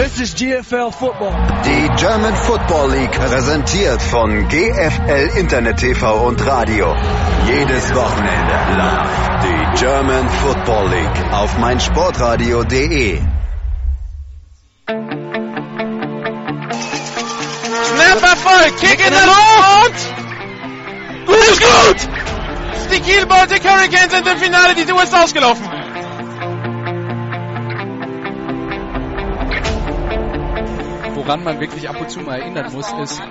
This is GFL Football. Die German Football League präsentiert von GFL Internet TV und Radio. Jedes Wochenende live die German Football League auf meinsportradio.de. Snap Erfolg, Kick in der Luft! Gut, gut! Die Kiel Baltic Hurricanes sind im Finale, die Tour ist ausgelaufen. Woran man wirklich ab und zu mal erinnern muss, ist,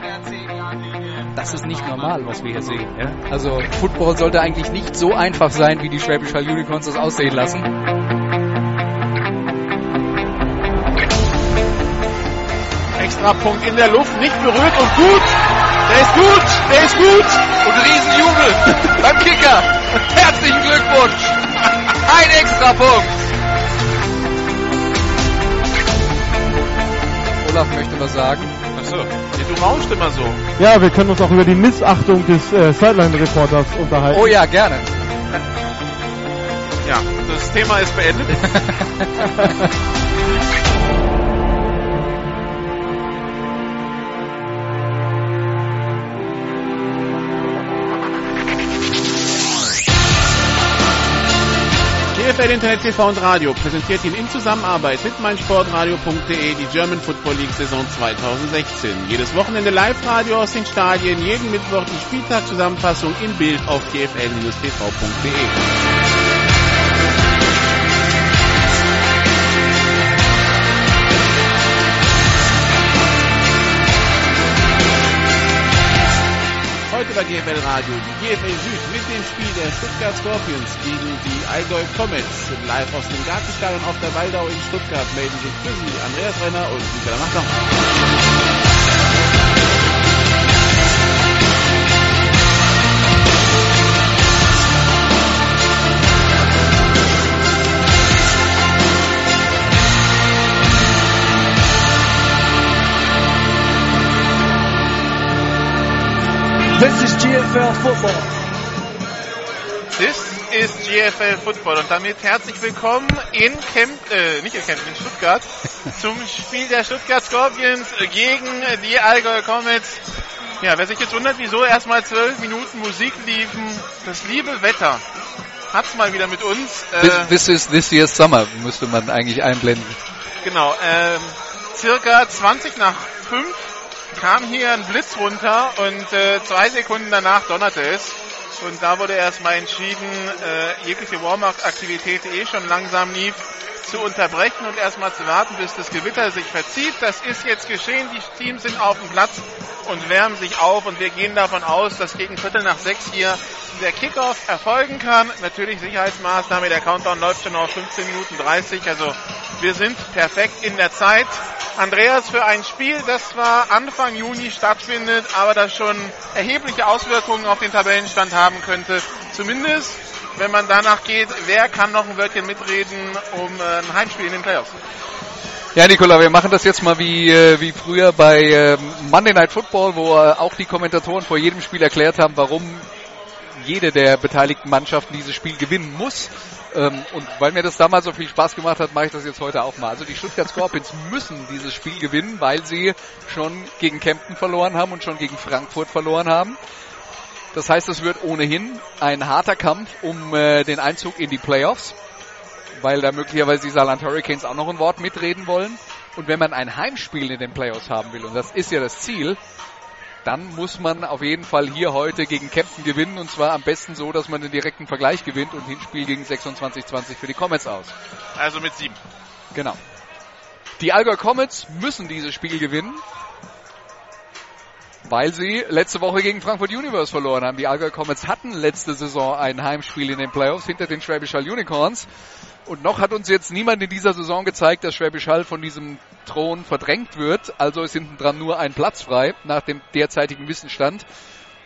das ist nicht normal, was wir hier sehen. Ja? Also Football sollte eigentlich nicht so einfach sein, wie die Schwäbisch Hall Unicorns das aussehen lassen. Extra Punkt in der Luft, nicht berührt und gut. Der ist gut, der ist gut. Und Riesenjubel beim Kicker. Herzlichen Glückwunsch. Ein extra Olaf möchte was sagen. Achso, ja, du rauscht immer so. Ja, wir können uns auch über die Missachtung des äh, Sideline-Reporters unterhalten. Oh ja, gerne. Ja, das Thema ist beendet. GFL Internet TV und Radio präsentiert Ihnen in Zusammenarbeit mit meinsportradio.de die German Football League Saison 2016. Jedes Wochenende Live-Radio aus den Stadien, jeden Mittwoch die Spieltagszusammenfassung im Bild auf gfl-tv.de. Heute GFL Radio die GFL Süd mit dem Spiel der Stuttgart Scorpions gegen die Allgäu Comets. Live aus dem Gartenstadion auf der Waldau in Stuttgart melden sich für Sie Andreas Renner und Michael Machter. This is GFL Football. This ist GFL Football und damit herzlich willkommen in Camp, äh, nicht in Camp, in Stuttgart zum Spiel der Stuttgart Scorpions gegen die Allgäu Comets. Ja, wer sich jetzt wundert, wieso erstmal zwölf Minuten Musik liefen, das liebe Wetter hat's mal wieder mit uns. This, this is this year's summer, müsste man eigentlich einblenden. Genau, ähm, circa 20 nach 5 kam hier ein Blitz runter und äh, zwei Sekunden danach donnerte es. Und da wurde erstmal entschieden, äh, jegliche Warm-up-Aktivität, eh schon langsam lief, zu unterbrechen und erstmal zu warten, bis das Gewitter sich verzieht. Das ist jetzt geschehen. Die Teams sind auf dem Platz und wärmen sich auf und wir gehen davon aus, dass gegen Viertel nach sechs hier der Kickoff erfolgen kann. Natürlich Sicherheitsmaßnahme, der Countdown läuft schon auf 15 Minuten 30, also wir sind perfekt in der Zeit. Andreas für ein Spiel, das zwar Anfang Juni stattfindet, aber das schon erhebliche Auswirkungen auf den Tabellenstand haben könnte. Zumindest, wenn man danach geht, wer kann noch ein Wörtchen mitreden um äh, ein Heimspiel in den Playoffs? Ja, Nikola, wir machen das jetzt mal wie, äh, wie früher bei äh, Monday Night Football, wo äh, auch die Kommentatoren vor jedem Spiel erklärt haben, warum jede der beteiligten Mannschaften dieses Spiel gewinnen muss. Ähm, und weil mir das damals so viel Spaß gemacht hat, mache ich das jetzt heute auch mal. Also die Stuttgart Scorpions müssen dieses Spiel gewinnen, weil sie schon gegen Kempten verloren haben und schon gegen Frankfurt verloren haben. Das heißt, es wird ohnehin ein harter Kampf um äh, den Einzug in die Playoffs, weil da möglicherweise die Saarland Hurricanes auch noch ein Wort mitreden wollen. Und wenn man ein Heimspiel in den Playoffs haben will, und das ist ja das Ziel, dann muss man auf jeden Fall hier heute gegen Kempten gewinnen und zwar am besten so, dass man den direkten Vergleich gewinnt und Hinspiel gegen 26-20 für die Comets aus. Also mit sieben. Genau. Die Allgäu Comets müssen dieses Spiel gewinnen, weil sie letzte Woche gegen Frankfurt Universe verloren haben. Die Allgäu Comets hatten letzte Saison ein Heimspiel in den Playoffs hinter den Schwäbisch Hall Unicorns. Und noch hat uns jetzt niemand in dieser Saison gezeigt, dass Schwäbisch Hall von diesem Thron verdrängt wird. Also ist hinten dran nur ein Platz frei nach dem derzeitigen Wissensstand.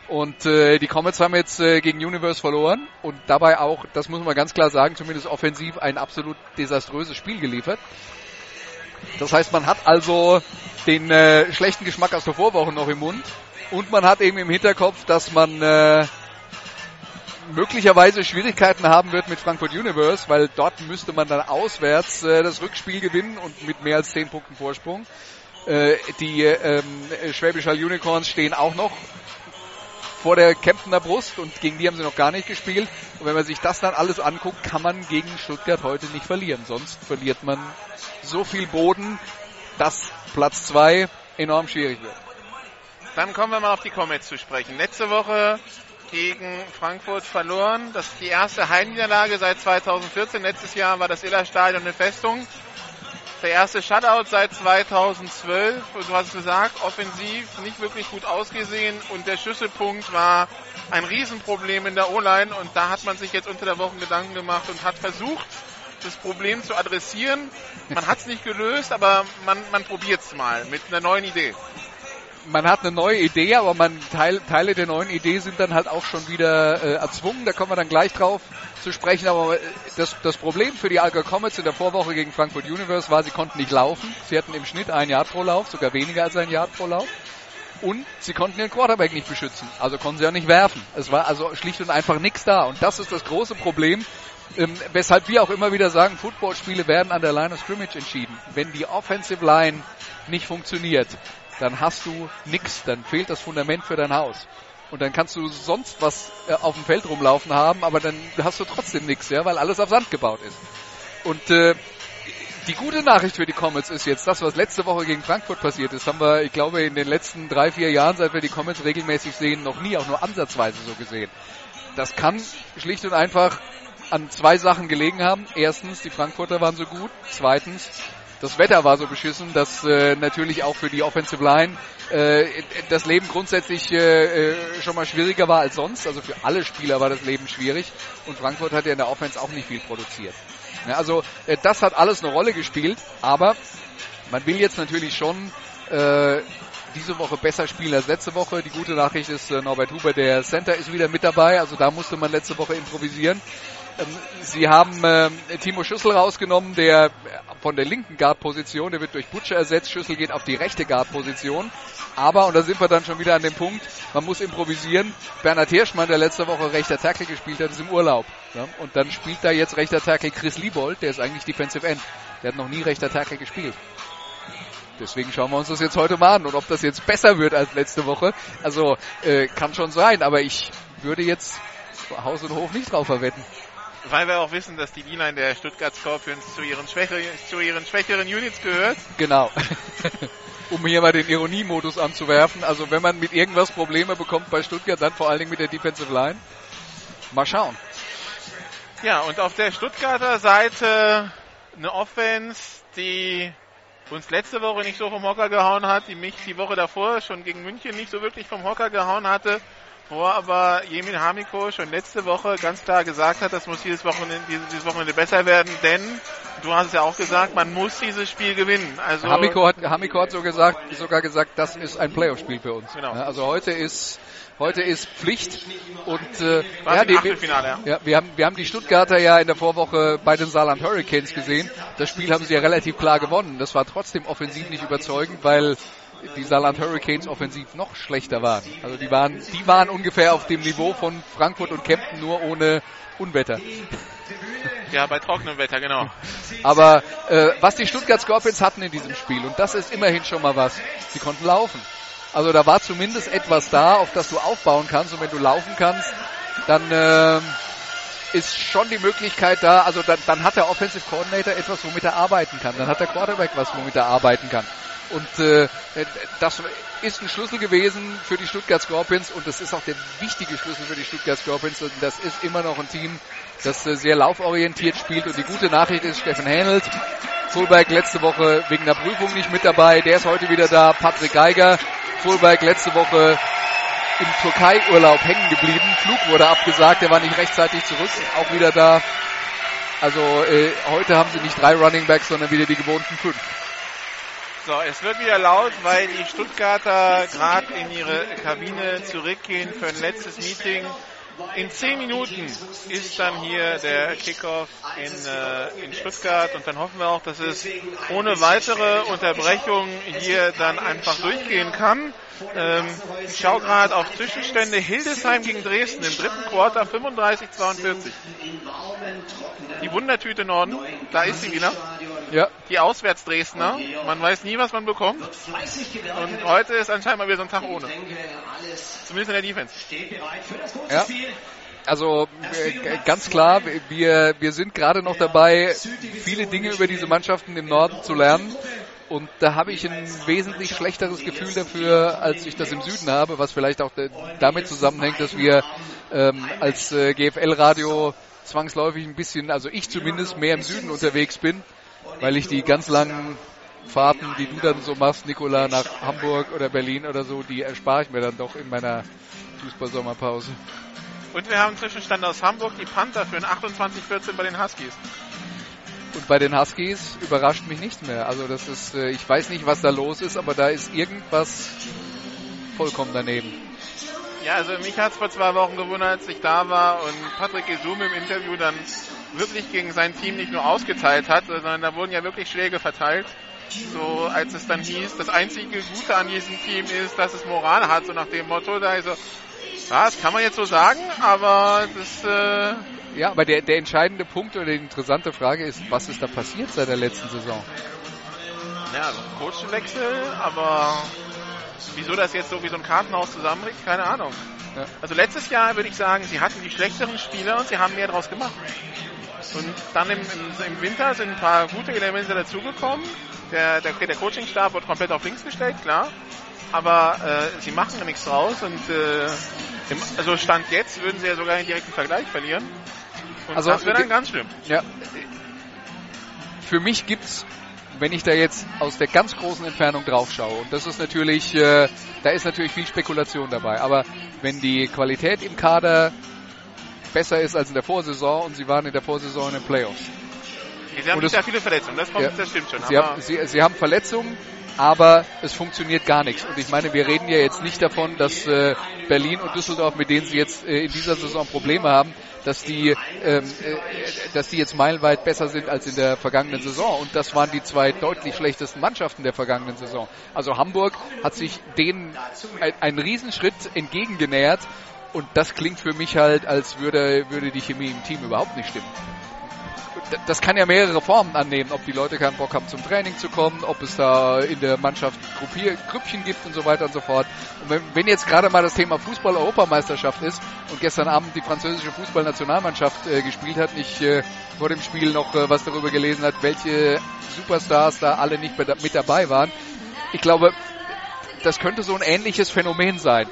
Und äh, die Comets haben jetzt äh, gegen Universe verloren und dabei auch, das muss man ganz klar sagen, zumindest offensiv ein absolut desaströses Spiel geliefert. Das heißt, man hat also den äh, schlechten Geschmack aus der Vorwoche noch im Mund und man hat eben im Hinterkopf, dass man äh, möglicherweise Schwierigkeiten haben wird mit Frankfurt Universe, weil dort müsste man dann auswärts äh, das Rückspiel gewinnen und mit mehr als 10 Punkten Vorsprung. Äh, die ähm, Schwäbisch Unicorns stehen auch noch vor der Kemptener Brust und gegen die haben sie noch gar nicht gespielt. Und wenn man sich das dann alles anguckt, kann man gegen Stuttgart heute nicht verlieren. Sonst verliert man so viel Boden, dass Platz 2 enorm schwierig wird. Dann kommen wir mal auf die Comets zu sprechen. Letzte Woche gegen Frankfurt verloren. Das ist die erste Heimniederlage seit 2014. Letztes Jahr war das Iller-Stadion eine Festung. Der erste Shutout seit 2012. Und du hast gesagt, offensiv nicht wirklich gut ausgesehen. Und der Schlüsselpunkt war ein Riesenproblem in der O-Line. Und da hat man sich jetzt unter der Woche Gedanken gemacht und hat versucht, das Problem zu adressieren. Man hat es nicht gelöst, aber man, man probiert es mal mit einer neuen Idee man hat eine neue Idee, aber man Teil, Teile der neuen Idee sind dann halt auch schon wieder äh, erzwungen. Da kommen wir dann gleich drauf zu sprechen. Aber äh, das, das Problem für die Alga Comets in der Vorwoche gegen Frankfurt Universe war, sie konnten nicht laufen. Sie hatten im Schnitt ein Yard pro Lauf, sogar weniger als ein Yard pro Lauf. Und sie konnten ihren Quarterback nicht beschützen. Also konnten sie auch nicht werfen. Es war also schlicht und einfach nichts da. Und das ist das große Problem. Ähm, weshalb wir auch immer wieder sagen, Footballspiele werden an der Line of Scrimmage entschieden. Wenn die Offensive Line nicht funktioniert, dann hast du nichts, dann fehlt das Fundament für dein Haus. Und dann kannst du sonst was äh, auf dem Feld rumlaufen haben, aber dann hast du trotzdem nichts, ja, weil alles auf Sand gebaut ist. Und äh, die gute Nachricht für die Comets ist jetzt, das, was letzte Woche gegen Frankfurt passiert ist, haben wir, ich glaube, in den letzten drei, vier Jahren, seit wir die Comets regelmäßig sehen, noch nie auch nur ansatzweise so gesehen. Das kann schlicht und einfach an zwei Sachen gelegen haben. Erstens, die Frankfurter waren so gut. Zweitens, das Wetter war so beschissen, dass äh, natürlich auch für die Offensive Line äh, das Leben grundsätzlich äh, äh, schon mal schwieriger war als sonst. Also für alle Spieler war das Leben schwierig und Frankfurt hat ja in der Offense auch nicht viel produziert. Ja, also äh, das hat alles eine Rolle gespielt, aber man will jetzt natürlich schon äh, diese Woche besser spielen als letzte Woche. Die gute Nachricht ist, äh, Norbert Huber, der Center, ist wieder mit dabei. Also da musste man letzte Woche improvisieren. Ähm, sie haben äh, Timo Schüssel rausgenommen, der von der linken Guard-Position, der wird durch Butcher ersetzt. Schüssel geht auf die rechte Guard-Position. Aber, und da sind wir dann schon wieder an dem Punkt, man muss improvisieren. Bernhard Hirschmann, der letzte Woche rechter Tackle gespielt hat, ist im Urlaub. Ja? Und dann spielt da jetzt rechter Tackle Chris Liebold, der ist eigentlich Defensive End. Der hat noch nie rechter Tackle gespielt. Deswegen schauen wir uns das jetzt heute mal an. Und ob das jetzt besser wird als letzte Woche, also äh, kann schon sein, aber ich würde jetzt Haus und Hof nicht drauf verwetten. Weil wir auch wissen, dass die D-Line der Stuttgart Scorpions zu ihren, schwächeren, zu ihren schwächeren Units gehört. Genau. um hier mal den Ironiemodus anzuwerfen. Also wenn man mit irgendwas Probleme bekommt bei Stuttgart, dann vor allen Dingen mit der Defensive Line. Mal schauen. Ja, und auf der Stuttgarter Seite eine Offense, die uns letzte Woche nicht so vom Hocker gehauen hat, die mich die Woche davor schon gegen München nicht so wirklich vom Hocker gehauen hatte wo aber Jemin Hamiko schon letzte Woche ganz klar gesagt hat, das muss dieses Wochenende, dieses Wochenende besser werden, denn du hast es ja auch gesagt, man muss dieses Spiel gewinnen. Also Hamiko hat, Hamiko hat so gesagt, sogar gesagt, das ist ein Playoff-Spiel für uns. Genau. also heute ist heute ist Pflicht und äh, ja, die, wir, ja, wir haben wir haben die Stuttgarter ja in der Vorwoche bei den Saarland Hurricanes gesehen. Das Spiel haben sie ja relativ klar gewonnen. Das war trotzdem offensiv nicht überzeugend, weil die Saarland Hurricanes offensiv noch schlechter waren. Also die waren, die waren ungefähr auf dem Niveau von Frankfurt und Kempten, nur ohne Unwetter. Ja, bei trockenem Wetter, genau. Aber äh, was die Stuttgart Scorpions hatten in diesem Spiel, und das ist immerhin schon mal was, sie konnten laufen. Also da war zumindest etwas da, auf das du aufbauen kannst. Und wenn du laufen kannst, dann äh, ist schon die Möglichkeit da, also dann, dann hat der Offensive Coordinator etwas, womit er arbeiten kann. Dann hat der Quarterback was, womit er arbeiten kann. Und äh, das ist ein Schlüssel gewesen für die Stuttgart Scorpions und das ist auch der wichtige Schlüssel für die Stuttgart Scorpions. Und das ist immer noch ein Team, das äh, sehr lauforientiert spielt. Und die gute Nachricht ist, Steffen Hänelt, Fullback letzte Woche wegen der Prüfung nicht mit dabei. Der ist heute wieder da. Patrick Geiger, Fullback letzte Woche im Türkei-Urlaub hängen geblieben. Flug wurde abgesagt, der war nicht rechtzeitig zurück. Auch wieder da. Also äh, heute haben sie nicht drei Running Backs, sondern wieder die gewohnten fünf. So, es wird wieder laut, weil die Stuttgarter gerade in ihre Kabine zurückgehen für ein letztes Meeting in zehn Minuten ist dann hier der Kickoff in, äh, in Stuttgart und dann hoffen wir auch, dass es ohne weitere Unterbrechung hier dann einfach durchgehen kann. Ähm, ich schaue gerade auf Zwischenstände Hildesheim gegen Dresden im dritten Quarter 35-42. Die Wundertüte Norden, da ist sie wieder. Ja. Die Auswärts-Dresdner. Man weiß nie, was man bekommt. Und heute ist anscheinend mal wieder so ein Tag ohne. Zumindest in der Defense. Ja. Also äh, ganz klar, wir, wir sind gerade noch dabei, viele Dinge über diese Mannschaften im Norden zu lernen. Und da habe ich ein wesentlich schlechteres Gefühl dafür, als ich das im Süden habe, was vielleicht auch damit zusammenhängt, dass wir ähm, als äh, GFL-Radio zwangsläufig ein bisschen, also ich zumindest, mehr im Süden unterwegs bin, weil ich die ganz langen Fahrten, die du dann so machst, Nikola, nach Hamburg oder Berlin oder so, die erspare ich mir dann doch in meiner Fußball-Sommerpause. Und wir haben Zwischenstand aus Hamburg, die Panther für ein 28-14 bei den Huskies. Und bei den Huskies überrascht mich nichts mehr. Also das ist, äh, ich weiß nicht, was da los ist, aber da ist irgendwas vollkommen daneben. Ja, also mich hat es vor zwei Wochen gewundert, als ich da war und Patrick Gesum im Interview dann wirklich gegen sein Team nicht nur ausgeteilt hat, sondern da wurden ja wirklich Schläge verteilt. So als es dann hieß, das einzige Gute an diesem Team ist, dass es Moral hat, so nach dem Motto, da ist so, ja, das kann man jetzt so sagen, aber das äh, ja, aber der, der entscheidende Punkt oder die interessante Frage ist, was ist da passiert seit der letzten Saison? Ja, Coachwechsel, aber wieso das jetzt so wie so ein Kartenhaus zusammenbricht, keine Ahnung. Ja. Also letztes Jahr würde ich sagen, sie hatten die schlechteren Spieler und sie haben mehr draus gemacht. Und dann im, im, Winter sind ein paar gute Elemente dazugekommen. Der, der, der Coachingstab wird komplett auf links gestellt, klar. Aber äh, sie machen ja nichts draus und äh, im, also Stand jetzt würden sie ja sogar einen direkten Vergleich verlieren. Und also, das wäre dann ganz schlimm. Ja. Für mich gibt's wenn ich da jetzt aus der ganz großen Entfernung drauf schaue, und das ist natürlich, äh, da ist natürlich viel Spekulation dabei, aber wenn die Qualität im Kader besser ist als in der Vorsaison und sie waren in der Vorsaison in den Playoffs. Sie haben nicht sehr viele Verletzungen, das, kommt, ja, das stimmt schon. Sie haben, sie, sie haben Verletzungen, aber es funktioniert gar nichts. Und ich meine, wir reden ja jetzt nicht davon, dass äh, Berlin und Düsseldorf, mit denen sie jetzt äh, in dieser Saison Probleme haben, dass die, ähm, äh, dass die jetzt meilenweit besser sind als in der vergangenen Saison. Und das waren die zwei deutlich schlechtesten Mannschaften der vergangenen Saison. Also Hamburg hat sich denen ein, einen Riesenschritt entgegengenähert. Und das klingt für mich halt, als würde, würde die Chemie im Team überhaupt nicht stimmen das kann ja mehrere Formen annehmen, ob die Leute keinen Bock haben zum Training zu kommen, ob es da in der Mannschaft Gruppier Grüppchen gibt und so weiter und so fort. Und wenn, wenn jetzt gerade mal das Thema Fußball-Europameisterschaft ist und gestern Abend die französische Fußballnationalmannschaft äh, gespielt hat, ich äh, vor dem Spiel noch äh, was darüber gelesen hat, welche Superstars da alle nicht mit dabei waren. Ich glaube, das könnte so ein ähnliches Phänomen sein.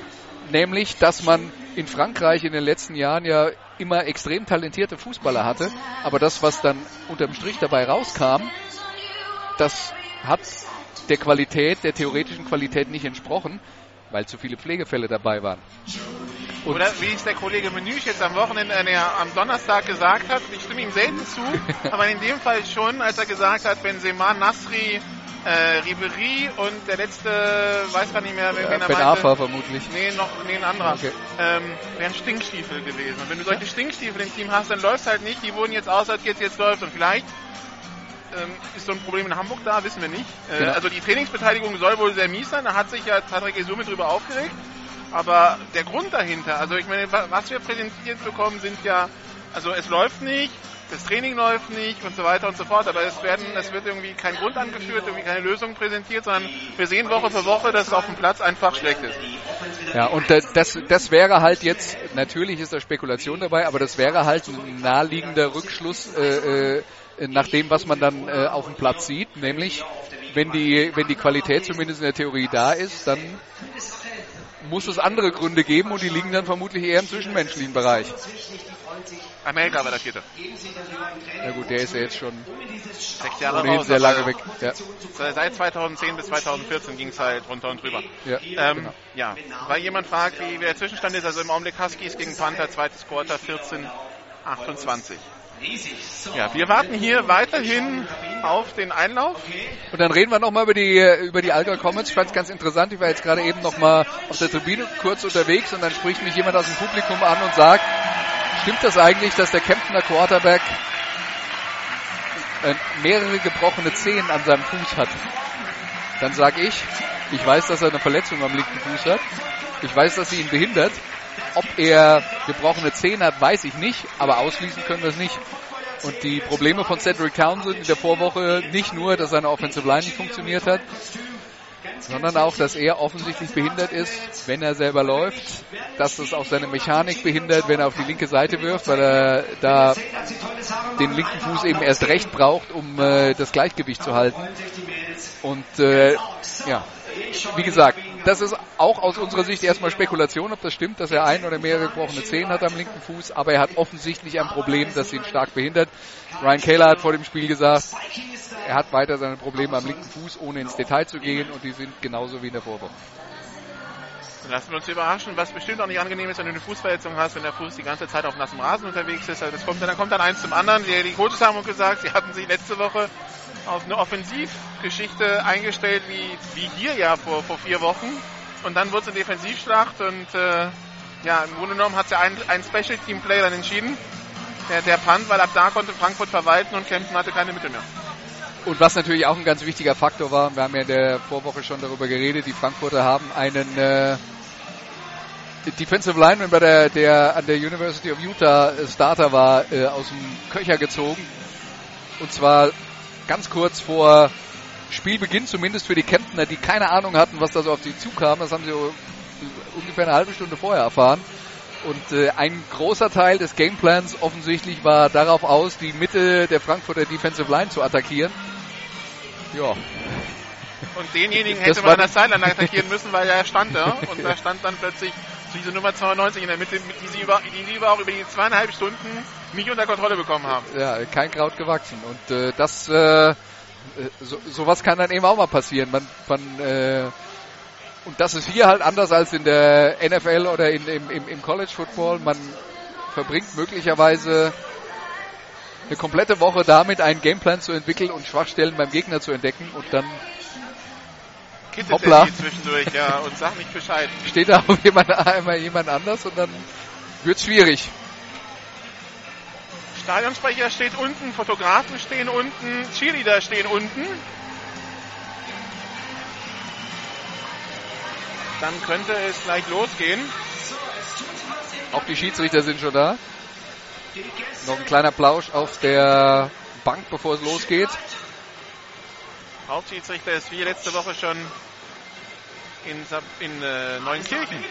Nämlich, dass man in Frankreich in den letzten Jahren ja immer extrem talentierte Fußballer hatte, aber das, was dann unterm Strich dabei rauskam, das hat der Qualität, der theoretischen Qualität nicht entsprochen, weil zu viele Pflegefälle dabei waren. Und Oder wie es der Kollege Menüsch jetzt am Wochenende, äh, am Donnerstag gesagt hat, ich stimme ihm selten zu, aber in dem Fall schon, als er gesagt hat, Benzema, Nasri, äh, Ribery und der letzte, weiß gar nicht mehr, wen, ja, wen er ben meinte. vermutlich. Nee, noch, nee, ein anderer. Okay. Ähm, wären Stinkstiefel gewesen. Und wenn du solche Stinkstiefel im Team hast, dann läuft halt nicht. Die wurden jetzt aus, als jetzt, jetzt läuft. Und vielleicht ähm, ist so ein Problem in Hamburg da, wissen wir nicht. Äh, genau. Also die Trainingsbeteiligung soll wohl sehr mies sein. Da hat sich ja Patrick Esume drüber aufgeregt. Aber der Grund dahinter, also ich meine, was wir präsentiert bekommen, sind ja, also es läuft nicht, das Training läuft nicht und so weiter und so fort, aber es, werden, es wird irgendwie kein Grund angeführt, irgendwie keine Lösung präsentiert, sondern wir sehen Woche für Woche, dass es auf dem Platz einfach schlecht ist. Ja, und das, das wäre halt jetzt, natürlich ist da Spekulation dabei, aber das wäre halt ein naheliegender Rückschluss äh, äh, nach dem, was man dann äh, auf dem Platz sieht, nämlich wenn die, wenn die Qualität zumindest in der Theorie da ist, dann muss es andere Gründe geben und die liegen dann vermutlich eher im zwischenmenschlichen Bereich. Amerika war der vierte. Na gut, der ist ja jetzt schon sechs Jahre raus, sehr lange weg. Ja. Seit 2010 bis 2014 ging es halt runter und drüber. Ja, ähm, genau. ja, weil jemand fragt, wie der Zwischenstand ist, also im Augenblick Huskies gegen Panther, zweites Quarter 14, 28. Ja, wir warten hier weiterhin auf den Einlauf. Und dann reden wir nochmal über die, über die Allgäu Comets. Ich fand es ganz interessant. Ich war jetzt gerade eben nochmal auf der Tribüne kurz unterwegs und dann spricht mich jemand aus dem Publikum an und sagt, stimmt das eigentlich, dass der Kemptener Quarterback äh, mehrere gebrochene Zehen an seinem Fuß hat? Dann sage ich, ich weiß, dass er eine Verletzung am linken Fuß hat. Ich weiß, dass sie ihn behindert. Ob er gebrochene Zehen hat, weiß ich nicht, aber ausschließen können wir es nicht. Und die Probleme von Cedric Townsend in der Vorwoche nicht nur, dass seine Offensive Line nicht funktioniert hat, sondern auch, dass er offensichtlich behindert ist, wenn er selber läuft, dass es auch seine Mechanik behindert, wenn er auf die linke Seite wirft, weil er da den linken Fuß eben erst recht braucht, um äh, das Gleichgewicht zu halten. Und äh, ja, wie gesagt, das ist auch aus unserer Sicht erstmal Spekulation, ob das stimmt, dass er ein oder mehrere gebrochene Zehen hat am linken Fuß, aber er hat offensichtlich ein Problem, das ihn stark behindert. Ryan Kayla hat vor dem Spiel gesagt, er hat weiter seine Probleme am linken Fuß, ohne ins Detail zu gehen und die sind genauso wie in der Vorwoche. Lassen wir uns überraschen, was bestimmt auch nicht angenehm ist, wenn du eine Fußverletzung hast, wenn der Fuß die ganze Zeit auf nassem Rasen unterwegs ist. Also das kommt, dann kommt dann eins zum anderen. Die, die Coaches haben uns gesagt, sie hatten sich letzte Woche auf eine Offensivgeschichte eingestellt, wie, wie hier ja vor, vor vier Wochen. Und dann wurde es eine Defensivschlacht und äh, ja, im Grunde genommen hat ja ein, ein Special Team Player dann entschieden. Der, der Punt, weil ab da konnte Frankfurt verwalten und Kempten hatte keine Mittel mehr. Und was natürlich auch ein ganz wichtiger Faktor war, wir haben ja in der Vorwoche schon darüber geredet, die Frankfurter haben einen äh, Defensive Lineman, bei der, der an der University of Utah Starter war, äh, aus dem Köcher gezogen. Und zwar ganz kurz vor Spielbeginn, zumindest für die Kemptner, die keine Ahnung hatten, was da so auf sie zukam. Das haben sie ungefähr eine halbe Stunde vorher erfahren. Und äh, ein großer Teil des Gameplans offensichtlich war darauf aus, die Mitte der Frankfurter Defensive Line zu attackieren. Ja. Und denjenigen hätte man an der Sideline attackieren müssen, weil er stand da. Und da stand dann plötzlich diese Nummer 92 in der Mitte, die sie, über, die sie über auch über die zweieinhalb Stunden nicht unter Kontrolle bekommen haben. Ja, kein Kraut gewachsen. Und äh, das, äh, so, sowas kann dann eben auch mal passieren. Man, man äh, und das ist hier halt anders als in der NFL oder in, im, im College Football. Man verbringt möglicherweise eine komplette Woche damit, einen Gameplan zu entwickeln und Schwachstellen beim Gegner zu entdecken und dann Kittet Hoppla. zwischendurch, ja, und sag nicht Bescheid. Steht da auch jemand, einmal jemand anders und dann wird es schwierig. Stadionsprecher steht unten, Fotografen stehen unten, Cheerleader stehen unten. Dann könnte es gleich losgehen. Auch die Schiedsrichter sind schon da. Noch ein kleiner Plausch auf der Bank, bevor es losgeht. Hauptschiedsrichter ist wie letzte Woche schon in, in äh, Neunkirchen.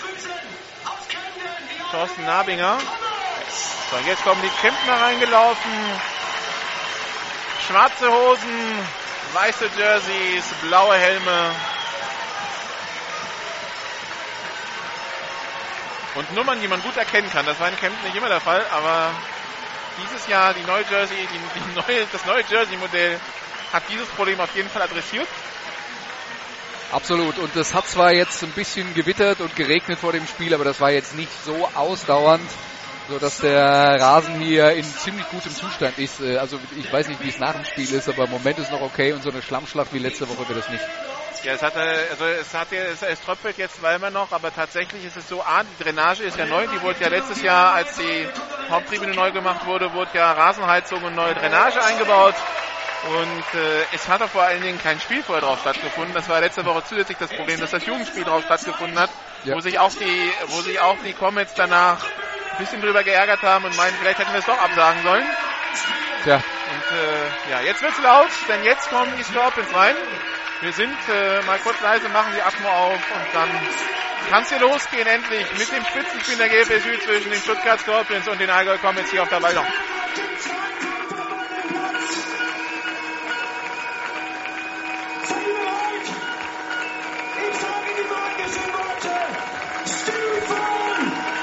Thorsten Nabinger. So, jetzt kommen die Kempner reingelaufen. Schwarze Hosen, weiße Jerseys, blaue Helme. Und Nummern, die man gut erkennen kann. Das war in Kempten nicht immer der Fall, aber dieses Jahr die neue Jersey, die, die neue, das neue Jersey-Modell hat dieses Problem auf jeden Fall adressiert. Absolut. Und es hat zwar jetzt ein bisschen gewittert und geregnet vor dem Spiel, aber das war jetzt nicht so ausdauernd, so dass der Rasen hier in ziemlich gutem Zustand ist. Äh, also ich weiß nicht, wie es nach dem Spiel ist, aber im Moment ist noch okay und so eine Schlammschlacht wie letzte Woche wird es nicht. Ja, es hat, also es hat es, es tröpfelt jetzt zweimal noch, aber tatsächlich ist es so, ah, die Drainage ist ja neu, die wurde ja letztes Jahr, als die Haupttribüne neu gemacht wurde, wurde ja Rasenheizung und neue Drainage eingebaut. Und äh, es hat vor allen Dingen kein Spiel vorher drauf stattgefunden. Das war letzte Woche zusätzlich das Problem, dass das Jugendspiel drauf stattgefunden hat, ja. wo sich auch die, wo sich auch die Comets danach bisschen drüber geärgert haben und meinen, vielleicht hätten wir es doch absagen sollen. Tja. Und äh, ja, jetzt wird's laut, denn jetzt kommen die Scorpions rein. Wir sind äh, mal kurz leise, machen die Atmo auf und dann kann es hier losgehen endlich mit dem Spitzenspiel der GFSU zwischen den Stuttgart Scorpions und den Allgäu Comets hier auf der Waldung. Ich sage die magischen Waldau. Stefan!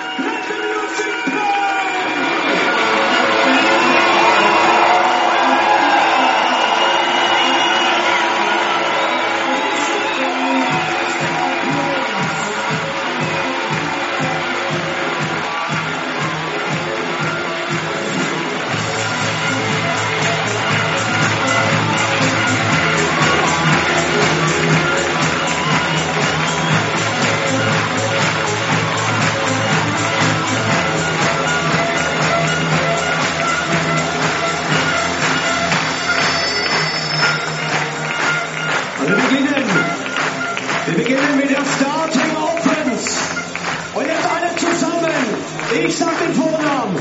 Ich sag den Vornamen.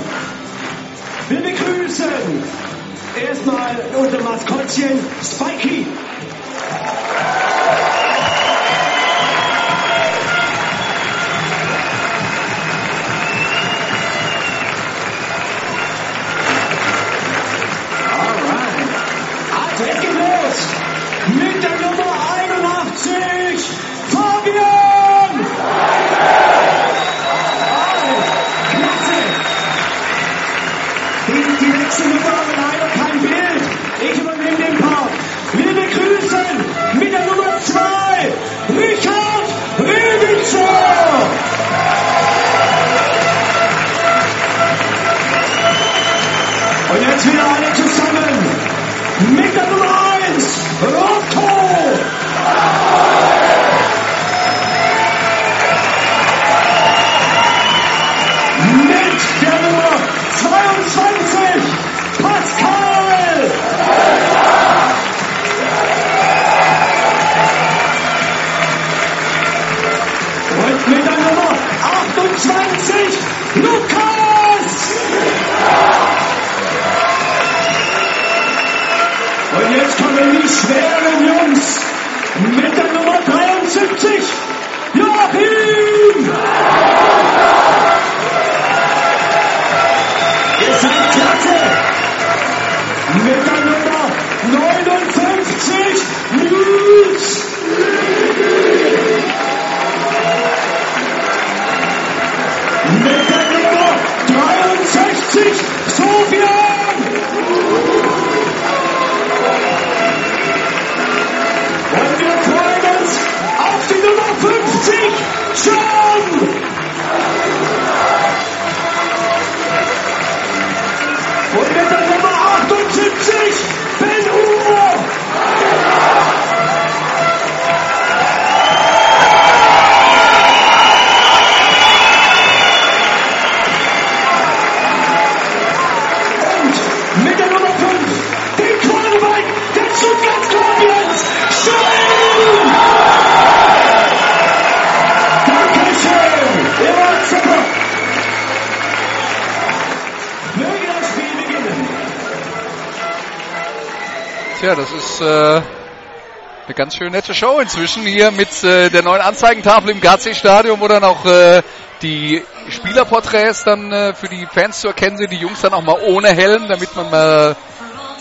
Wir begrüßen erstmal unser Maskottchen Spikey. Alright. Also, jetzt geht los. Mit der jetzt wieder alle zusammen. Mit der Nummer 1, Rocco! Kommen die schweren Jungs mit der Nummer 73, Joachim! Ihr seid klasse! Mit der Nummer 59, Nils! Mit der Nummer 63, Sofian! Nummer 50, John! Und mit der Nummer 78, ist äh, eine ganz schön nette Show inzwischen hier mit äh, der neuen Anzeigentafel im GC-Stadion, wo dann auch äh, die Spielerporträts dann äh, für die Fans zu erkennen sind. Die Jungs dann auch mal ohne Helm, damit man mal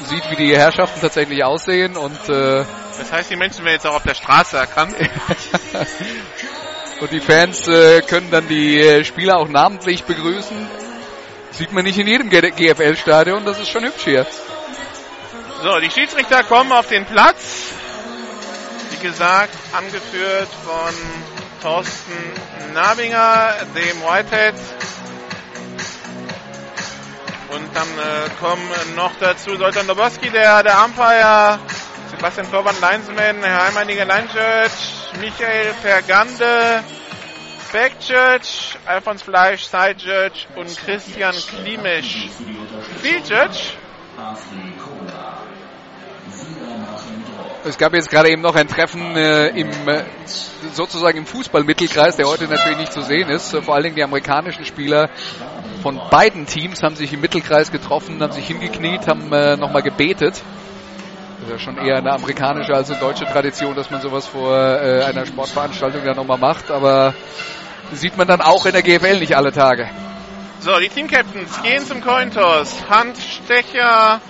sieht, wie die Herrschaften tatsächlich aussehen. Und, äh, Das heißt, die Menschen werden jetzt auch auf der Straße erkannt. und die Fans äh, können dann die äh, Spieler auch namentlich begrüßen. Sieht man nicht in jedem GFL-Stadion, das ist schon hübsch hier. So, die Schiedsrichter kommen auf den Platz. Wie gesagt, angeführt von Thorsten Nabinger, dem Whitehead. Und dann äh, kommen noch dazu Soltan Doboski, der, der Umpire, Sebastian Torwand, Linesman, Herr Heimanniger Line Judge, Michael Vergande, Back Judge, Alfons Fleisch, Side Judge und Christian Klimisch. Field Judge Es gab jetzt gerade eben noch ein Treffen äh, im äh, sozusagen im Fußballmittelkreis, der heute natürlich nicht zu sehen ist. Vor allen Dingen die amerikanischen Spieler von beiden Teams haben sich im Mittelkreis getroffen, haben sich hingekniet, haben äh, nochmal gebetet. Das ist ja schon eher eine amerikanische als eine deutsche Tradition, dass man sowas vor äh, einer Sportveranstaltung ja nochmal macht, aber sieht man dann auch in der GFL nicht alle Tage. So, die Team-Captains gehen zum Cointoss. Hans Stecher,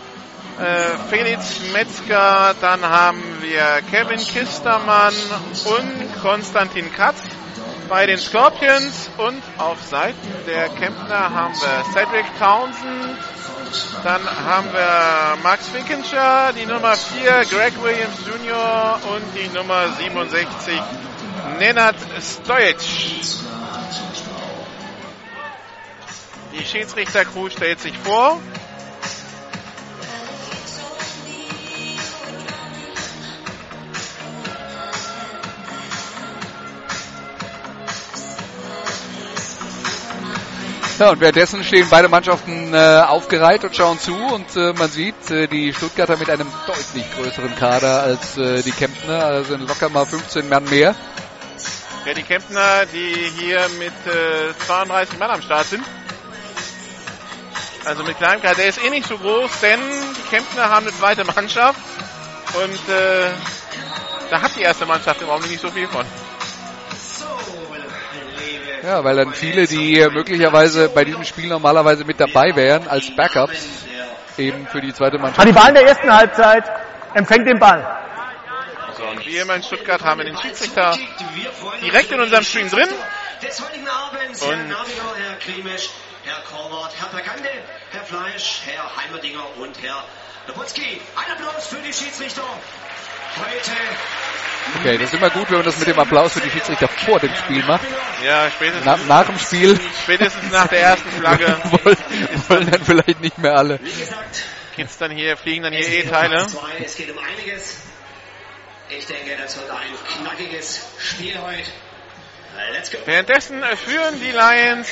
Felix Metzger, dann haben wir Kevin Kistermann und Konstantin Katz bei den Scorpions und auf Seiten der Kempner haben wir Cedric Townsend, dann haben wir Max Finkenscher, die Nummer 4 Greg Williams Jr. und die Nummer 67 Nenad Stojic. Die Schiedsrichter-Crew stellt sich vor. Ja, und währenddessen stehen beide Mannschaften äh, aufgereiht und schauen zu und äh, man sieht äh, die Stuttgarter mit einem deutlich größeren Kader als äh, die Kemptner, also sind locker mal 15 Mann mehr. Ja, die Kemptner, die hier mit äh, 32 Mann am Start sind. Also mit kleinem Kader, der ist eh nicht so groß, denn die Kemptner haben eine zweite Mannschaft und äh, da hat die erste Mannschaft im Augenblick nicht so viel von. Ja, weil dann viele, die möglicherweise bei diesem Spiel normalerweise mit dabei wären, als Backups eben für die zweite Mannschaft. Hannibal in der ersten Halbzeit empfängt den Ball. So, und wir immer in Stuttgart haben wir den Schiedsrichter direkt in unserem Stream drin. Des heutigen Abends, Herr Und- Herr Korwart, Herr Bergande, Herr Fleisch, Herr Heimerdinger und Herr Lopotski. Ein Applaus für die Schiedsrichter. Heute Okay, das ist immer gut, wenn man das mit dem Applaus für die Schiedsrichter vor dem Spiel macht. Ja, spätestens, Na, nach dem Spiel spätestens nach der ersten Flagge wollen, wollen dann vielleicht nicht mehr alle. Wie gesagt, geht's dann hier, fliegen dann hier E-Teile. Zwei, Es geht um einiges. Ich denke, das wird ein knackiges Spiel heute. Let's go. Währenddessen äh, führen die Lions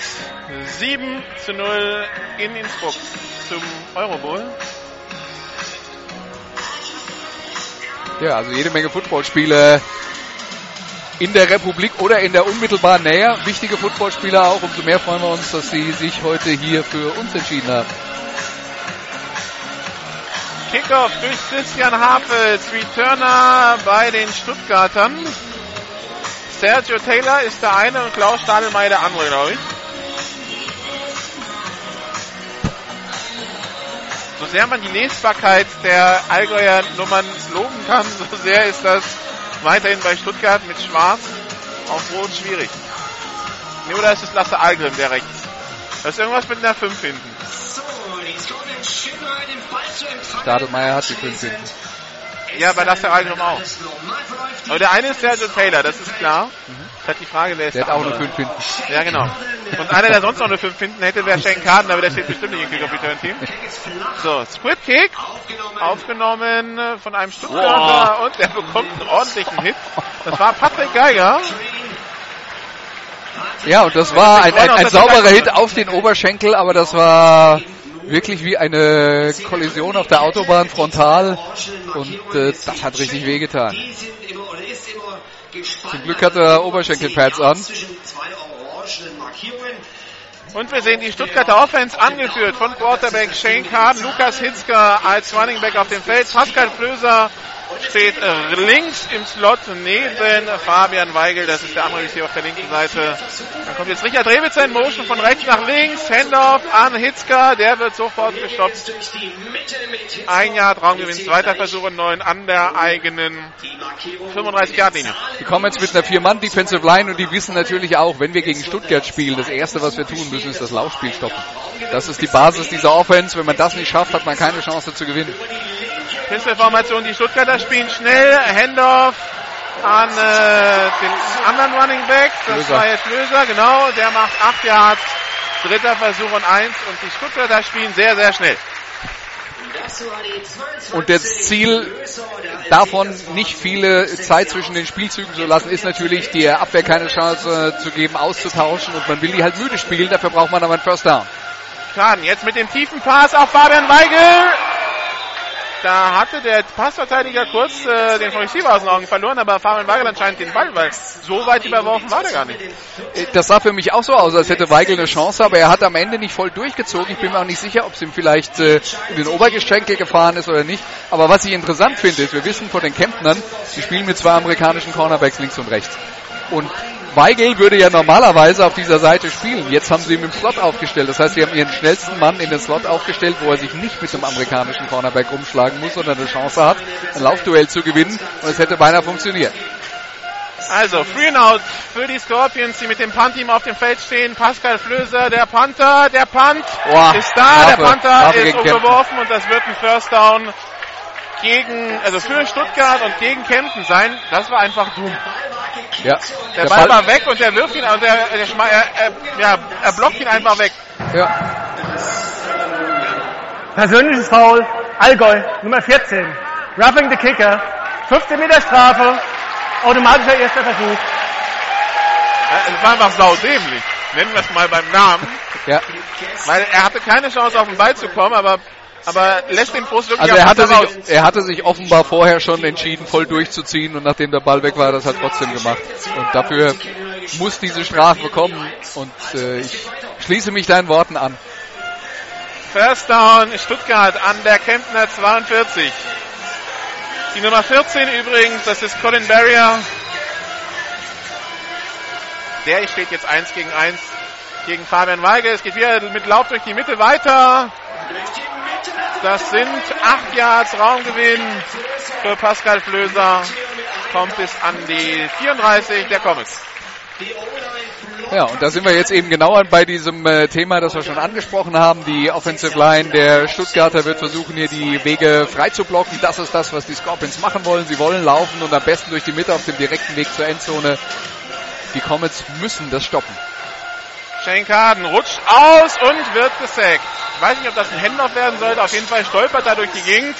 7 zu 0 in Innsbruck zum Eurobowl. Ja, also jede Menge Footballspiele in der Republik oder in der unmittelbaren Nähe. Wichtige Footballspieler auch. Umso mehr freuen wir uns, dass sie sich heute hier für uns entschieden haben. Kickoff durch Christian Hafels, Returner bei den Stuttgartern. Sergio Taylor ist der eine und Klaus Stadelmeier der andere, glaube ich. So sehr man die Lesbarkeit der Allgäuer Nummern loben kann, so sehr ist das weiterhin bei Stuttgart mit Schwarz auf Rot schwierig. Nee, oder ist es Lasse Algrim, der rechts? Da ist irgendwas mit einer 5 hinten. So, die Scorpions schön rein, den Ball zu empfangen. Stadelmeier hat die fünf hinten. Ja, bei Lasse Algrim auch. Aber der eine ist Sergio Taylor, das ist klar. Das hat die Frage, wer ist Der hat der auch eine andere? fünf hinten. Ja, genau. Und einer, der sonst noch eine 5 hinten hätte, wäre Shane Carden, aber der steht bestimmt nicht im Kick-Off-Return-Team. So, Squid Kick, aufgenommen von einem Stuttgarter und der bekommt einen ordentlichen Hit. Das war Patrick Geiger. Ja, und das war ein, ein, ein sauberer Hit auf den Oberschenkel, aber das war wirklich wie eine Kollision auf der Autobahn frontal und äh, das hat richtig wehgetan. Zum Glück hat er Oberschenkelpads an. Und wir sehen die Stuttgarter Offense angeführt von Quarterback Shane Carden, Lukas Hitzker als Running Back auf dem Feld, Pascal Flöser steht äh, links im Slot neben Fabian Weigel, das ist der andere Receiver auf der linken Seite. Dann kommt jetzt Richard Rewitzer in Motion von rechts nach links, Handoff an Hitzker, der wird sofort gestoppt. Ein Jahr Traumgewinn, zweiter Versuch und neun an der eigenen die Markierung. 35 Yard Linie. Die kommen jetzt mit einer Vier-Mann-Defensive Line und die wissen natürlich auch, wenn wir gegen Stuttgart spielen, das Erste, was wir tun müssen, ist das Laufspiel stoppen. Das ist die Basis dieser Offense. Wenn man das nicht schafft, hat man keine Chance zu gewinnen. Pistolformation, die Stuttgarter spielen schnell, Handoff an äh, den anderen Running Back, das Löser. war jetzt Löser, genau, der macht 8 Yards, dritter Versuch und eins und die Stuttgarter spielen sehr, sehr schnell. Das war die 22. Und das Ziel davon, nicht viele Zeit zwischen den Spielzügen zu lassen, ist natürlich, der Abwehr keine Chance zu geben, auszutauschen und man will die halt müde spielen, dafür braucht man aber einen First Down. Schaden, jetzt mit dem tiefen Pass auf Fabian Weigel. Da hatte der Passverteidiger kurz äh, den Receiver aus den Augen verloren, aber Fabian Weigel anscheinend den Ball, weil so weit überworfen war der gar nicht. Äh, Das sah für mich auch so aus, als hätte Weigel eine Chance, aber er hat am Ende nicht voll durchgezogen. Ich bin mir auch nicht sicher, ob es ihm vielleicht äh, in den Obergeschenkel gefahren ist oder nicht. Aber was ich interessant finde, ist, wir wissen von den Kemptnern, die spielen mit zwei amerikanischen Cornerbacks links und rechts. Und Weigel würde ja normalerweise auf dieser Seite spielen. Jetzt haben sie ihn im Slot aufgestellt. Das heißt, sie haben ihren schnellsten Mann in den Slot aufgestellt, wo er sich nicht mit einem amerikanischen Cornerback rumschlagen muss, sondern eine Chance hat, ein Laufduell zu gewinnen. Und es hätte beinahe funktioniert. Also, Free and Out für die Scorpions, die mit dem Punt-Team auf dem Feld stehen. Pascal Flöser, der Panther, der Punt Boah, ist da, Strafe, der Panther Strafe ist umgeworfen und das wird ein First Down gegen, also für Stuttgart und gegen Kempten sein. Das war einfach dumm. Ja, Der, Ball, war weg und der wirft ihn, und der, der schma- er, er, ja, er blockt ihn einfach weg. ja, Persönliches Foul, Allgäu, Nummer 14. Roughing the Kicker, 15 Meter Strafe, automatischer erster Versuch. Es war einfach saudämlich. nennen wir es mal beim Namen. Ja. Weil er hatte keine Chance auf den Ball zu kommen, aber, aber lässt den Fuß wirklich Also er hatte, sich, er hatte sich offenbar vorher schon entschieden, voll durchzuziehen und nachdem der Ball weg war, das hat er trotzdem gemacht. Und dafür muss diese Strafe kommen und äh, ich schließe mich deinen Worten an. First Down Stuttgart an der Kempner 42. Die Nummer 14 übrigens, das ist Colin Barrier. Der steht jetzt 1 gegen 1 gegen Fabian Weigel. Es geht wieder mit Lauf durch die Mitte weiter. Das sind 8 Yards Raumgewinn für Pascal Flöser. Kommt bis an die 34 der Comets. Ja, und da sind wir jetzt eben genau bei diesem äh, Thema, das wir schon angesprochen haben. Die Offensive Line der Stuttgarter wird versuchen, hier die Wege frei zu blocken. Das ist das, was die Scorpions machen wollen. Sie wollen laufen und am besten durch die Mitte auf dem direkten Weg zur Endzone. Die Comets müssen das stoppen. Shane Carden rutscht aus und wird gesackt. Ich weiß nicht, ob das ein Handoff werden sollte. Auf jeden Fall stolpert er durch die Gegend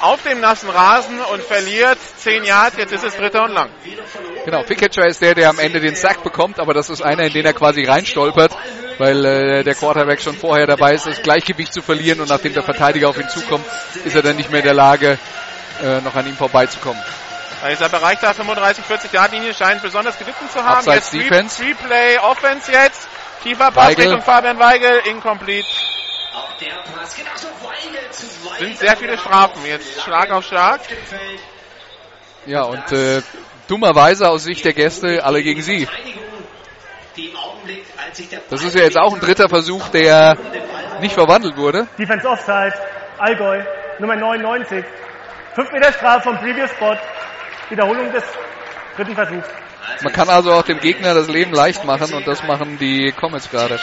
auf dem nassen Rasen und verliert 10 Yards. Jetzt ist es dritter und lang. Genau, Pickcatcher ist der, der am Ende den Sack bekommt, aber das ist einer, in den er quasi reinstolpert, weil äh, der Quarterback schon vorher dabei ist, das Gleichgewicht zu verlieren und nachdem der Verteidiger auf ihn zukommt, ist er dann nicht mehr in der Lage, äh, noch an ihm vorbeizukommen. Dieser Bereich der 35, 40 Yard Linie scheint besonders gelitten zu haben. Abseits jetzt Defense. Three Play Offense jetzt. Tiefer Pass Weigel. Richtung Fabian Weigel. Incomplete. Sind sehr viele Strafen. Jetzt Schlag auf Schlag. Ja, und äh, dummerweise aus Sicht der Gäste alle gegen sie. Das ist ja jetzt auch ein dritter Versuch, der nicht verwandelt wurde. Defense Offside, Allgäu, Nummer 99. 5 Meter Strafe vom Previous Spot. Wiederholung des dritten Versuchs. Man kann also auch dem Gegner das Leben leicht machen und das machen die Comets gerade.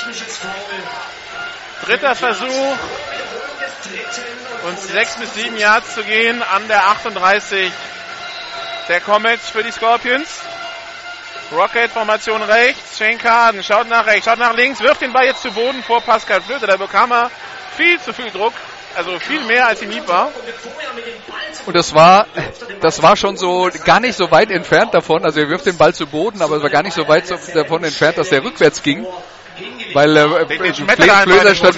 Dritter Versuch. Und sechs bis sieben Yards zu gehen an der 38 der Comets für die Scorpions. Rocket-Formation rechts. Shane Carden schaut nach rechts, schaut nach links, wirft den Ball jetzt zu Boden vor Pascal Flöte. Da bekam er viel zu viel Druck. Also viel mehr als ihm lieb war. Und das war, das war schon so gar nicht so weit entfernt davon. Also er wirft den Ball zu Boden, aber es war gar nicht so weit davon entfernt, dass der rückwärts ging. Weil äh, er Flöser, stand,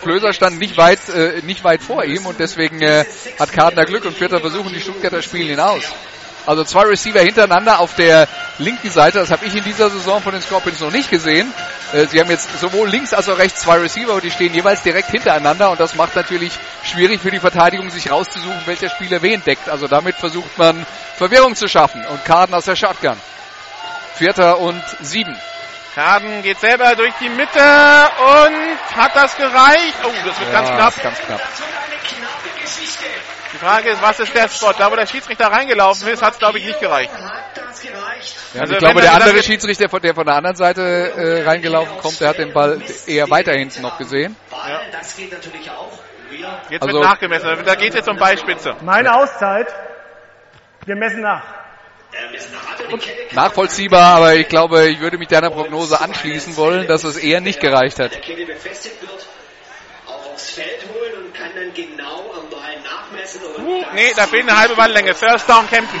Flöser stand nicht weit, äh, nicht weit vor ihm und deswegen äh, hat Kartner Glück und vierter versuchen die Stuttgarter spielen ihn aus. Also zwei Receiver hintereinander auf der linken Seite, das habe ich in dieser Saison von den Scorpions noch nicht gesehen. Äh, sie haben jetzt sowohl links als auch rechts zwei Receiver und die stehen jeweils direkt hintereinander und das macht natürlich schwierig für die Verteidigung, sich rauszusuchen, welcher Spieler wen deckt. Also damit versucht man Verwirrung zu schaffen und Karten aus der Shotgun. Vierter und sieben. Carden geht selber durch die Mitte und hat das gereicht. Oh, das wird ganz Ja, knapp. ist Ganz knapp. Die Frage ist, was ist der Spot? Da, wo der Schiedsrichter reingelaufen ist, hat es, glaube ich, nicht gereicht. Ja, Also ich glaube, der andere Schiedsrichter, von- der von der anderen Seite äh, reingelaufen kommt, der hat den Ball eher weiter hinten noch gesehen. Jetzt Also- wird nachgemessen. Da geht es jetzt um Beispitze. Meine Auszeit. Wir messen nach. Nachvollziehbar, aber ich glaube, ich würde mich deiner Prognose anschließen wollen, dass es eher nicht gereicht hat. Kette befestigt wird, auch aufs Feld holen und kann dann genau nee, da fehlt eine halbe Balllänge. First down Kempten.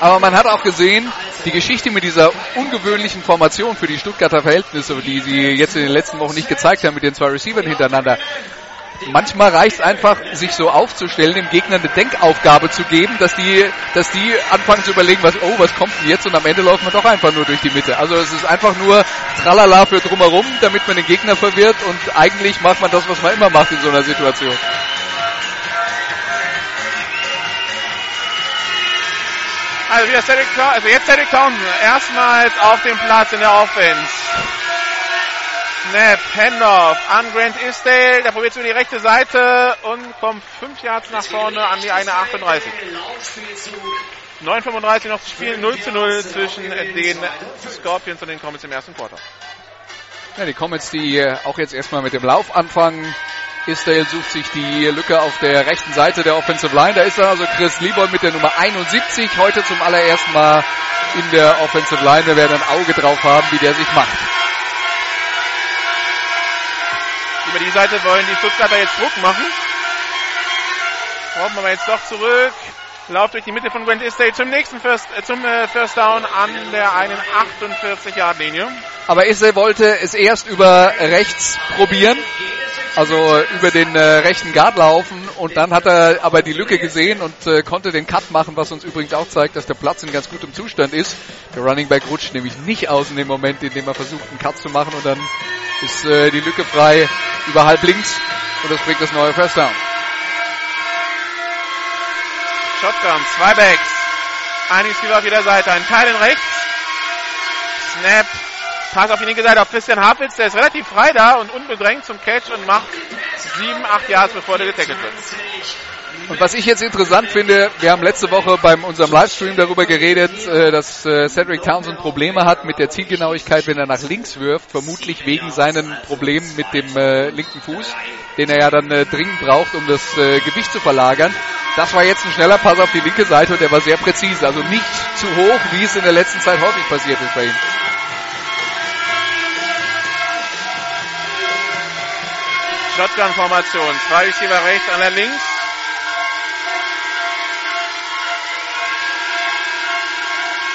Aber man hat auch gesehen, die Geschichte mit dieser ungewöhnlichen Formation für die Stuttgarter Verhältnisse, die sie jetzt in den letzten Wochen nicht gezeigt haben mit den zwei Receivern hintereinander. Manchmal reicht es einfach, sich so aufzustellen, dem Gegner eine Denkaufgabe zu geben, dass die, dass die anfangen zu überlegen, was, oh, was kommt denn jetzt? Und am Ende läuft man doch einfach nur durch die Mitte. Also es ist einfach nur Tralala für drumherum, damit man den Gegner verwirrt und eigentlich macht man das, was man immer macht in so einer Situation. Also wieder Cedric Townsend, also jetzt Cedric Townsend. Erstmals auf dem Platz in der Offense. Snap, Handoff an Grant Isdale. Der probiert über die rechte Seite und kommt 5 Yards nach vorne an die eine 38. 9,35 noch zu spielen. 0 zu 0 zwischen den Scorpions und den Comets im ersten Quarter. Ja, die Comets, die äh, auch jetzt erstmal mit dem Lauf anfangen. Isdale sucht sich die Lücke auf der rechten Seite der Offensive Line. Da ist dann also Chris Liebold mit der Nummer 71 heute zum allerersten Mal in der Offensive Line. Wir werden ein Auge drauf haben, wie der sich macht. Über die Seite wollen die Stuttgarter jetzt Druck machen. Brauchen wir jetzt doch zurück. Lauf durch die Mitte von Gwent Estate zum nächsten First, äh, zum äh, First Down an der einen 48-Yard-Linie. Aber Isse wollte es erst über rechts probieren, also über den äh, rechten Guard laufen und dann hat er aber die Lücke gesehen und äh, konnte den Cut machen, was uns übrigens auch zeigt, dass der Platz in ganz gutem Zustand ist. Der Running Back rutscht nämlich nicht aus in dem Moment, in dem er versucht, einen Cut zu machen und dann ist äh, die Lücke frei über halb links und das bringt das neue First Down. Shotgun, zwei Backs. Ein Receiver auf jeder Seite, ein Teil in rechts. Snap. Pass auf die linke Seite auf Christian Hafitz, der ist relativ frei da und unbedrängt zum Catch und macht sieben, acht Yards, bevor der getackelt wird. Und was ich jetzt interessant finde, wir haben letzte Woche beim unserem Livestream darüber geredet, äh, dass äh, Cedric Townsend Probleme hat mit der Zielgenauigkeit, wenn er nach links wirft, vermutlich wegen seinen Problemen mit dem äh, linken Fuß, den er ja dann dringend braucht, um das Gewicht zu verlagern. Das war jetzt ein schneller Pass auf die linke Seite und der war sehr präzise, also nicht zu hoch, wie es in der letzten Zeit häufig passiert ist bei ihm. Shotgun-Formation. Zwei Receiver rechts, einer links.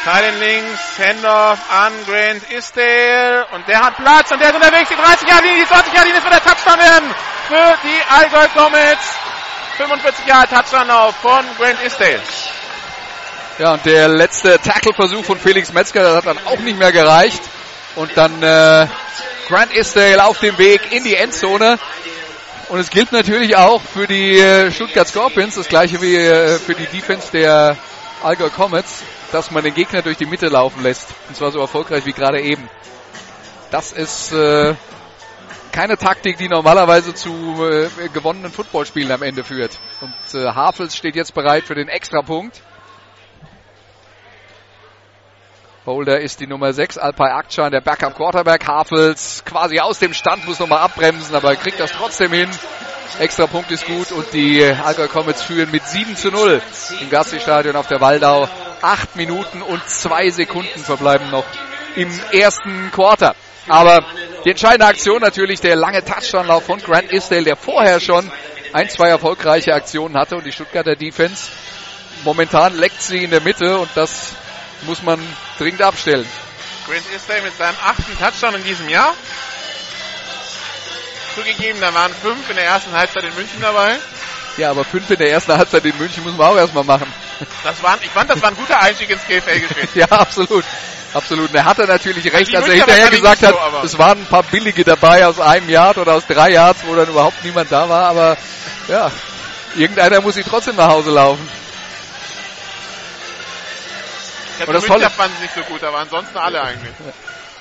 Teilen links, Handoff an Grant Isdale und der hat Platz und der ist unterwegs, die 30 Jahre Linie, die 20 Jahre Linie, das wird der Touchdown werden für die Allgäu Comets. 45 Jahre Touchdown von Grant Isdale. Ja, und der letzte Tackle-Versuch von Felix Metzger, das hat dann auch nicht mehr gereicht. Und dann äh, Grant Isdale auf dem Weg in die Endzone. Und es gilt natürlich auch für die äh, Stuttgart Scorpions, das gleiche wie äh, für die Defense der Allgäu Comets, dass man den Gegner durch die Mitte laufen lässt. Und zwar so erfolgreich wie gerade eben. Das ist äh, keine Taktik, die normalerweise zu äh, gewonnenen Footballspielen am Ende führt. Und äh, Havels steht jetzt bereit für den Extrapunkt. Holder ist die Nummer 6, Alpay Akcan, der Backup Quarterback. Havels quasi aus dem Stand, muss nochmal abbremsen, aber kriegt das trotzdem hin. Extra Punkt ist gut und die Allgäu Comets führen mit 7 zu 0 im Gassi-Stadion auf der Waldau. Acht Minuten und zwei Sekunden verbleiben noch im ersten Quarter. Aber die entscheidende Aktion natürlich der lange Touchdown-Lauf von Grant Isdale, der vorher schon ein, zwei erfolgreiche Aktionen hatte und die Stuttgarter Defense momentan leckt sie in der Mitte und das muss man dringend abstellen. Grant Isdale mit seinem achten Touchdown in diesem Jahr. Zugegeben, da waren fünf in der ersten Halbzeit in München dabei. Ja, aber fünf in der ersten Halbzeit in München muss man auch erstmal machen. Das waren, ich fand, das war ein guter Einstieg ins GFL-Geschehen. ja, absolut. Absolut. Und er hatte natürlich recht, Die als er hinterher gesagt hat, so, aber- es waren ein paar billige dabei aus einem Yard oder aus drei Yards, wo dann überhaupt niemand da war, aber ja, irgendeiner muss sie trotzdem nach Hause laufen. Ich Und hatte das München Tolle- fanden sie nicht so gut, aber ansonsten alle eigentlich.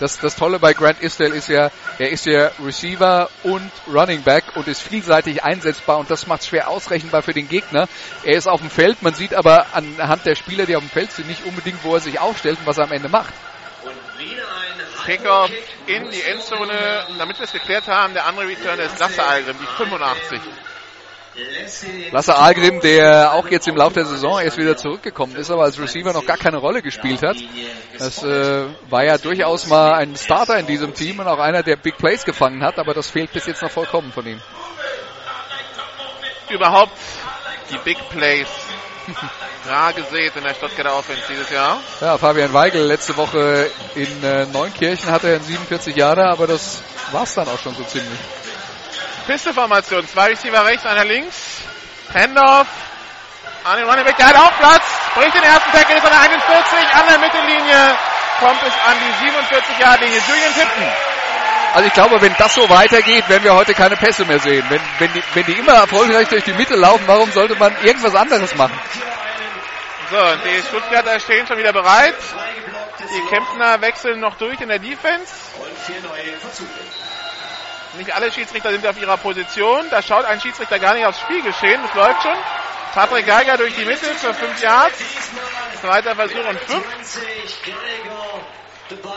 Das, das Tolle bei Grant Isdale ist ja, er ist ja Receiver und Running Back und ist vielseitig einsetzbar und das macht es schwer ausrechenbar für den Gegner. Er ist auf dem Feld, man sieht aber anhand der Spieler, die auf dem Feld sind, nicht unbedingt, wo er sich aufstellt und was er am Ende macht. Kickoff in die Endzone, damit wir es geklärt haben, der andere Return ist Lasse Algrim, die 85. Lasse Algrim, der auch jetzt im Laufe der Saison erst wieder zurückgekommen ist, aber als Receiver noch gar keine Rolle gespielt hat. Das äh, war ja durchaus mal ein Starter in diesem Team und auch einer, der Big Plays gefangen hat, aber das fehlt bis jetzt noch vollkommen von ihm. Überhaupt die Big Plays. Rar gesät in der Stuttgarter Offense dieses Jahr. Ja, Fabian Weigel letzte Woche in äh, Neunkirchen hatte er in 47 Jahre, aber das war's dann auch schon so ziemlich. Pisteformation, zwei Receiver rechts, einer links. Handoff an den Running Back, der hat auch Platz, bricht den ersten Tackle, ist an der 41, an der Mittellinie kommt es an die 47 Yard linie Julian Tipton. Also ich glaube, wenn das so weitergeht, werden wir heute keine Pässe mehr sehen. Wenn, wenn, die, wenn die immer erfolgreich durch die Mitte laufen, warum sollte man irgendwas anderes machen? So, die Stuttgarter stehen schon wieder bereit. Die Kemptner wechseln noch durch in der Defense. Nicht alle Schiedsrichter sind auf ihrer Position. Da schaut ein Schiedsrichter gar nicht aufs Spielgeschehen. Das läuft schon. Patrick Geiger durch die Mitte für 5 Yards. Zweiter Versuch und 5.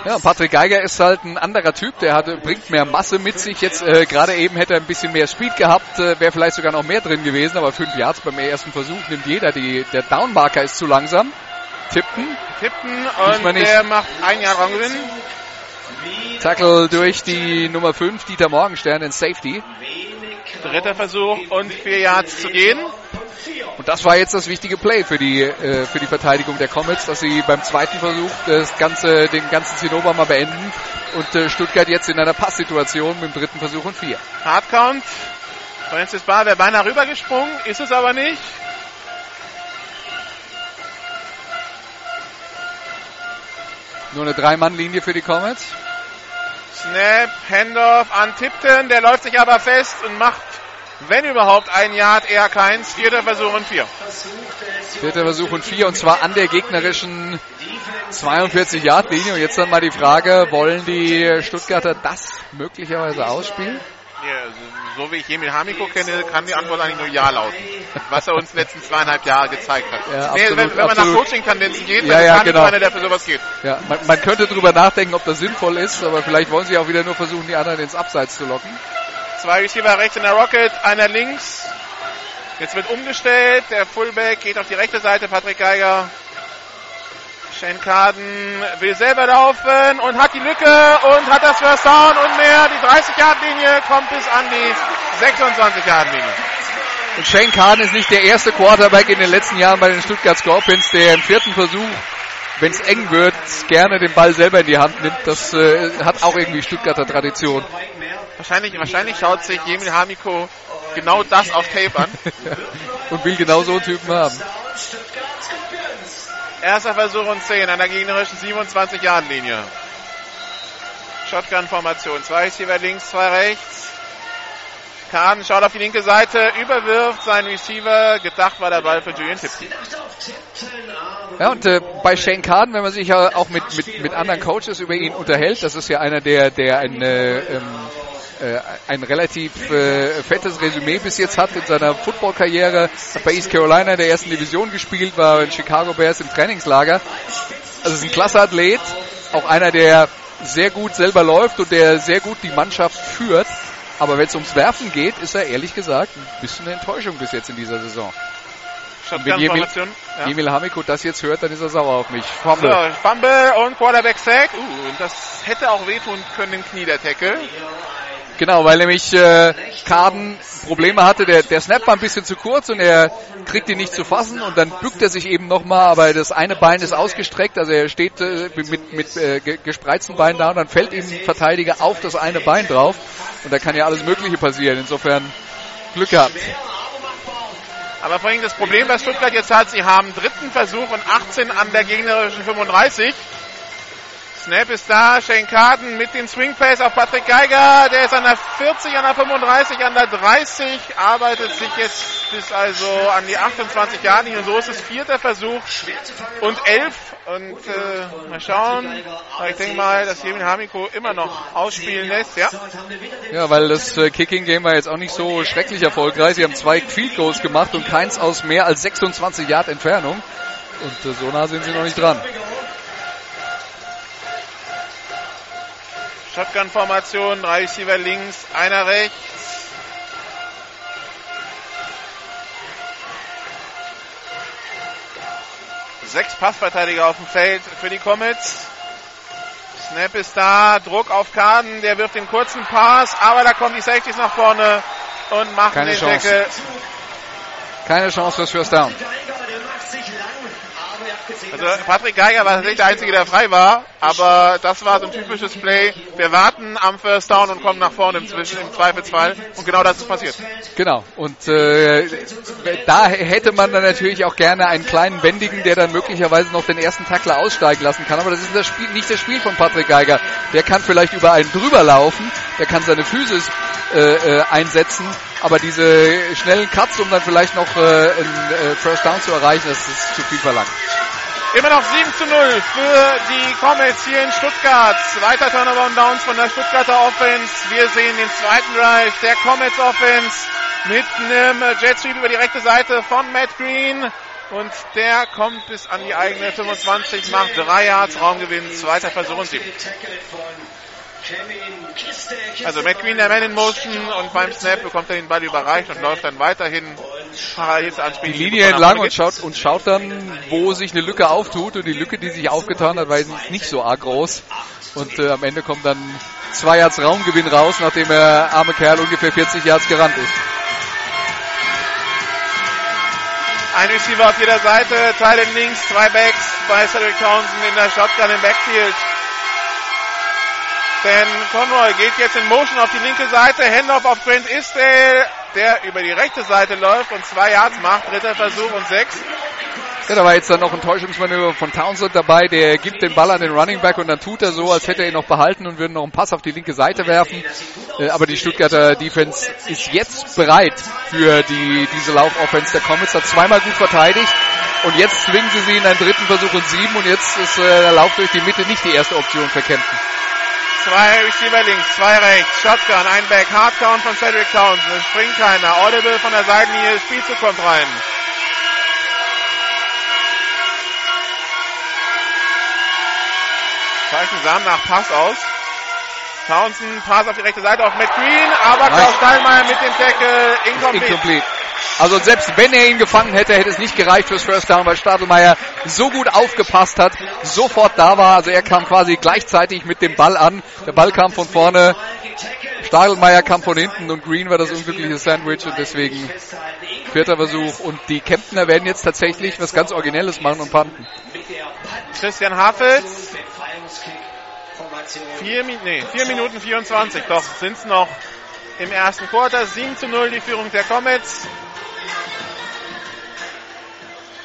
Ja, Patrick Geiger ist halt ein anderer Typ, der hatte, bringt mehr Masse mit sich. Jetzt äh, gerade eben hätte er ein bisschen mehr Speed gehabt, äh, wäre vielleicht sogar noch mehr drin gewesen, aber 5 Yards beim ersten Versuch nimmt jeder. Die, der Downmarker ist zu langsam. Tippen, Tippen und der macht ein Jahr Raumgewinn. Tackle durch die Nummer 5, Dieter Morgenstern in Safety. Dritter Versuch und 4 Yards zu gehen. Und das war jetzt das wichtige Play für die, äh, für die Verteidigung der Comets, dass sie beim zweiten Versuch das ganze, den ganzen Zinnober mal beenden und äh, Stuttgart jetzt in einer Passsituation mit dem dritten Versuch und vier. Hardcount. Francis Bar wäre beinahe rübergesprungen, ist es aber nicht. Nur eine Drei-Mann-Linie für die Comets. Snap, Handoff an Tipton, der läuft sich aber fest und macht, wenn überhaupt, ein Yard, eher keins. Vierter Versuch und vier. Vierter Versuch und vier und zwar an der gegnerischen 42-Yard-Linie. Und jetzt dann mal die Frage, wollen die Stuttgarter das möglicherweise ausspielen? Ja, so, so wie ich Emil Hamiko kenne, kann die Antwort eigentlich nur Ja lauten. Was er uns letzten zweieinhalb Jahre gezeigt hat. Ja, nee, absolut, wenn, wenn man nach Coaching-Tendenzen geht, Ja, dann ja, kann genau. keiner, der für sowas geht. Ja, man, man könnte drüber nachdenken, ob das sinnvoll ist, aber vielleicht wollen sie auch wieder nur versuchen, die anderen ins Abseits zu locken. Zwei Receiver rechts in der Rocket, einer links. Jetzt wird umgestellt. Der Fullback geht auf die rechte Seite. Patrick Geiger. Shane Carden will selber laufen und hat die Lücke und hat das First Down und mehr. Die 30-Yard-Linie kommt bis an die 26-Yard-Linie. Und Shane Carden ist nicht der erste Quarterback in den letzten Jahren bei den Stuttgart Scorpions, der im vierten Versuch, wenn es eng wird, gerne den Ball selber in die Hand nimmt. Das äh, hat auch irgendwie Stuttgarter Tradition. Wahrscheinlich, wahrscheinlich schaut sich Emil Hamiko genau das auf Tape an. Und will genau so einen Typen haben. Erster Versuch und 10 an der gegnerischen 27-Yard-Linie. Shotgun-Formation. Zwei Receiver links, zwei rechts. Kahn schaut auf die linke Seite, überwirft seinen Receiver. Gedacht war der Ball für Julian Tipton. Ja, und äh, bei Shane Carden, wenn man sich ja auch mit, mit, mit anderen Coaches über ihn unterhält, das ist ja einer, der, der ein, äh, ähm, äh, ein relativ äh, fettes Resümee bis jetzt hat in seiner Football-Karriere. Hat bei East Carolina in der ersten Division gespielt, war in Chicago Bears im Trainingslager. Also ist ein klasse Athlet, auch einer, der sehr gut selber läuft und der sehr gut die Mannschaft führt. Aber wenn es ums Werfen geht, ist er ehrlich gesagt ein bisschen eine Enttäuschung bis jetzt in dieser Saison. Und wenn Emil. Ja. Emil Hamiko das jetzt hört, dann ist er sauer auf mich. Fumble. So, Fumble und Quarterback Sack. Uh, und das hätte auch wehtun können im Knie, der Tackle. Genau, weil nämlich äh, Carden Probleme hatte. Der, der Snap war ein bisschen zu kurz und er kriegt ihn nicht zu fassen und dann bückt er sich eben nochmal, aber das eine Bein ist ausgestreckt, also er steht äh, mit, mit äh, ge- gespreizten Beinen da und dann fällt ihm Verteidiger auf das eine Bein drauf und da kann ja alles Mögliche passieren. Insofern Glück gehabt. Aber vor allem das Problem, was Stuttgart jetzt hat, sie haben dritten Versuch und 18 an der gegnerischen 35. Snap ist da, Shane Carden mit den Swing Plays auf Patrick Geiger, der ist an der 40, an der 35, an der 30, arbeitet sich jetzt bis also an die 28 Jahre und so ist es vierter Versuch und 11 und äh, mal schauen, ich denke mal, dass Jemin Hamiko immer noch ausspielen lässt, ja. Ja, weil das äh, Kicking Game war jetzt auch nicht so schrecklich erfolgreich. Sie haben zwei Field Goals gemacht und keins aus mehr als 26 Yard Entfernung. Und äh, so nah sind sie noch nicht dran. Shotgun-Formation, drei Receiver links, einer rechts. Sechs Passverteidiger auf dem Feld für die Comets. Snap ist da, Druck auf Kaden, der wirft den kurzen Pass, aber da kommen die Safeties nach vorne und machen Keine den Chance. Deckel. Keine Chance fürs First Down. Also Patrick Geiger war tatsächlich der Einzige, der frei war, aber das war so ein typisches Play. Wir warten am First Down und kommen nach vorne im, Zwischen, im Zweifelsfall und genau das ist passiert. Genau. Und äh, da hätte man dann natürlich auch gerne einen kleinen Wendigen, der dann möglicherweise noch den ersten Tackler aussteigen lassen kann. Aber das ist das Spiel, nicht das Spiel von Patrick Geiger. Der kann vielleicht über einen drüber laufen, der kann seine Physis äh, äh, einsetzen, aber diese schnellen Cuts, um dann vielleicht noch äh, einen äh, First Down zu erreichen, das ist zu viel verlangt. Immer noch 7 zu 0 für die Comets hier in Stuttgart. Zweiter Turnover und Downs von der Stuttgarter Offense. Wir sehen den zweiten Drive der Comets Offense mit einem Jet Sweep über die rechte Seite von Matt Green. Und der kommt bis an die eigene 25, macht drei Yards, Raumgewinn, zweiter Versuch und sieben. Also Matt Green, der Man in Motion und beim Snap bekommt er den Ball überreicht und läuft dann weiterhin parallel zur Die Anspielung. Linie entlang und schaut, und schaut dann, wo sich eine Lücke auftut. Und die Lücke, die sich aufgetan hat, war jetzt nicht so arg groß. Und äh, am Ende kommt dann zwei Yards Raumgewinn raus, nachdem der arme Kerl ungefähr 40 Yards gerannt ist. Ein Receiver auf jeder Seite, Teile links, zwei Backs bei Cedric Townsend in der Shotgun im Backfield. Denn Conroy geht jetzt in Motion auf die linke Seite, Handoff auf Grant Isdale, der über die rechte Seite läuft und zwei Yards macht, dritter Versuch und sechs. Ja, da war jetzt dann noch ein Täuschungsmanöver von Townsend dabei, der gibt den Ball an den Running Back und dann tut er so, als hätte er ihn noch behalten und würde noch einen Pass auf die linke Seite werfen. Äh, aber die Stuttgarter Defense ist jetzt bereit für die, diese Laufoffense der Comets, hat zweimal gut verteidigt und jetzt zwingen sie sie in einen dritten Versuch und sieben und jetzt ist äh, der Lauf durch die Mitte nicht die erste Option für Kempten. Zwei Receiver links, zwei rechts, Shotgun, ein Back, Hardcount von Cedric Townsend, es springt keiner, Audible von der Seitenlinie, Spielzug kommt rein. Zeichen sahen nach Pass aus. Townsend, Pass auf die rechte Seite auf Matt Green, aber Klaus Steinmeier mit dem Tackle incomplete. Incomplete. Also selbst wenn er ihn gefangen hätte, hätte es nicht gereicht fürs First Down, weil Stadelmeier so gut aufgepasst hat, sofort da war. Also er kam quasi gleichzeitig mit dem Ball an. Der Ball kam von vorne, Stadelmeier kam von hinten und Green war das unglückliche Sandwich und deswegen vierter Versuch. Und die Kemptner werden jetzt tatsächlich was ganz Originelles machen und panten. Christian Hafels. Vier, nee, vier Minuten 24, doch sind es noch im ersten Quarter. 7 zu 0 die Führung der Comets.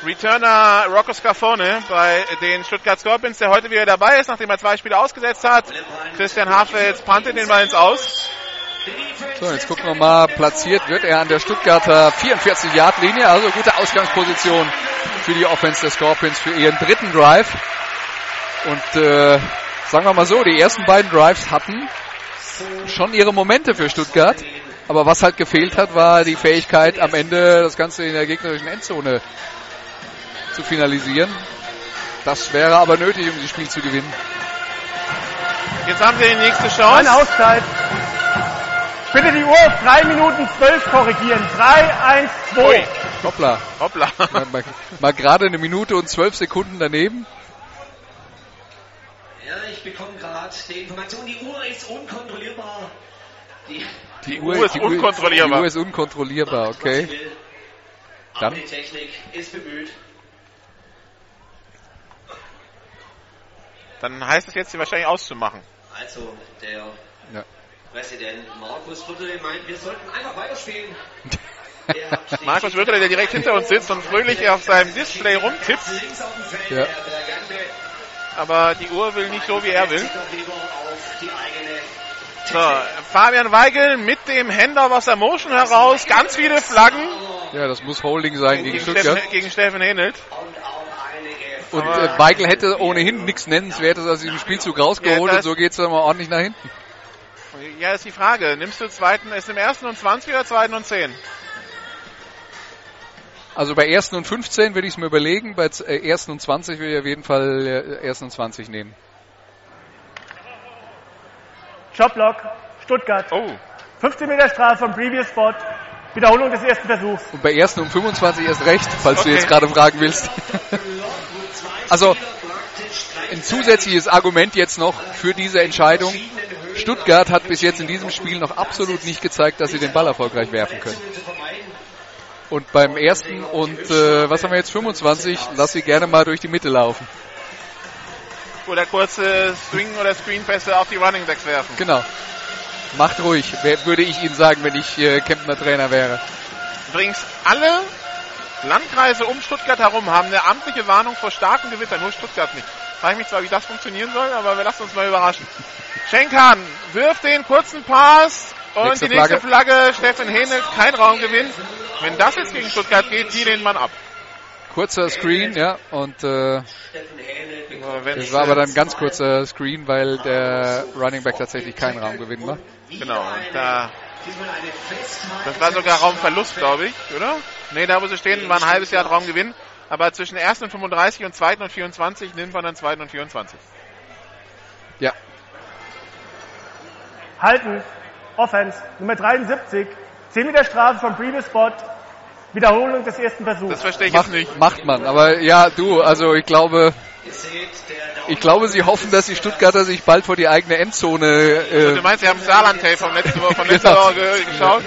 Returner Rocco Scafone bei den Stuttgart Scorpions, der heute wieder dabei ist, nachdem er zwei Spiele ausgesetzt hat. Christian Hafels pantet den Ball ins Aus. So, jetzt gucken wir mal, platziert wird er an der Stuttgarter 44-Yard-Linie, also gute Ausgangsposition für die Offense der Scorpions für ihren dritten Drive. Und äh, sagen wir mal so, die ersten beiden Drives hatten schon ihre Momente für Stuttgart. Aber was halt gefehlt hat, war die Fähigkeit, am Ende das Ganze in der gegnerischen Endzone zu finalisieren. Das wäre aber nötig, um das Spiel zu gewinnen. Jetzt haben sie die nächste Eine Chance. Auszeit. Bitte die Uhr auf 3 Minuten 12 korrigieren. 3, 1, 2. Ui. Hoppla. Hoppla. Mal, mal, mal gerade eine Minute und zwölf Sekunden daneben. Ja, ich bekomme gerade die Information, die Uhr ist unkontrollierbar. Die, Die Uhr ist unkontrollierbar. Die Uhr ist unkontrollierbar, okay. Dann- die Technik ist bemüht. Dann heißt es jetzt, sie wahrscheinlich auszumachen. Also, der Ja. Präsident Markus Rüttel meint, wir sollten einfach weiterspielen. Er Markus Würtele, der direkt hinter uns sitzt und fröhlich auf seinem Display rumtippt, Ja. aber die Uhr will nicht so, wie er will. So, Fabian Weigel mit dem Handoff aus der Motion heraus, ganz viele Flaggen Ja, das muss Holding sein gegen gegen Stuttgart. Steffen, gegen Steffen Henelt. Und äh, Weigel hätte ohnehin nichts Nennenswertes aus diesem Spielzug rausgeholt Ja, und so geht's dann mal ordentlich nach hinten. Ja, ist die Frage. Nimmst du zweiten, ist im ersten und 20 oder zweiten und 10? Also bei ersten und 15 würde ich es mir überlegen, bei äh, ersten und 20 würde ich auf jeden Fall äh, ersten und 20 nehmen. Shotblock, Stuttgart. Oh, 15 Meter Strafe vom Previous Spot. Wiederholung des ersten Versuchs. Und bei ersten und 25 erst recht, falls du Okay. jetzt gerade fragen willst. also ein zusätzliches Argument jetzt noch für diese Entscheidung. Stuttgart hat bis jetzt in diesem Spiel noch absolut nicht gezeigt, dass sie den Ball erfolgreich werfen können. Und beim ersten und äh, was haben wir jetzt 25, lass sie gerne mal durch die Mitte laufen. oder kurze Swing- oder Screenpässe auf die Running Backs werfen. Genau. Macht ruhig, würde ich Ihnen sagen, wenn ich äh, Kempner Trainer wäre. Übrigens, alle Landkreise um Stuttgart herum haben eine amtliche Warnung vor starken Gewittern, nur Stuttgart nicht. Frage ich mich zwar, wie das funktionieren soll, aber wir lassen uns mal überraschen. Schenkan wirft den kurzen Pass und Nächste die nächste Flagge, Steffen Henelt, kein Raumgewinn. Wenn das jetzt gegen Stuttgart geht, die den Mann ab. Kurzer Screen, ja, und äh, Hähnel das war aber dann ein ganz kurzer Screen, weil der Running Back tatsächlich keinen Raumgewinn macht. Genau, und da, das war sogar Raumverlust, glaube ich, oder? Nee, da wo sie stehen, war ein halbes Jahr Raumgewinn. Aber zwischen ersten und 35 und zweiten und 24 nimmt man dann zweiten und 24. Ja, Halten. Offense. Nummer 73. 10 Meter Strafe vom Previous Spot. Wiederholung des ersten Versuchs. Das verstehe ich jetzt macht, nicht. macht man. Aber ja, du, also ich glaube, ich glaube, sie hoffen, dass die Stuttgarter sich bald vor die eigene Endzone. Du Äh, meinst, sie haben Saarland-Tape vom letzten Woche, von letzter Genau. Woche ge- geschaut?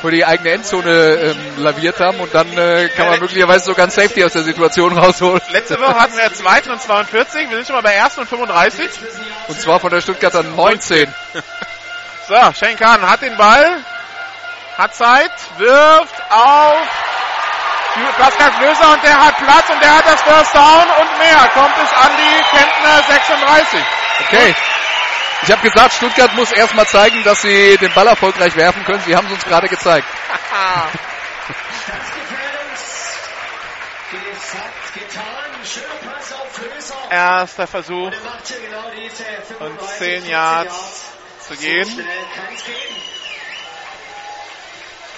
Vor die eigene Endzone ähm, laviert haben und dann äh, kann man möglicherweise sogar ein Safety aus der Situation rausholen. Letzte Woche hatten wir zweiten und 42, wir sind schon mal bei ersten und 35. Und zwar von der Stuttgarter 19. So, Shane Kahn hat den Ball, hat Zeit, wirft auf Pascal Löser und der hat Platz und der hat das First Down und mehr. Kommt es an die Kempner 36. Okay. Ich habe gesagt, Stuttgart muss erstmal zeigen, dass sie den Ball erfolgreich werfen können. Sie haben es uns gerade gezeigt. Erster Versuch und 10 Yards zu gehen.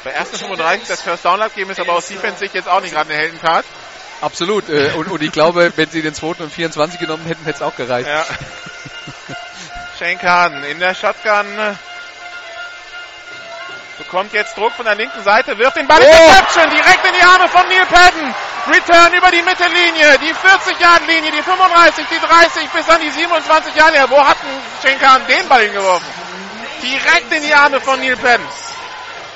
Bei ersten 35 das First Down abgeben ist aber aus Defense-Sicht jetzt auch nicht gerade eine Heldentat. Absolut. äh, Und, und ich glaube, wenn sie den zweiten und 24 genommen hätten, hätte es auch gereicht. Ja. Shane Kahn in der Shotgun. Bekommt jetzt Druck von der linken Seite, wirft den Ball in Oh! Interception direkt in die Arme von Neil Patton. Return über die Mittellinie, die 40-Yard-Linie, die 35, die 30 bis an die 27 Jahre. linie Wo hat Shane Kahn den Ball hingeworfen? Direkt in die Arme von Neil Patton.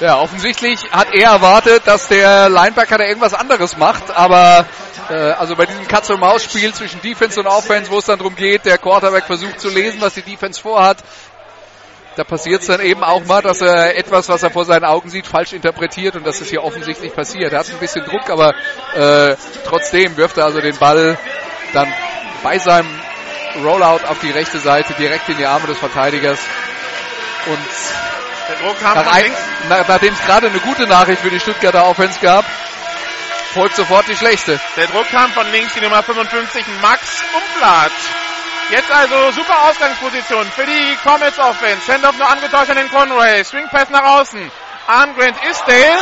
Ja, offensichtlich hat er erwartet, dass der Linebacker da irgendwas anderes macht, aber äh, also bei diesem Katz-und-Maus-Spiel zwischen Defense und Offense, wo es dann darum geht, der Quarterback versucht zu lesen, was die Defense vorhat, da passiert es dann eben auch mal, dass er etwas, was er vor seinen Augen sieht, falsch interpretiert und das ist hier offensichtlich passiert. Er hat ein bisschen Druck, aber äh, trotzdem wirft er also den Ball dann bei seinem Rollout auf die rechte Seite direkt in die Arme des Verteidigers und nach von ein, links. nach, nachdem es gerade eine gute Nachricht für die Stuttgarter Offense gab, folgt sofort die schlechte. Der Druck kam von links, die Nummer 55, Max Umplath. Jetzt also super Ausgangsposition für die Comets Offense. Handoff nur angetauscht an den Conway. Swing Pass nach außen. An Grant Isdale.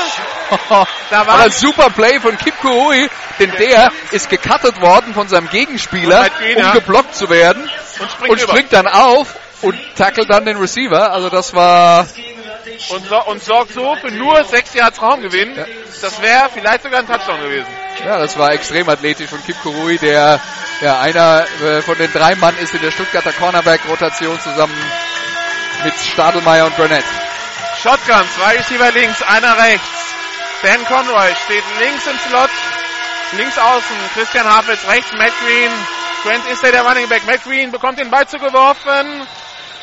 Da war ein super Play von Kip Kurui, denn der ist gecuttet worden von seinem Gegenspieler, um geblockt zu werden und springt, und springt dann auf und tackelt dann den Receiver. Also das war Und, so, und sorgt so für nur 6 Yards Raumgewinn. Ja. Das wäre vielleicht sogar ein Touchdown gewesen. ja, das war extrem athletisch von Kip Kurui, der ja einer äh, von den drei Mann ist in der Stuttgarter Cornerback Rotation zusammen mit Stadelmeier und Burnett. Shotgun, zwei Receiver links, einer rechts. Dan Conroy steht links im Slot. Links außen, Christian Hafels rechts, Matt Green. Grant ist der Running Back. Matt Green bekommt den Ball zugeworfen.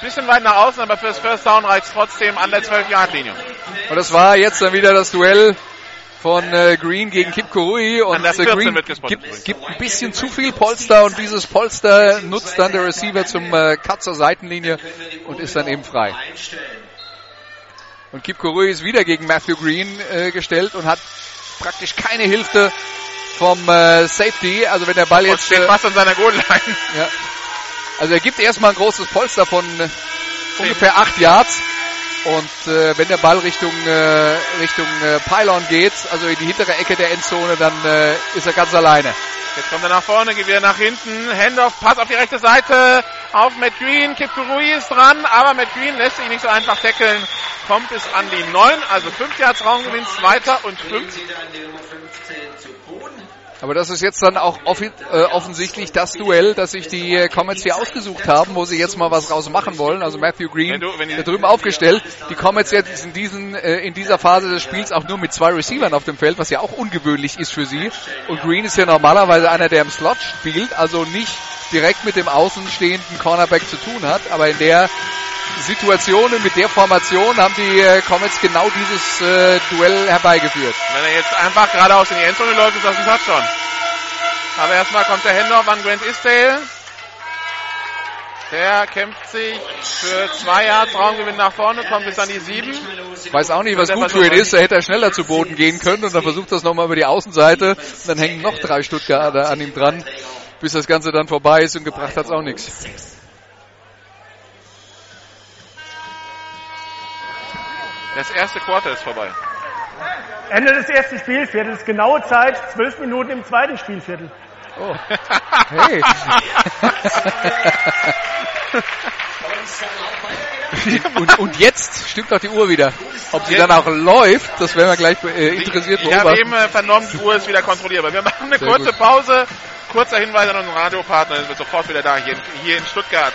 Bisschen weit nach außen, aber fürs First Down reicht trotzdem an der 12-Yard-Linie. Und das war jetzt dann wieder das Duell von äh, Green gegen Kip Kurui und äh, 14 Green gibt, gibt ein bisschen zu viel Polster und dieses Polster nutzt dann der Receiver zum äh, Cut zur Seitenlinie und ist dann eben frei. Und Kip Kurui ist wieder gegen Matthew Green äh, gestellt und hat praktisch keine Hilfe vom äh, Safety. Also wenn der Ball Und jetzt steht äh, fast an seiner Goal-Line. ja. Also er gibt erstmal ein großes Polster von äh, ungefähr 8 Yards. Und äh, wenn der Ball Richtung äh, Richtung äh, Pylon geht, also in die hintere Ecke der Endzone, dann äh, ist er ganz alleine. Jetzt kommt er nach vorne, geht wieder nach hinten. Handoff, Pass auf die rechte Seite auf Matt Green. Kip Kurui ist dran, aber Matt Green lässt sich nicht so einfach tackeln. Kommt es an die 9, also 5 Yards Raumgewinn, zweiter und 5. Aber das ist jetzt dann auch äh, offensichtlich das Duell, das sich die äh, Comets hier ausgesucht haben, wo sie jetzt mal was raus machen wollen. Also Matthew Green da drüben aufgestellt. Die Comets jetzt in, diesen, äh, in dieser Phase des Spiels auch nur mit zwei Receivern auf dem Feld, was ja auch ungewöhnlich ist für sie. Und Green ist ja normalerweise einer, der im Slot spielt, also nicht direkt mit dem außenstehenden Cornerback zu tun hat. Aber in der Situation und mit der Formation haben die äh, Comets genau dieses äh, Duell herbeigeführt. Wenn er jetzt einfach geradeaus in die Endzone läuft, ist das ein Touchdown. Aber erstmal kommt der Handoff an Grant Isdale. Der kämpft sich für zwei Yards Raumgewinn nach vorne, kommt bis an die sieben. Weiß auch nicht, was gut für ihn ist. Da hätte er schneller zu Boden gehen können und dann versucht das nochmal über die Außenseite. Und dann hängen noch drei Stuttgarter an ihm dran, bis das Ganze dann vorbei ist und gebracht hat es auch nichts. Das erste Quarter ist vorbei. Ende des ersten Spielviertels, genaue Zeit, zwölf Minuten im zweiten Spielviertel. Oh. Hey. und, und jetzt stimmt doch die Uhr wieder. Ob sie dann auch läuft, das werden wir gleich äh, interessiert Ich habe beobachten. eben äh, vernommen, die Uhr ist wieder kontrollierbar. Wir machen eine Sehr kurze gut. Pause. Kurzer Hinweis an unseren Radiopartner, es wird sofort wieder da, hier in, hier in Stuttgart.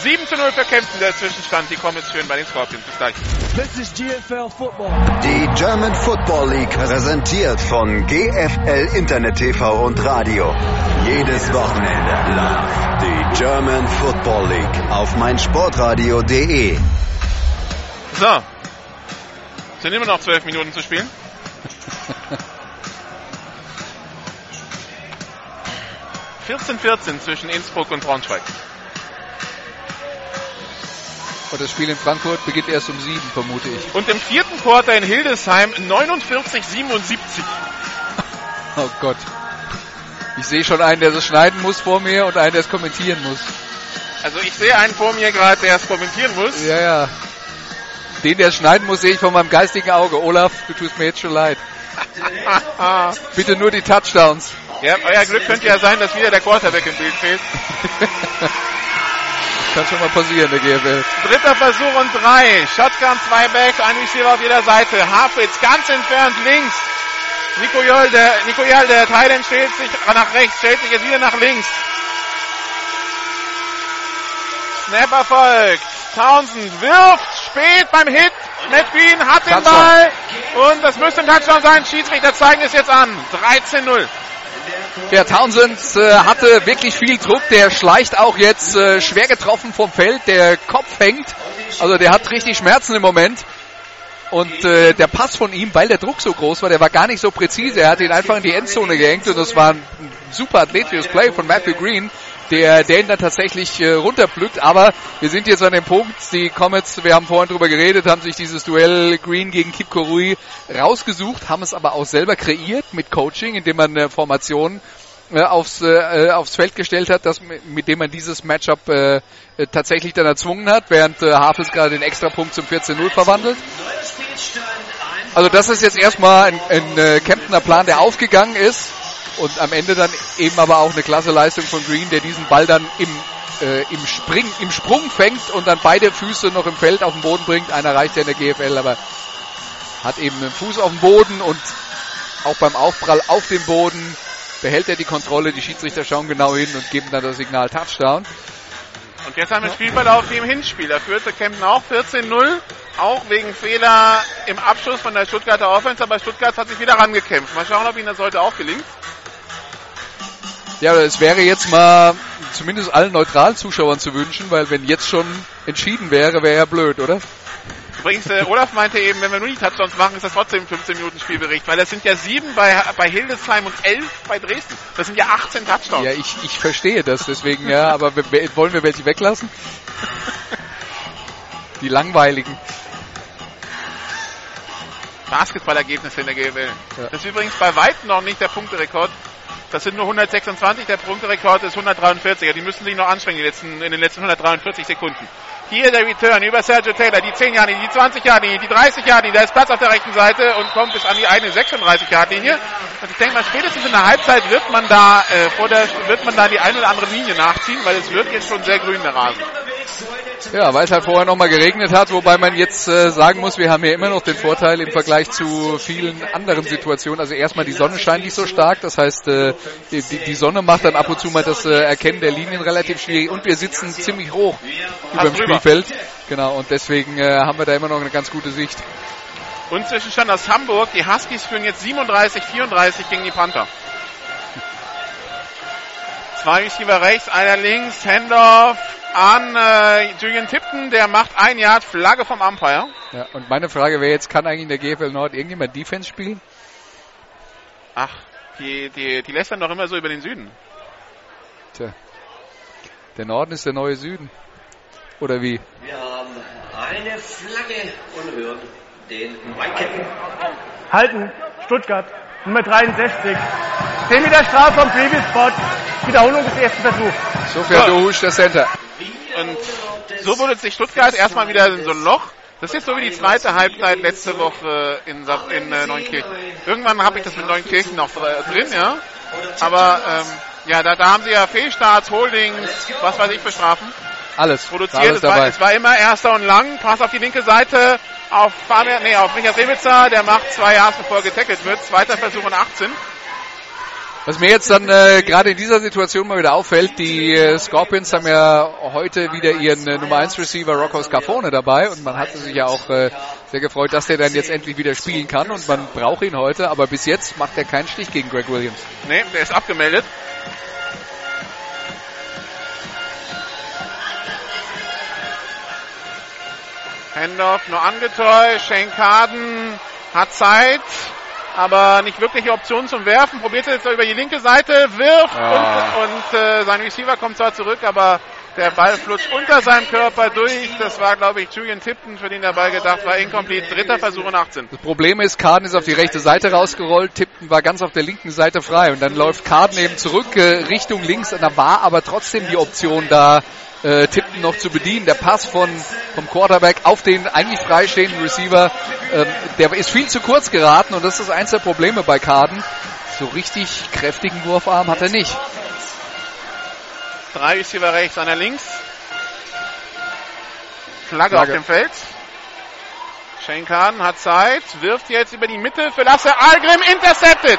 7 zu 0 für Kempten, der Zwischenstand. Die kommen jetzt schön bei den Scorpions. Bis gleich. This is GFL Football. Die German Football League präsentiert von GFL Internet TV und Radio. Jedes Wochenende live die German Football League auf meinsportradio.de. So. Sind immer noch zwölf Minuten zu spielen. Vierzehn, vierzehn zwischen Innsbruck und Braunschweig. Und das Spiel in Frankfurt beginnt erst um sieben, vermute ich. Und im vierten Quarter in Hildesheim 49, 77. Oh Gott. Ich sehe schon einen, der das schneiden muss vor mir und einen, der es kommentieren muss. Also ich sehe einen vor mir gerade, der es kommentieren muss. Ja, ja. Den, der es schneiden muss, sehe ich von meinem geistigen Auge. Olaf, du tust mir jetzt schon leid. Bitte nur die Touchdowns. Ja, euer Glück könnte ja sein, dass wieder der Quarterback im Bild fehlt. Kann schon mal passieren, der GFL. Dritter Versuch und drei. Shotgun, zwei Backs, ein Receiver auf jeder Seite. Hafitz ganz entfernt links. Nico Joll, der, Nico Joll, der Thailand stellt sich nach rechts, stellt sich jetzt wieder nach links. Snap erfolgt. Townsend wirft spät beim Hit. Matt Green hat den Touchdown. Ball. Und das müsste ein Touchdown sein. Schiedsrichter zeigen es jetzt an. 13-0. Der Townsend äh, hatte wirklich viel Druck. Der schleicht auch jetzt äh, schwer getroffen vom Feld. Der Kopf hängt. Also der hat richtig Schmerzen im Moment. Und äh, der Pass von ihm, weil der Druck so groß war, der war gar nicht so präzise. Er hat ihn einfach in die Endzone gehängt und das war ein super athletisches Play von Matthew Green, der, ihn dann tatsächlich äh, runterpflückt. Aber wir sind jetzt an dem Punkt, die Comets, wir haben vorhin drüber geredet, haben sich dieses Duell Green gegen Kip Korui rausgesucht, haben es aber auch selber kreiert mit Coaching, indem man eine Formation äh, aufs, äh, aufs Feld gestellt hat, das, mit dem man dieses Matchup äh, äh, tatsächlich dann erzwungen hat, während äh, Hafels gerade den Extrapunkt zum 14-0 verwandelt. Also das ist jetzt erstmal ein, ein äh, Kemptener Plan, der aufgegangen ist und am Ende dann eben aber auch eine klasse Leistung von Green, der diesen Ball dann im, äh, im, Spring, im Sprung fängt und dann beide Füße noch im Feld auf den Boden bringt. Einer reicht ja in der GFL, aber hat eben einen Fuß auf dem Boden und auch beim Aufprall auf dem Boden behält er die Kontrolle. Die Schiedsrichter schauen genau hin und geben dann das Signal Touchdown. Und jetzt haben wir Spielverlauf wie im Hinspiel. Da führte Kempten auch 14-0. Auch wegen Fehler im Abschluss von der Stuttgarter Offense. Aber Stuttgart hat sich wieder rangekämpft. Mal schauen, ob ihnen das heute auch gelingt. Ja, es wäre jetzt mal zumindest allen neutralen Zuschauern zu wünschen, weil wenn jetzt schon entschieden wäre, wäre ja blöd, oder? Übrigens, äh, Olaf meinte eben, wenn wir nur die Touchdowns machen, ist das trotzdem ein 15 Minuten Spielbericht, weil das sind ja sieben bei, bei Hildesheim und elf bei Dresden. Das sind ja 18 Touchdowns. Ja, ich, ich verstehe das, deswegen ja, aber wollen wir welche weglassen? Die langweiligen. Basketballergebnisse in der GWL. Ja. Das ist übrigens bei weitem noch nicht der Punkterekord. Das sind nur 126, der Punkterekord ist 143. Die müssen sich noch anstrengen in den letzten 143 Sekunden. Hier der Return über Sergio Taylor, die 10 Jahre, die 20 Jahre, die 30 Jahre, da ist Platz auf der rechten Seite und kommt bis an die eigene 36 Yard Linie. Und ich denke mal, spätestens in der Halbzeit wird man da äh, vor der wird man da die eine oder andere Linie nachziehen, weil es wird jetzt schon sehr grün der Rasen. Ja, weil es halt vorher nochmal geregnet hat, wobei man jetzt äh, sagen muss, wir haben hier immer noch den Vorteil im Vergleich zu vielen anderen Situationen. Also erstmal die Sonne scheint nicht so stark, das heißt, äh, die, die Sonne macht dann ab und zu mal das äh, Erkennen der Linien relativ schwierig und wir sitzen ziemlich hoch über dem. Spielfeld. Genau, und deswegen äh, haben wir da immer noch eine ganz gute Sicht. Und Zwischenstand aus Hamburg, die Huskies führen jetzt 37, 34 gegen die Panther. Zwei Receiver rechts, einer links, Handoff an äh, Julian Tipton, der macht ein Yard, Flagge vom Umpire. Ja, und meine Frage wäre jetzt, kann eigentlich in der GFL Nord irgendjemand Defense spielen? Ach, die, die, die lästern doch immer so über den Süden. Tja, der Norden ist der neue Süden. Oder wie? Wir haben eine Flagge und hören den Mike. Halten, Stuttgart, Nummer 63. 10 Meter Strafe vom Previous Spot. Wiederholung des ersten Versuchs. So fährt Ja. Dohusch der Center. Und so wurde sich Stuttgart erstmal wieder in so ein Loch. Das ist jetzt so wie die zweite Halbzeit letzte Woche in, Sa- in äh, Neunkirchen. Irgendwann habe ich das mit Neunkirchen noch dr- drin, ja. Aber ähm, ja, da, da haben sie ja Fehlstarts, Holdings, was weiß ich für Strafen Alles. produziert. Alles Es war, dabei. es war immer erster und lang. Pass auf die linke Seite auf Fabian, nee, auf Michael Rebitzer. Der macht zwei Yards, bevor getackelt wird. Zweiter Versuch und 18. Was mir jetzt dann äh, gerade in dieser Situation mal wieder auffällt, die äh, Scorpions haben ja heute wieder ihren äh, Nummer 1 Receiver Rocco Scarfone dabei und man hatte sich ja auch äh, sehr gefreut, dass der dann jetzt endlich wieder spielen kann und man braucht ihn heute, aber bis jetzt macht er keinen Stich gegen Greg Williams. Nee, der ist abgemeldet. Hendorf nur angetäuscht. Shane Carden hat Zeit, aber nicht wirkliche Option zum Werfen. Probiert es jetzt über die linke Seite, wirft Ah. und, und äh, sein Receiver kommt zwar zurück, aber der Ball flutscht unter seinem Körper durch. Das war, glaube ich, Julian Tipton, für den der Ball gedacht war. Incomplete. Dritter Versuch und 18. Das Problem ist, Carden ist auf die rechte Seite rausgerollt, Tipton war ganz auf der linken Seite frei und dann läuft Carden eben zurück äh, Richtung links und da war aber trotzdem die Option da, äh, Tipton noch zu bedienen. Der Pass von vom Quarterback auf den eigentlich freistehenden Receiver, ähm, der ist viel zu kurz geraten und das ist eins der Probleme bei Carden. So richtig kräftigen Wurfarm hat er nicht. Drei Receiver rechts, einer links. Flagge, Flagge. auf dem Feld. Shane Carden hat Zeit, wirft jetzt über die Mitte für Lasse Algrim, intercepted.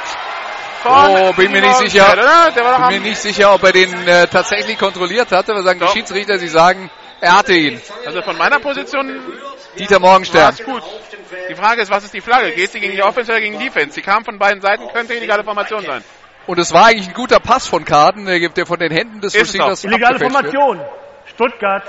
Von Oh, bin mir nicht sicher. Bin mir nicht sicher, ob er den äh, tatsächlich kontrolliert hatte. Wir sagen Doch. die Schiedsrichter, sie sagen, er hatte ihn. also von meiner Position Dieter Morgenstern. gut. Die Frage ist, was ist die Flagge? Geht sie gegen die Offense oder gegen die Defense? Sie kam von beiden Seiten, könnte illegale Formation sein. Und es war eigentlich ein guter Pass von Carden, der der von den Händen des Ist es Receivers Illegale abgefälscht wird. Formation. Stuttgart.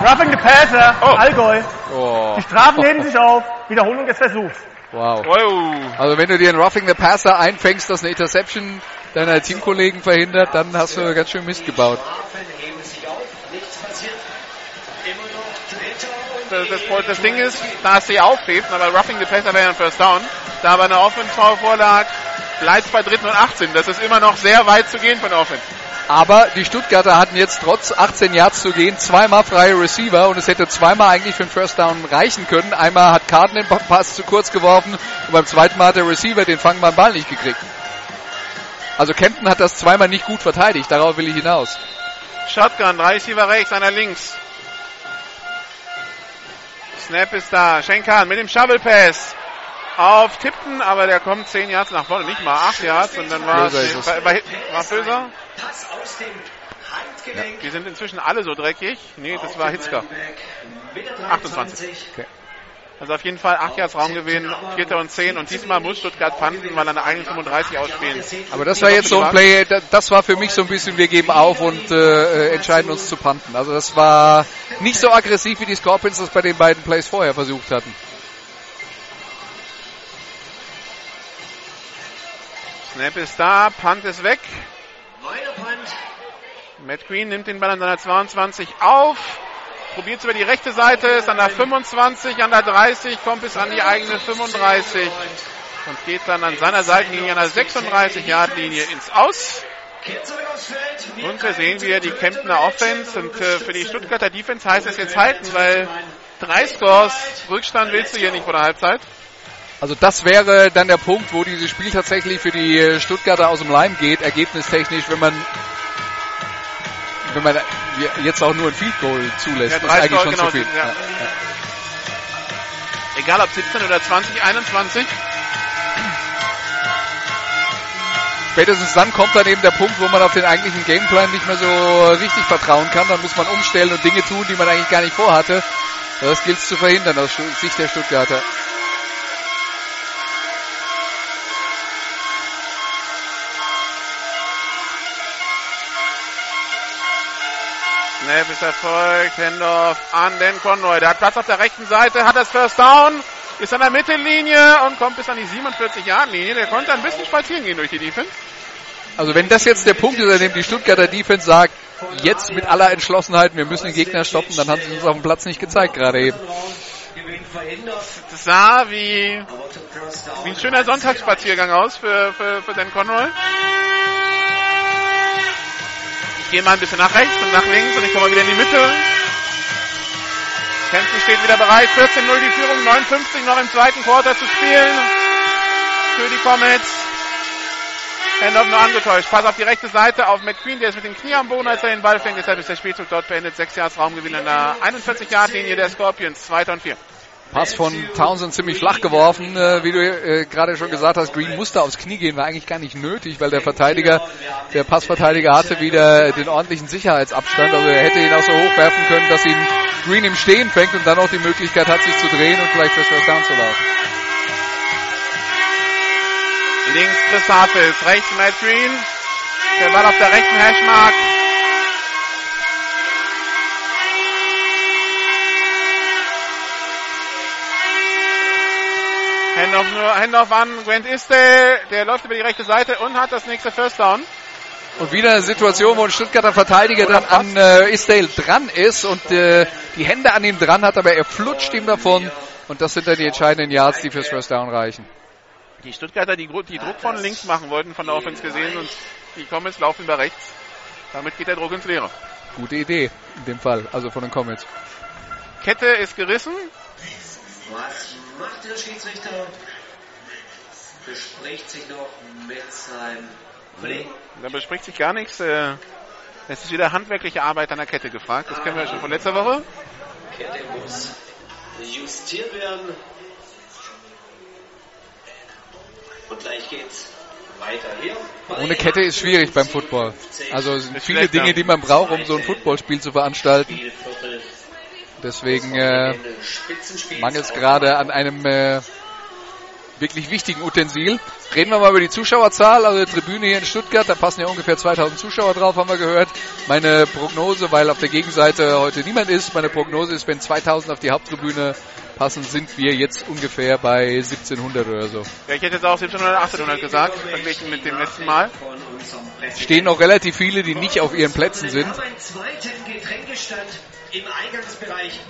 Roughing the Passer. Oh. Allgäu. Oh. Die Strafen heben sich auf. Wiederholung des Versuchs. Wow. Oh. Also wenn du dir einen Roughing the Passer einfängst, das eine Interception deiner Teamkollegen verhindert, dann hast du ganz schön Mist gebaut. Sich Das, das, das Ding ist, da es sie aufhebt, aber Roughing the Passer wäre ein First Down. Da aber eine Offense vorlag, bleibt bei dritten und 18. Das ist immer noch sehr weit zu gehen von Offense. Aber die Stuttgarter hatten jetzt trotz 18 Yards zu gehen zweimal freie Receiver und es hätte zweimal eigentlich für den First Down reichen können. Einmal hat Carden den Pass zu kurz geworfen und beim zweiten Mal hat der Receiver den fangbaren Ball nicht gekriegt. Also Kempton hat das zweimal nicht gut verteidigt, darauf will ich hinaus. Shotgun, drei Receiver rechts, einer links. Snap ist da. Schenkan mit dem Shovel Pass auf Tipton, aber der kommt 10 Yards nach vorne, nicht mal 8 Yards und dann war Böser ist es. war, war, war Böser. Pass aus dem Handgelenk. Die sind inzwischen alle so dreckig. Nee, das war Hitzka. Wieder 28. 23. Also auf jeden Fall 8 Yards Raumgewinn, 4. und 10 und diesmal muss Stuttgart panten, weil an der eigenen 35 ausspielen. Aber das war jetzt so ein Play, da- das war für mich so ein bisschen, wir geben auf und äh, äh, entscheiden uns zu panten. Also das war nicht so aggressiv, wie die Scorpions das bei den beiden Plays vorher versucht hatten. Snap ist da, Punt ist weg. Neuer Punt. Matt Green nimmt den Ball an seiner 22 auf, probiert es über die rechte Seite, ist an der 25, an der 30, kommt bis an die eigene 35 und geht dann an seiner Seitenlinie, an der 36-Yard-Linie ins Aus. Und wir sehen wieder die Kemptener Offense und äh, für die Stuttgarter Defense heißt es jetzt halten, weil drei Scores Rückstand willst du hier nicht vor der Halbzeit. Also das wäre dann der Punkt, wo dieses Spiel tatsächlich für die äh, Stuttgarter aus dem Leim geht, ergebnistechnisch, wenn man wenn man jetzt auch nur ein Field Goal zulässt, Ja, ist eigentlich schon genau, zu viel. ja. Ja. Egal ob 17 oder 20, 21. Spätestens dann kommt dann eben der Punkt, wo man auf den eigentlichen Gameplan nicht mehr so richtig vertrauen kann. Dann muss man umstellen und Dinge tun, die man eigentlich gar nicht vorhatte. Das gilt es zu verhindern aus Sicht der Stuttgarter. Snap ist erfolgt, Hendorf an den Conroy. Der hat Platz auf der rechten Seite, hat das First Down, ist an der Mittellinie und kommt bis an die 47-Yard-Linie. Der konnte ein bisschen spazieren gehen durch die Defense. Also wenn das jetzt der Punkt ist, an dem die Stuttgarter Defense sagt, jetzt mit aller Entschlossenheit, wir müssen den Gegner stoppen, dann haben sie uns auf dem Platz nicht gezeigt gerade eben. Das sah wie, wie ein schöner Sonntagsspaziergang aus für, für, für Dan Conroy. Gehe mal ein bisschen nach rechts und nach links und ich komme mal wieder in die Mitte. Kempten steht wieder bereit. 14-0 die Führung, 59 noch im zweiten Quarter zu spielen. Für die Comets. Handoff nur angetäuscht. Pass auf die rechte Seite auf McQueen, der ist mit dem Knie am Boden, als er den Ball fängt. Deshalb ist der Spielzug dort beendet. Sechs Yards Raumgewinn an der 41-Yard-Linie der Scorpions. Zweiter und vier. Pass von Townsend ziemlich flach geworfen, äh, wie du äh, gerade schon gesagt hast. Green musste aufs Knie gehen, war eigentlich gar nicht nötig, weil der Verteidiger, der Passverteidiger hatte wieder den ordentlichen Sicherheitsabstand. Also er hätte ihn auch so hoch werfen können, dass ihn Green im Stehen fängt und dann auch die Möglichkeit hat, sich zu drehen und vielleicht fürs First Down zu laufen. Links Chris Harpels, rechts Matt Green. Der Ball auf der rechten Hashmark. Handoff, nur, Handoff an Grant Isdale. Der läuft über die rechte Seite und hat das nächste First Down. Und wieder eine Situation, wo ein Stuttgarter Verteidiger dann an äh, Isdale dran ist und äh, die Hände an ihm dran hat, aber er flutscht ihm davon. Und das sind dann die entscheidenden Yards, die fürs First Down reichen. Die Stuttgarter, die, die Druck von links machen wollten, von der Offense gesehen, und die Comets laufen über rechts. Damit geht der Druck ins Leere. Gute Idee in dem Fall, also von den Comets. Kette ist gerissen. Macht der Schiedsrichter? Bespricht sich noch mit seinem Kollegen. Da bespricht sich gar nichts. Äh, Es ist wieder handwerkliche Arbeit an der Kette gefragt. Das kennen wir ja schon von letzter Woche. Kette muss justiert werden. Und gleich geht's weiter hier. Ohne Kette ist schwierig beim Football. Also es sind viele Dinge, die man braucht, um so ein Footballspiel zu veranstalten. Deswegen äh, mangelt es gerade an einem äh, wirklich wichtigen Utensil. Reden wir mal über die Zuschauerzahl. Also die Tribüne hier in Stuttgart, da passen ja ungefähr 2000 Zuschauer drauf, haben wir gehört. Meine Prognose, weil auf der Gegenseite heute niemand ist, meine Prognose ist, wenn 2000 auf die Haupttribüne passen, sind wir jetzt ungefähr bei 1700 oder so. Ja, ich hätte jetzt auch 1700, 1800 gesagt, verglichen mit dem letzten Mal. Stehen noch relativ viele, die nicht auf ihren Plätzen sind. Im Eingangsbereich.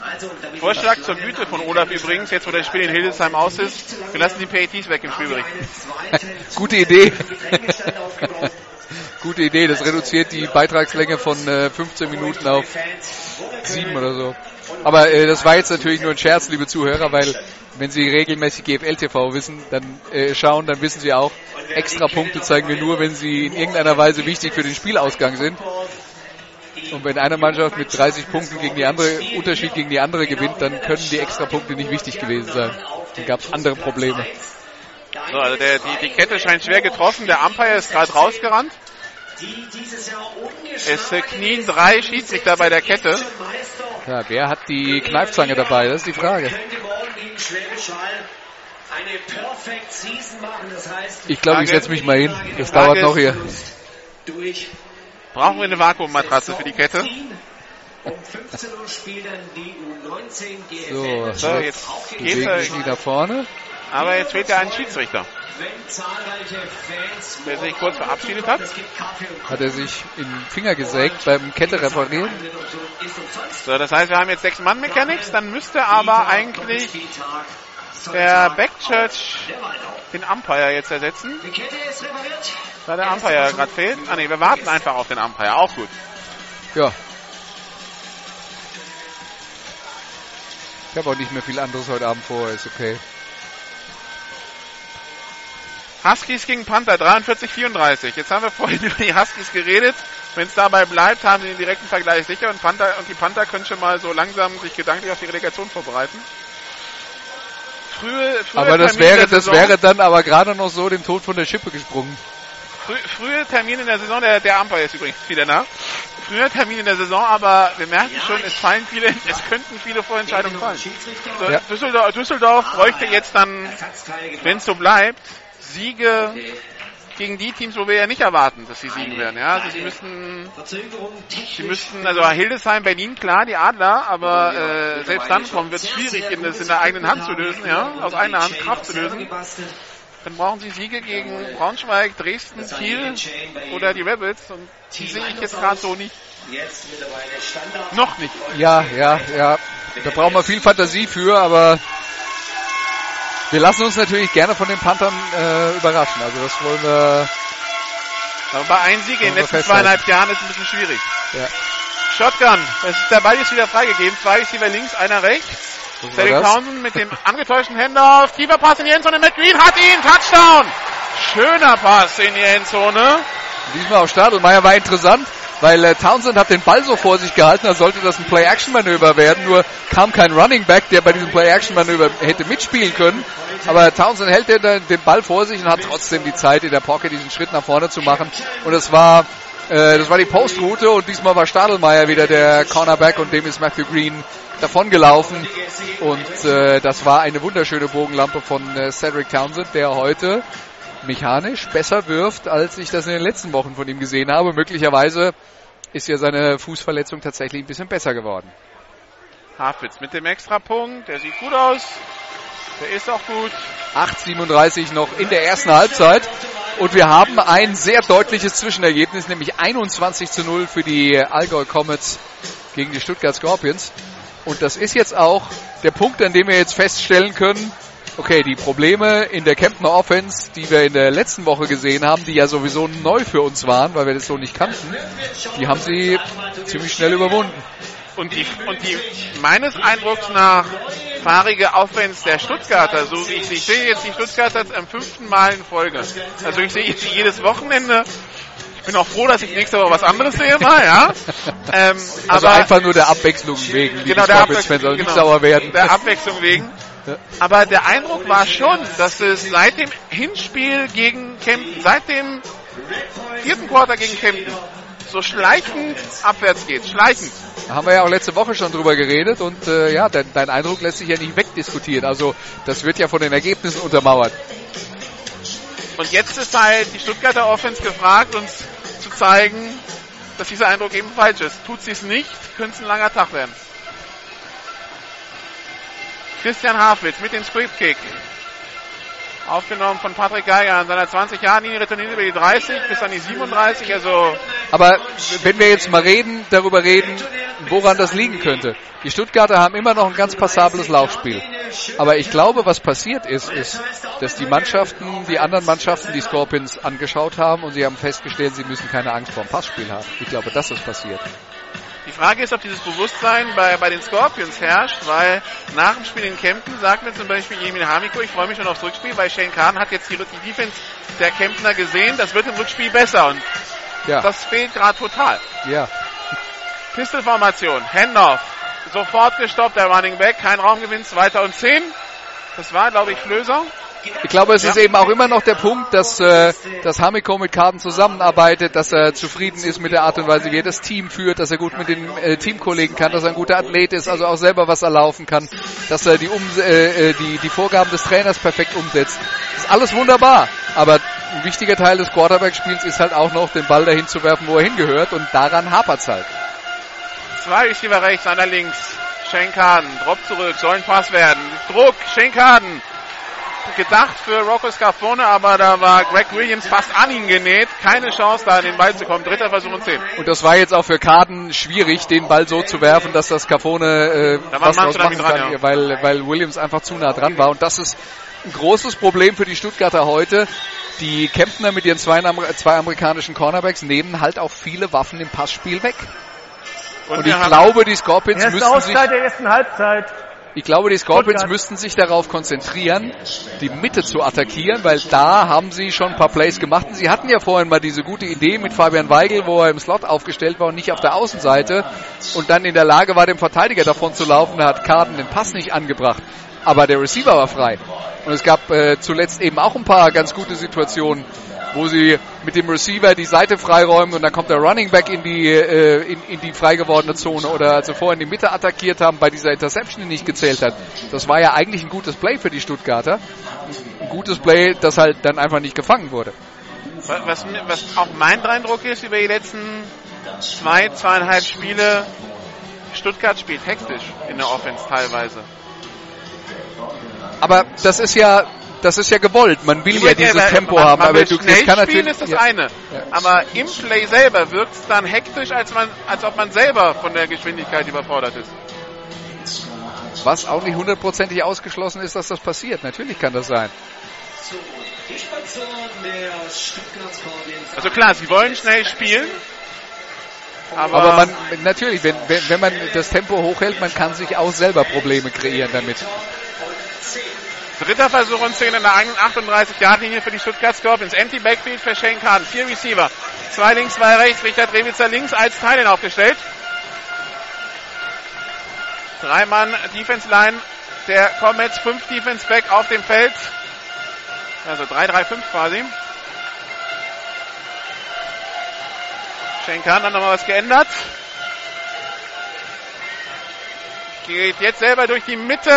Also, damit Vorschlag zur Güte von Olaf übrigens, jetzt wo das Spiel in Hildesheim aus ist. Wir lassen die PATs weg im Spielbericht. Gute Idee. Gute Idee, das reduziert die Beitragslänge von äh, 15 Minuten auf 7 oder so. Aber äh, das war jetzt natürlich nur ein Scherz, liebe Zuhörer, weil wenn Sie regelmäßig GFL TV wissen, dann äh, schauen, dann wissen Sie auch, extra Punkte zeigen wir nur, wenn sie in irgendeiner Weise wichtig für den Spielausgang sind. Und wenn eine Mannschaft mit 30 Punkten gegen die andere, Unterschied gegen die andere gewinnt, dann können die extra Punkte nicht wichtig gewesen sein. Dann gab es andere Probleme. So, also der, die, die Kette scheint schwer getroffen. Der Umpire ist gerade rausgerannt. Es knien drei Schiedsrichter bei der Kette. Ja, wer hat die Kneifzange dabei? Das ist die Frage. Ich glaube, ich setze mich mal hin. Das dauert noch hier. durch Brauchen wir eine Vakuummatratze für die Kette? um 15 Uhr spielt dann die U19 GFL. So, So, jetzt geht er. sich nach vorne. Aber jetzt fehlt ja ein Schiedsrichter, Wenn zahlreiche Fans der sich kurz verabschiedet hat. Hat er sich in den Finger gesägt beim Kette reparieren? So, das heißt, wir haben jetzt sechs Mann Mechanics. Dann müsste aber eigentlich. Der Backchurch den Umpire jetzt ersetzen. Die Kette ist repariert. Da der Umpire gerade fehlt. Ah ne, wir warten einfach auf den Umpire. Auch gut. Ja. Ich habe auch nicht mehr viel anderes heute Abend vor, ist okay. Huskies gegen Panther, 43-34. Jetzt haben wir vorhin über die Huskies geredet. Wenn es dabei bleibt, haben sie den direkten Vergleich sicher und, Panther, und die Panther können schon mal so langsam sich gedanklich auf die Relegation vorbereiten. Frühe, frühe Aber das Termin wäre, das Saison- wäre dann aber gerade noch so dem Tod von der Schippe gesprungen. Früh, frühe Termin in der Saison, der, der Umpire ist übrigens wieder nach. Früher Termin in der Saison, aber wir merken schon, es fallen viele, es könnten viele Vorentscheidungen fallen. So, Ja. Düsseldorf, Düsseldorf bräuchte jetzt dann, wenn es so bleibt, Siege gegen die Teams, wo wir ja nicht erwarten, dass sie siegen werden. Ja, also sie müssten, technisch. sie müssten, also Hildesheim, Berlin, klar, die Adler, aber äh, selbst dann kommen wird es schwierig, in, das in der eigenen Hand zu lösen, ja, aus eigener Hand Kraft zu lösen. Dann brauchen sie Siege gegen Braunschweig, Dresden, Kiel oder die Rebels und die sehe ich jetzt gerade so nicht. Noch nicht. Ja, ja, ja. Da brauchen wir viel Fantasie für, aber wir lassen uns natürlich gerne von den Panthern äh, überraschen. Also das wollen wir. Aber bei einem Sieg in den letzten festhalten. zweieinhalb Jahren ist ein bisschen schwierig. Ja. Shotgun. Es ist, der Ball ist wieder freigegeben. Zwei Receiver links, einer rechts. Derek? Townsend mit dem angetäuschten Handoff. Tiefer Pass in die Endzone. Matt Green hat ihn. Touchdown. Schöner Pass in die Endzone. Diesmal auf Stadelmeier war interessant, weil äh, Townsend hat den Ball so vor sich gehalten, als sollte das ein Play-Action-Manöver werden, nur kam kein Running Back, der bei diesem Play-Action-Manöver hätte mitspielen können. Aber Townsend hält den, den Ball vor sich und hat trotzdem die Zeit, in der Pocket diesen Schritt nach vorne zu machen. Und es war Äh, das war die Postroute und diesmal war Stadelmeier wieder der Cornerback und dem ist Matthew Green davongelaufen. Und äh, das war eine wunderschöne Bogenlampe von äh, Cedric Townsend, der heute mechanisch besser wirft, als ich das in den letzten Wochen von ihm gesehen habe. Möglicherweise ist ja seine Fußverletzung tatsächlich ein bisschen besser geworden. Hafitz mit dem Extrapunkt, der sieht gut aus. Der ist auch gut. 8,37 noch in der ersten Halbzeit. Und wir haben ein sehr deutliches Zwischenergebnis, nämlich 21 zu 0 für die Allgäu Comets gegen die Stuttgart Scorpions. Und das ist jetzt auch der Punkt, an dem wir jetzt feststellen können, okay, die Probleme in der Kemptner Offense, die wir in der letzten Woche gesehen haben, die ja sowieso neu für uns waren, weil wir das so nicht kannten, die haben sie ziemlich schnell überwunden. Und die, und die meines Eindrucks nach fahrige Offense der Stuttgarter, so wie ich sie ich sehe jetzt die Stuttgarter am fünften Mal in Folge. Also ich sehe jetzt jedes Wochenende. Ich bin auch froh, dass ich nächste Woche was anderes sehe mal, ja. Ähm, Also aber einfach nur der Abwechslung wegen, genau, der Abwechslung, also nicht genau, sauer werden. der Abwechslung wegen. Aber der Eindruck war schon, dass es seit dem Hinspiel gegen Kempten, seit dem vierten Quarter gegen Kempten, so schleichend abwärts geht. Schleichend. Da haben wir ja auch letzte Woche schon drüber geredet und äh, ja, dein, dein Eindruck lässt sich ja nicht wegdiskutieren. Also das wird ja von den Ergebnissen untermauert. Und jetzt ist halt die Stuttgarter Offense gefragt, uns zu zeigen, dass dieser Eindruck eben falsch ist. Tut sie es nicht, könnte es ein langer Tag werden. Christian Hafwitz mit dem Sweep Kick. Aufgenommen von Patrick Geiger an seiner 20 Jahren Linie, retourniert über die 30 bis an die 37. Also Aber wenn wir jetzt mal reden, darüber reden, woran das liegen könnte. Die Stuttgarter haben immer noch ein ganz passables Laufspiel. Aber ich glaube, was passiert ist, ist, dass die Mannschaften, die anderen Mannschaften die Scorpions angeschaut haben und sie haben festgestellt, sie müssen keine Angst vor dem Passspiel haben. Ich glaube, das ist passiert. Die Frage ist, ob dieses Bewusstsein bei, bei den Scorpions herrscht, weil nach dem Spiel in Kempten sagt mir zum Beispiel Emil Hamiko, ich freue mich schon aufs Rückspiel, weil Shane Kahn hat jetzt die, die Defense der Kemptner gesehen, das wird im Rückspiel besser und Ja, das fehlt gerade total. ja. Pistolformation, Handoff, sofort gestoppt, der Running Back, kein Raumgewinn, zweiter und zehn. Das war, glaube ich, Flöser. Ich glaube, es ist eben auch immer noch der Punkt, dass, äh, dass Hamiko mit Karten zusammenarbeitet, dass er zufrieden ist mit der Art und Weise, wie er das Team führt, dass er gut mit den äh, Teamkollegen kann, dass er ein guter Athlet ist, also auch selber was erlaufen kann, dass er die, um äh, äh, die, die Vorgaben des Trainers perfekt umsetzt. Das ist alles wunderbar, aber ein wichtiger Teil des Quarterback-Spiels ist halt auch noch, den Ball dahin zu werfen, wo er hingehört und daran hapert's halt. Zwei Receiver rechts, einer links. Schenkaden, Drop zurück, soll ein Pass werden. Druck, Schenkaden. Gedacht für Rocco Scarfone, aber da war Greg Williams fast an ihn genäht. Keine Chance, da an den Ball zu kommen. Dritter Versuch und zehn. Und das war jetzt auch für Kaden schwierig, den Ball so zu werfen, dass das Cafone äh, Da was draus machen dran, kann, ja. weil, weil Williams einfach zu nah dran war. Und das ist ein großes Problem für die Stuttgarter heute. Die Kemptner mit ihren zwei, Amer- zwei amerikanischen Cornerbacks nehmen halt auch viele Waffen im Passspiel weg. Und wir ich glaube, die Scorpions Erste müssten sich der ersten Halbzeit. Ich glaube, die Scorpions müssten sich darauf konzentrieren, die Mitte zu attackieren, weil da haben sie schon ein paar Plays gemacht. Und sie hatten ja vorhin mal diese gute Idee mit Fabian Weigel, wo er im Slot aufgestellt war und nicht auf der Außenseite und dann in der Lage war, dem Verteidiger davon zu laufen. Da hat Karten den Pass nicht angebracht. Aber der Receiver war frei. Und es gab äh, zuletzt eben auch ein paar ganz gute Situationen, wo sie mit dem Receiver die Seite freiräumen und dann kommt der Running Back in die, äh, in, in die frei gewordene Zone oder als sie in die Mitte attackiert haben bei dieser Interception, die nicht gezählt hat. Das war ja eigentlich ein gutes Play für die Stuttgarter. Ein gutes Play, das halt dann einfach nicht gefangen wurde. Was, was auch mein Eindruck ist über die letzten zwei, zweieinhalb Spiele, Stuttgart spielt hektisch in der Offense teilweise. Aber das ist ja, das ist ja gewollt. Man will ja dieses weil Tempo man, haben, man aber du schnell das kann spielen ist das ja. eine. Aber im Play selber wirkt es dann hektisch, als, man, als ob man selber von der Geschwindigkeit überfordert ist. Was auch nicht hundertprozentig ausgeschlossen ist, dass das passiert. Natürlich kann das sein. Also klar, sie wollen schnell spielen. Aber, Aber man, natürlich, wenn, wenn, wenn man das Tempo hochhält, man kann sich auch selber Probleme kreieren damit. Dritter Versuch und 10 in der eigenen 38-Yard-Linie für die Stuttgart Scorpions. Empty Backfield für Shane Kahn. Vier Receiver. Zwei links, zwei rechts. Richter Drewitzer links als Teilen aufgestellt. Drei Mann Defense Line der Comets. Fünf Defense Back auf dem Feld. Also 3-3-5 quasi. Shane Kahn hat nochmal was geändert. Geht jetzt selber durch die Mitte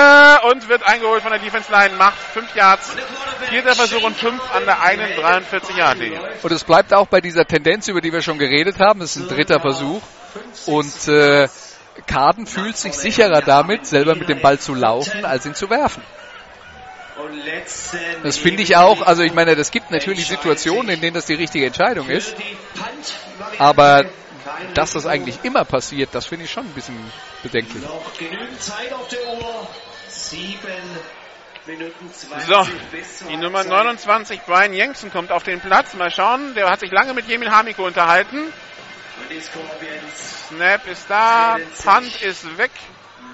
und wird eingeholt von der Defense Line. Macht 5 Yards. Vierter Versuch und 5 an der einen 43 Yard Linie. Und es bleibt auch bei dieser Tendenz, über die wir schon geredet haben. Es ist ein dritter Versuch. Und äh, Kaden fühlt sich sicherer damit, selber mit dem Ball zu laufen, als ihn zu werfen. Das finde ich auch, also ich meine, es gibt natürlich Situationen, in denen das die richtige Entscheidung ist. Aber dass das eigentlich immer passiert, das finde ich schon ein bisschen bedenklich. Noch genügend Zeit auf der Uhr. Sieben Minuten 20 So, die Nummer Halbzeit. 29, Brian Jensen, kommt auf den Platz. Mal schauen, der hat sich lange mit Jemin Hamiko unterhalten. Snap ist da, Punt ist weg.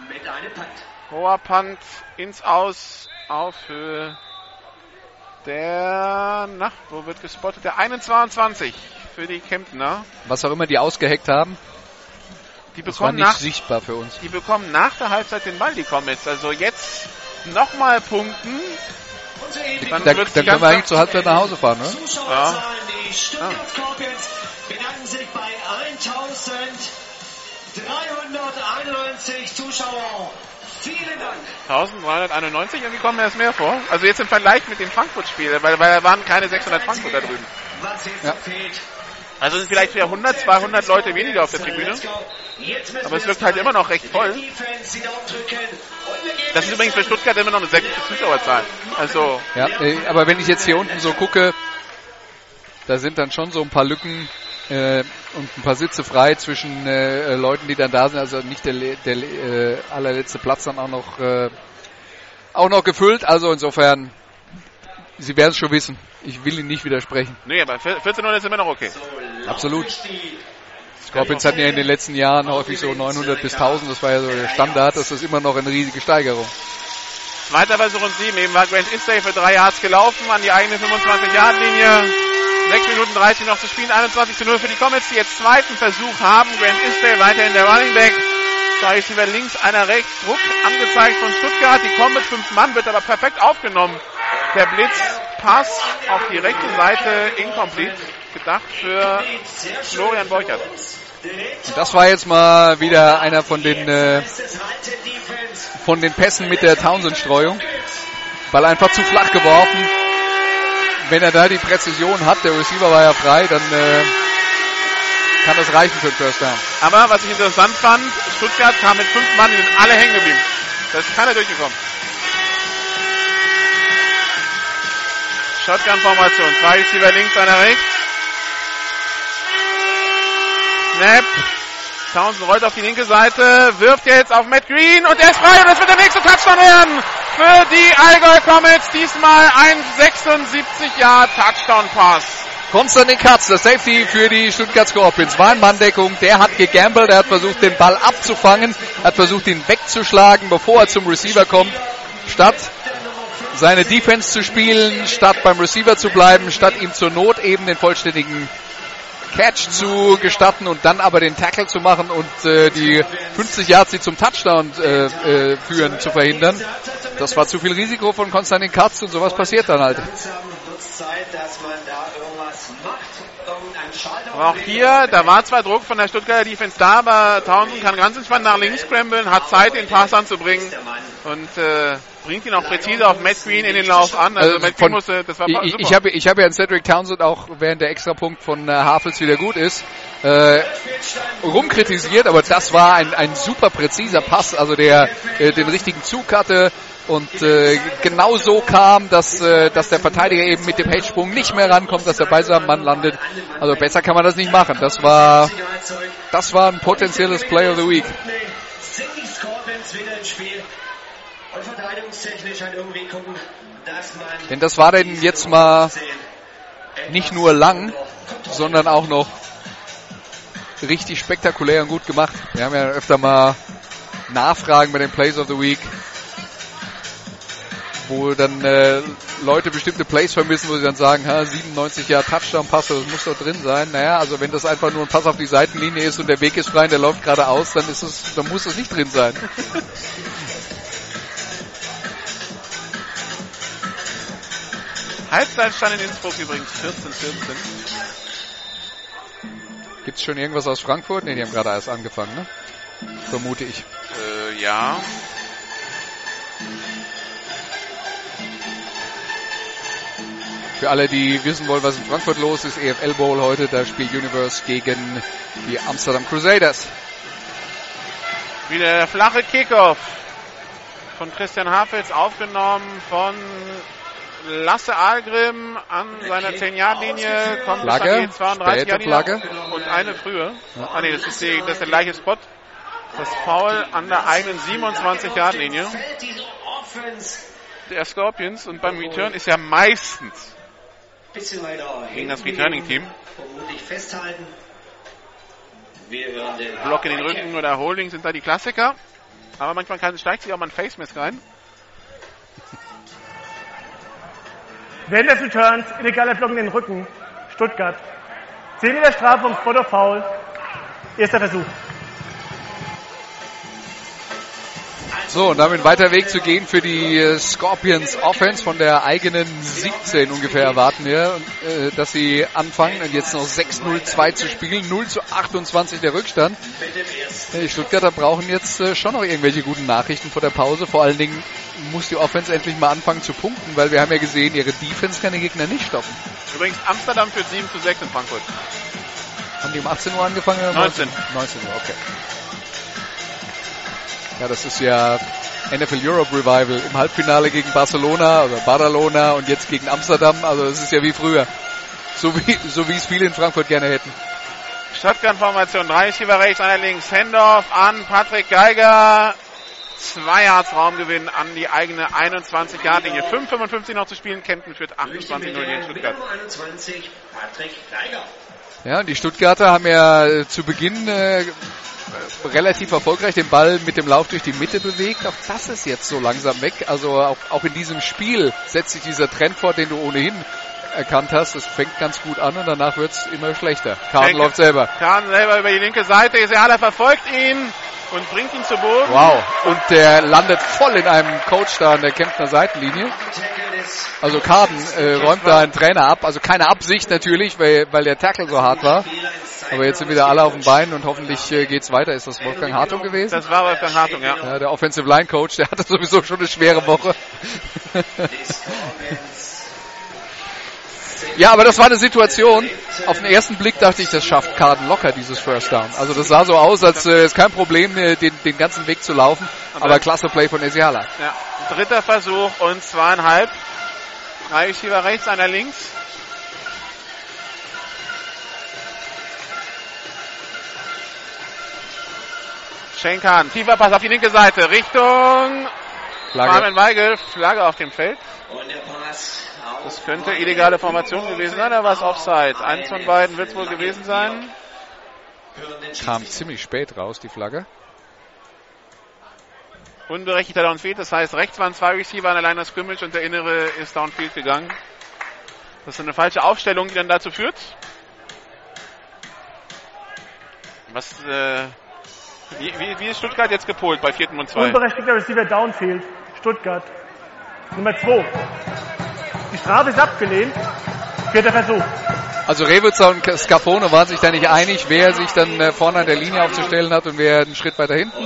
mit einem Punt. Hoher Punt ins Aus auf Höhe der, na, wo wird gespottet? Der 21 für die Kemptner. Was auch immer die ausgeheckt haben, Die das war bekommen, nicht nach, sichtbar für uns. die bekommen nach der Halbzeit den Ball, die Comets. Also jetzt nochmal punkten. Da, dann die können wir eigentlich zur Halbzeit nach Hause fahren, ne? Bedanken sich bei 1391 Zuschauer. Vielen Dank. 1391 und die kommen erst mehr vor. Also jetzt im Vergleich mit dem Frankfurt-Spiel, weil, weil da waren keine 600 Frankfurter drüben. Was jetzt Ja. noch fehlt. Also sind vielleicht wieder 100, 200 Leute weniger auf der Tribüne. Aber es wirkt halt immer noch recht voll. Das ist übrigens für Stuttgart immer noch eine sehr gute Zuschauerzahl. Also, Ja, äh, aber wenn ich jetzt hier unten so gucke, da sind dann schon so ein paar Lücken äh, und ein paar Sitze frei zwischen äh, Leuten, die dann da sind. Also nicht der, der äh, allerletzte Platz dann auch noch äh, auch noch gefüllt. Also insofern, Sie werden es schon wissen. Ich will Ihnen nicht widersprechen. nee, aber 14 Uhr ist immer noch okay. Absolut. Scorpions hatten ja in den letzten Jahren häufig so 900 bis 1000. Das war ja so der Standard. Das ist immer noch eine riesige Steigerung. Zweiter Versuch und sieben. Eben war Grant Istay für drei Yards gelaufen an die eigene 25-Yard-Linie. 6 Minuten 30 noch zu spielen. 21 zu 0 für die Comets, die jetzt zweiten Versuch haben. Grant Istay weiterhin der Running Back. Zwei Receiver links, einer rechts. Druck angezeigt von Stuttgart. Die mit fünf Mann, wird aber perfekt aufgenommen. Der Blitz, Pass auf die rechte Seite, incomplete. Gedacht für Florian Borchert. Und das war jetzt mal wieder einer von den äh, von den Pässen mit der Townsend-Streuung. Ball einfach zu flach geworfen. Wenn er da die Präzision hat, der Receiver war ja frei, dann äh, kann das reichen für den First Down. Aber was ich interessant fand, Stuttgart kam mit fünf Mann, die sind alle hängen geblieben. Da ist keiner durchgekommen. Shotgun-Formation. Zwei Receiver links, einer rechts. Snap. Townsend rollt auf die linke Seite, wirft jetzt auf Matt Green und der ist frei und das wird der nächste Touchdown werden für die Allgäu Comets. Diesmal ein 76 Yard Touchdown Pass. Konstantin Katz, der Safety für die Stuttgart Scorpions, war in Manndeckung, der hat gegambelt, er hat versucht den Ball abzufangen, hat versucht ihn wegzuschlagen, bevor er zum Receiver kommt, statt seine Defense zu spielen, statt beim Receiver zu bleiben, statt ihm zur Not eben den vollständigen Catch zu gestatten und dann aber den Tackle zu machen und äh, die 50 Yards, die zum Touchdown äh, äh, führen, zu verhindern. Das war zu viel Risiko von Konstantin Katz und sowas passiert dann halt. Aber auch hier, da war zwar Druck von der Stuttgarter Defense da, aber Townsend kann ganz entspannt nach links scramblen, hat Zeit, den Pass anzubringen und äh, bringt ihn auch präzise auf Matt Green in den Lauf an. Also, Also Matt Green musste, das war ich, super. ich, ich habe ich habe ja in Cedric Townsend auch während der Extrapunkt von äh, Havels wieder gut ist äh, rumkritisiert, aber das war ein, ein super präziser Pass, also der äh, den richtigen Zug hatte und äh, genau so kam, dass äh, dass der Verteidiger eben mit dem Headsprung nicht mehr rankommt, dass er bei seinem Mann landet. Also besser kann man das nicht machen. Das war das war ein potenzielles Play of the Week. Scorpions wieder Spiel. Und verteidigungstechnisch halt irgendwie gucken, dass man Denn das war denn jetzt mal nicht nur lang, sondern auch noch richtig spektakulär und gut gemacht. Wir haben ja öfter mal Nachfragen bei den Plays of the Week, wo dann äh, Leute bestimmte Plays vermissen, wo sie dann sagen, ha, 97 Jahre Touchdown-Pass, das muss doch drin sein. Naja, also wenn das einfach nur ein Pass auf die Seitenlinie ist und der Weg ist frei und der läuft geradeaus, dann ist es, dann muss es nicht drin sein. Halbzeitstand in Innsbruck übrigens 14, 14. Gibt es schon irgendwas aus Frankfurt? Ne, die haben gerade erst angefangen, ne? Vermute ich. Äh, ja. Für alle, die wissen wollen, was in Frankfurt los ist, EFL Bowl heute, da spielt Universe gegen die Amsterdam Crusaders. Wieder der flache Kickoff von Christian Hafels aufgenommen von Lasse Algrim an seiner 10-Yard-Linie, kommt Flagge, bis an die 32 späte Flagge. und eine frühe. Ah nee, das ist, die, das ist der gleiche Spot. Das Foul an der eigenen 27-Yard-Linie Fällt diese Offense der Scorpions und beim Return ist ja meistens bisschen weiter Gegen das hinten Returning-Team. Block in den Rücken oder Holding sind da die Klassiker. Aber manchmal kann, steigt sich auch mal ein Face Mask rein. Während des Returns illegaler Block in den Rücken. Stuttgart. 10 Meter Spot of Foul. Erster Versuch. So, und damit weiter Weg zu gehen für die äh, Scorpions Offense von der eigenen 17 ungefähr erwarten wir, äh, dass sie anfangen und jetzt noch 6-0-2 zu spielen, 0 zu 28 der Rückstand. Die Stuttgarter brauchen jetzt äh, schon noch irgendwelche guten Nachrichten vor der Pause. Vor allen Dingen muss die Offense endlich mal anfangen zu punkten, weil wir haben ja gesehen, ihre Defense kann den Gegner nicht stoppen. Übrigens Amsterdam führt 7 zu 6 in Frankfurt. Haben die um 18 Uhr angefangen? Oder 19. 19 Uhr, okay. Ja, das ist ja NFL Europe Revival im Halbfinale gegen Barcelona oder Badalona und jetzt gegen Amsterdam. Also das ist ja wie früher. So wie, so wie es viele in Frankfurt gerne hätten. Shotgun-Formation, drei Receiver rechts, einer links. Handoff an Patrick Geiger. Zwei Yards Raumgewinn an die eigene 21-Yard-Linie. 5,55 noch zu spielen. Kempten führt 28-0 gegen Stuttgart. Nummer 21, Patrick Geiger. Ja, und die Stuttgarter haben ja äh, zu Beginn äh, relativ erfolgreich den Ball mit dem Lauf durch die Mitte bewegt. Auch das ist jetzt so langsam weg. Also auch, auch in diesem Spiel setzt sich dieser Trend fort, den du ohnehin erkannt hast. Es fängt ganz gut an und danach wird es immer schlechter. Kahn Denke- läuft selber. Kahn selber über die linke Seite. Isiala verfolgt ihn und bringt ihn zu Boden. Wow. Und der landet voll in einem Coach da an der Kemptner Seitenlinie. Also Kaden äh, räumt da einen Trainer ab. Also keine Absicht natürlich, weil, weil der Tackle so hart war. Aber jetzt sind wieder alle auf dem Bein und hoffentlich äh, geht's weiter. Ist das Wolfgang Hartung gewesen? Das war Wolfgang Hartung, ja. Ja, der Offensive Line Coach, der hatte sowieso schon eine schwere Woche. ja, aber das war eine Situation. Auf den ersten Blick dachte ich, das schafft Kaden locker, dieses First Down. Also das sah so aus, als äh, es kein Problem, äh, den, den ganzen Weg zu laufen. Aber klasse Play von Esiala. ja. Dritter Versuch und zweieinhalb. Drei Receiver rechts, einer links. Shane Kahn, tiefer Pass auf die linke Seite, Richtung Flagge. Marvin Weigel, Flagge auf dem Feld. Und der Pass Das könnte illegale Formation gewesen sein, aber was Offside. Eins von beiden wird es wohl gewesen sein. Kam ziemlich spät raus, die Flagge. Unberechtigter Downfield, das heißt, rechts waren zwei Receiver an der Line of Scrimmage und der innere ist Downfield gegangen. Das ist eine falsche Aufstellung, die dann dazu führt. Was, äh, wie, wie, wie ist Stuttgart jetzt gepolt bei vierten und zwei? Unberechtigter Receiver Downfield. Stuttgart. Nummer 2. Die Strafe ist abgelehnt. Vierter Versuch. Also Rewitzer und Scafone waren sich da nicht einig, wer sich dann äh, vorne an der Linie aufzustellen hat und wer einen Schritt weiter hinten.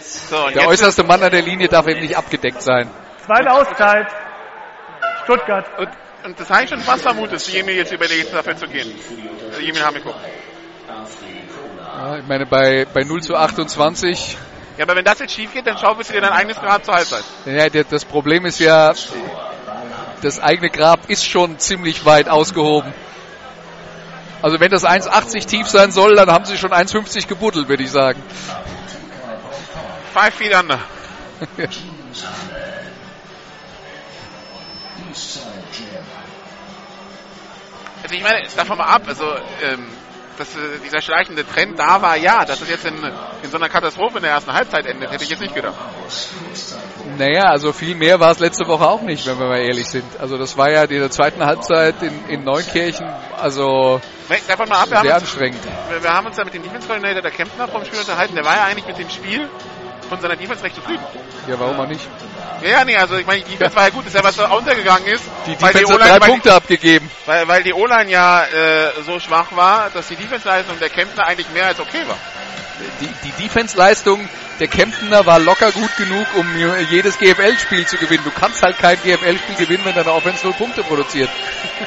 So, und Der äußerste Mann an der Linie darf eben nicht abgedeckt sein. Zweite Auszeit. Stuttgart. und, und das habe ich schon fast vermutet, dass Jemil jetzt überlegt, dafür zu gehen. Also Jemil Hamiko. Ja, ich meine, bei, bei 0 zu 28, Ja, aber wenn das jetzt schief geht, dann schaufelst du dir dein eigenes Grab zur Halbzeit. ja, das Problem ist ja, das eigene Grab ist schon ziemlich weit ausgehoben. Also wenn das 1,80 tief sein soll, dann haben sie schon 1,50 gebuddelt, würde ich sagen. Five feet under. Also ich meine, davon mal ab, also ähm, dass äh, dieser schleichende Trend da war, ja, dass es jetzt in, in so einer Katastrophe in der ersten Halbzeit endet, hätte ich jetzt nicht gedacht. Naja, also viel mehr war es letzte Woche auch nicht, wenn wir mal ehrlich sind. Also das war ja in der zweiten Halbzeit in, in Neunkirchen, also Davon mal ab, wir haben, sehr uns, anstrengend. wir, wir haben uns ja mit dem Defense Coordinator der Kempner vom Spiel unterhalten, der war ja eigentlich mit dem Spiel von seiner Defense recht zufrieden. Ja, warum auch nicht? Ja, ja, nee, also ich meine, die Defense war ja gut, ist ja was da untergegangen ist. Die Defense hat O-Line- drei weil die- Punkte abgegeben. Weil, weil die O-Line ja äh, so schwach war, dass die Defense-Leistung der Kempner eigentlich mehr als okay war. Die, die Defense-Leistung der Kemptener war locker gut genug, um jedes GFL-Spiel zu gewinnen. Du kannst halt kein GFL-Spiel gewinnen, wenn deine Offense null Punkte produziert.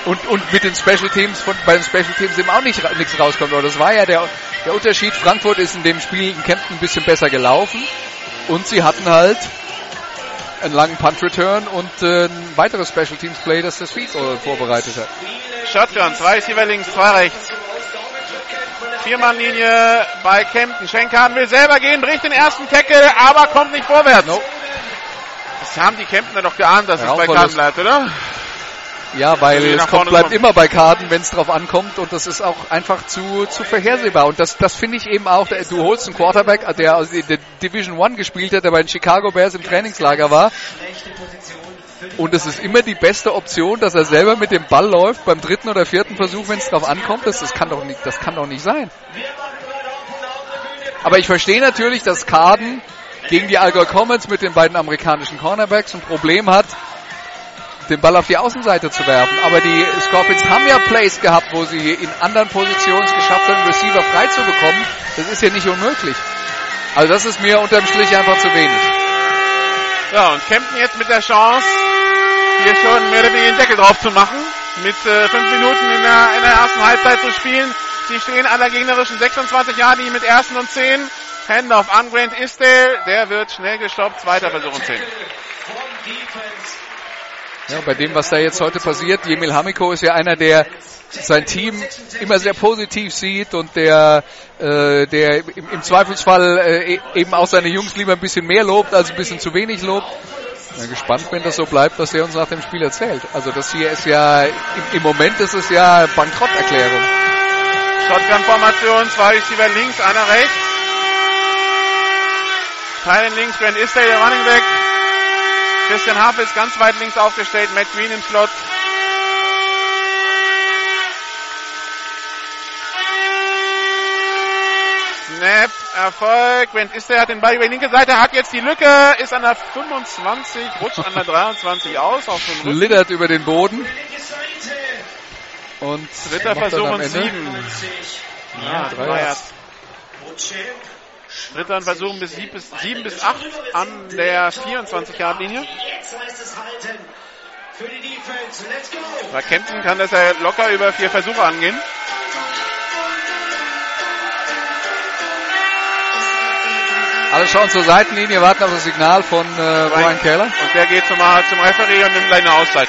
Und, und mit den Special Teams, von, bei den Special Teams eben auch nicht, nichts rauskommt. Aber das war ja der, der Unterschied. Frankfurt ist in dem Spiel in Kempten ein bisschen besser gelaufen. Und sie hatten halt einen langen Punt-Return und äh, ein weiteres Special Teams Play, das das Field Goal vorbereitet hat. Shotgun, zwei Receiver links, zwei rechts. Viermannlinie bei Kempten. Schenkan will selber gehen, bricht den ersten Tackle, aber kommt nicht vorwärts. No. Das haben die Kemptner doch geahnt, dass es bei. Kahn bleibt, oder? Ja, weil es kommt, bleibt kommt. immer bei Karten, wenn es drauf ankommt und das ist auch einfach zu, zu vorhersehbar. Und das, das finde ich eben auch, du holst einen Quarterback, der aus der Division One gespielt hat, der bei den Chicago Bears im Trainingslager war. Und es ist immer die beste Option, dass er selber mit dem Ball läuft beim dritten oder vierten Versuch, wenn es drauf ankommt. Das, das, kann doch nicht, das kann doch nicht sein. Aber ich verstehe natürlich, dass Carden gegen die Allgäu Comets mit den beiden amerikanischen Cornerbacks ein Problem hat, den Ball auf die Außenseite zu werfen. Aber die Scorpions haben ja Plays gehabt, wo sie in anderen Positionen es geschafft haben, Receiver frei zu bekommen. Das ist ja nicht unmöglich. Also das ist mir unterm Strich einfach zu wenig. Ja, und Kempten jetzt mit der Chance, hier schon mehr oder weniger den Deckel drauf zu machen. Mit äh, fünf Minuten in der, in der ersten Halbzeit zu spielen. Sie stehen an der gegnerischen 26 Jahre, die mit ersten und 10. Handoff an Grant Isdale. Der wird schnell gestoppt. Zweiter Versuch und 10. Ja, bei dem, was da jetzt heute passiert, Jemil Hamiko ist ja einer, der sein Team immer sehr positiv sieht und der, äh, der im, im Zweifelsfall äh, e- eben auch seine Jungs lieber ein bisschen mehr lobt, als ein bisschen zu wenig lobt. Bin gespannt, wenn das so bleibt, was er uns nach dem Spiel erzählt. Also das hier ist ja, im, im Moment ist es ja Bankrotterklärung. Shotgun-Formation, zwei Receiver links, einer rechts. Teilen links, Grant Isdale, der Running Back. Christian Hafe ist ganz weit links aufgestellt, Matt Green im Slot. Snap, Erfolg. Grant Isdale hat den Ball über die linke Seite, hat jetzt die Lücke, ist an der 25, rutscht an der 23 aus, auf dem Rücken. Schlittert über den Boden. Und Dritter Versuch und sieben. Ja, drei drei Dritter Versuch bis sieben bis, sieben bis acht an der 24-Yard-Linie. Jetzt heißt es halten. Für die Defense. Let's go. Bei Kempten kann das ja locker über vier Versuche angehen. Alle schauen zur Seitenlinie, warten auf das Signal von äh, Ryan Keller. Und der geht zum, zum Referee und nimmt eine Auszeit.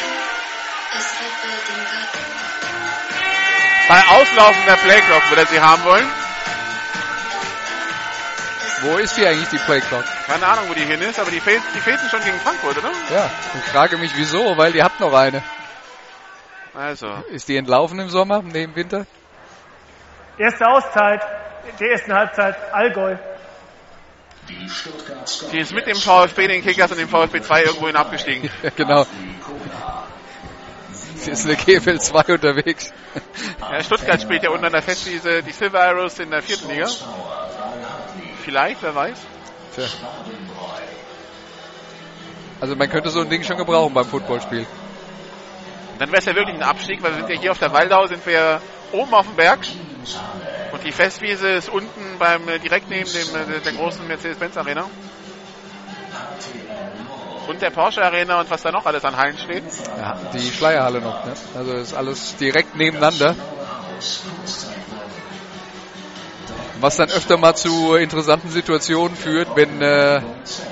Bei Auslaufen der Playclock würde er sie haben wollen. Wo ist die eigentlich, die Playclock? Keine Ahnung, wo die hin ist, aber die, fehlt, die fehlten schon gegen Frankfurt, oder? Ja, ich frage mich wieso, weil die hat noch eine. Also, Ist die entlaufen im Sommer, nee, im Winter? Erste Auszeit der ersten Halbzeit Allgäu. die ist mit dem VfB, den Kickers und dem VfB 2 irgendwohin abgestiegen. Ja, genau. Sie ist in der GFL 2 unterwegs. Ja, Stuttgart spielt ja unter der Fest diese, die Silver Arrows in der vierten Liga. Vielleicht, wer weiß. Tja. Also man könnte so ein Ding schon gebrauchen beim Footballspiel. Dann wäre es ja wirklich ein Abstieg, weil wir sind ja hier auf der Waldau, sind wir oben auf dem Berg. Und die Festwiese ist unten beim äh, direkt neben dem äh, der großen Mercedes-Benz Arena. Und der Porsche Arena und was da noch alles an Hallen steht. Ja, die Schleierhalle noch, ne? Also ist alles direkt nebeneinander. Was dann öfter mal zu interessanten Situationen führt, wenn, äh,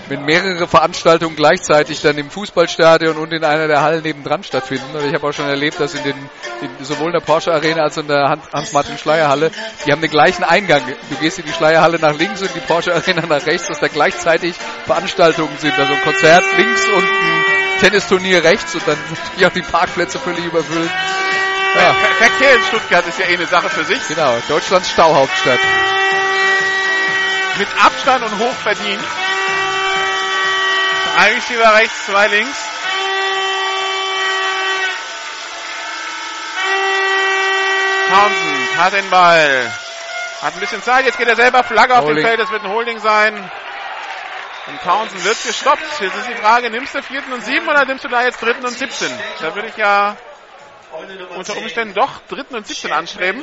wenn mehrere Veranstaltungen gleichzeitig dann im Fußballstadion und in einer der Hallen nebendran stattfinden. Und ich habe auch schon erlebt, dass in den in, sowohl in der Porsche Arena als auch in der Hans- Hans-Martin Schleierhalle, die haben den gleichen Eingang. Du gehst in die Schleierhalle nach links und die Porsche Arena nach rechts, dass da gleichzeitig Veranstaltungen sind. Also ein Konzert links und ein Tennisturnier rechts und dann sind auch die Parkplätze völlig überfüllt. Ja, Ver Verkehr in Stuttgart ist ja eh eine Sache für sich. genau. Deutschlands Stauhauptstadt. Mit Abstand und hoch verdient. Drei Receiver rechts, zwei links. Townsend hat den Ball. Hat ein bisschen Zeit, jetzt geht er selber Flagge auf dem. Feld, es wird ein Holding sein. Und Townsend wird gestoppt. Jetzt ist die Frage, nimmst du vierten und sieben oder nimmst du da jetzt dritten und 17? Da würde ich ja unter Umständen doch dritten und 17 anstreben.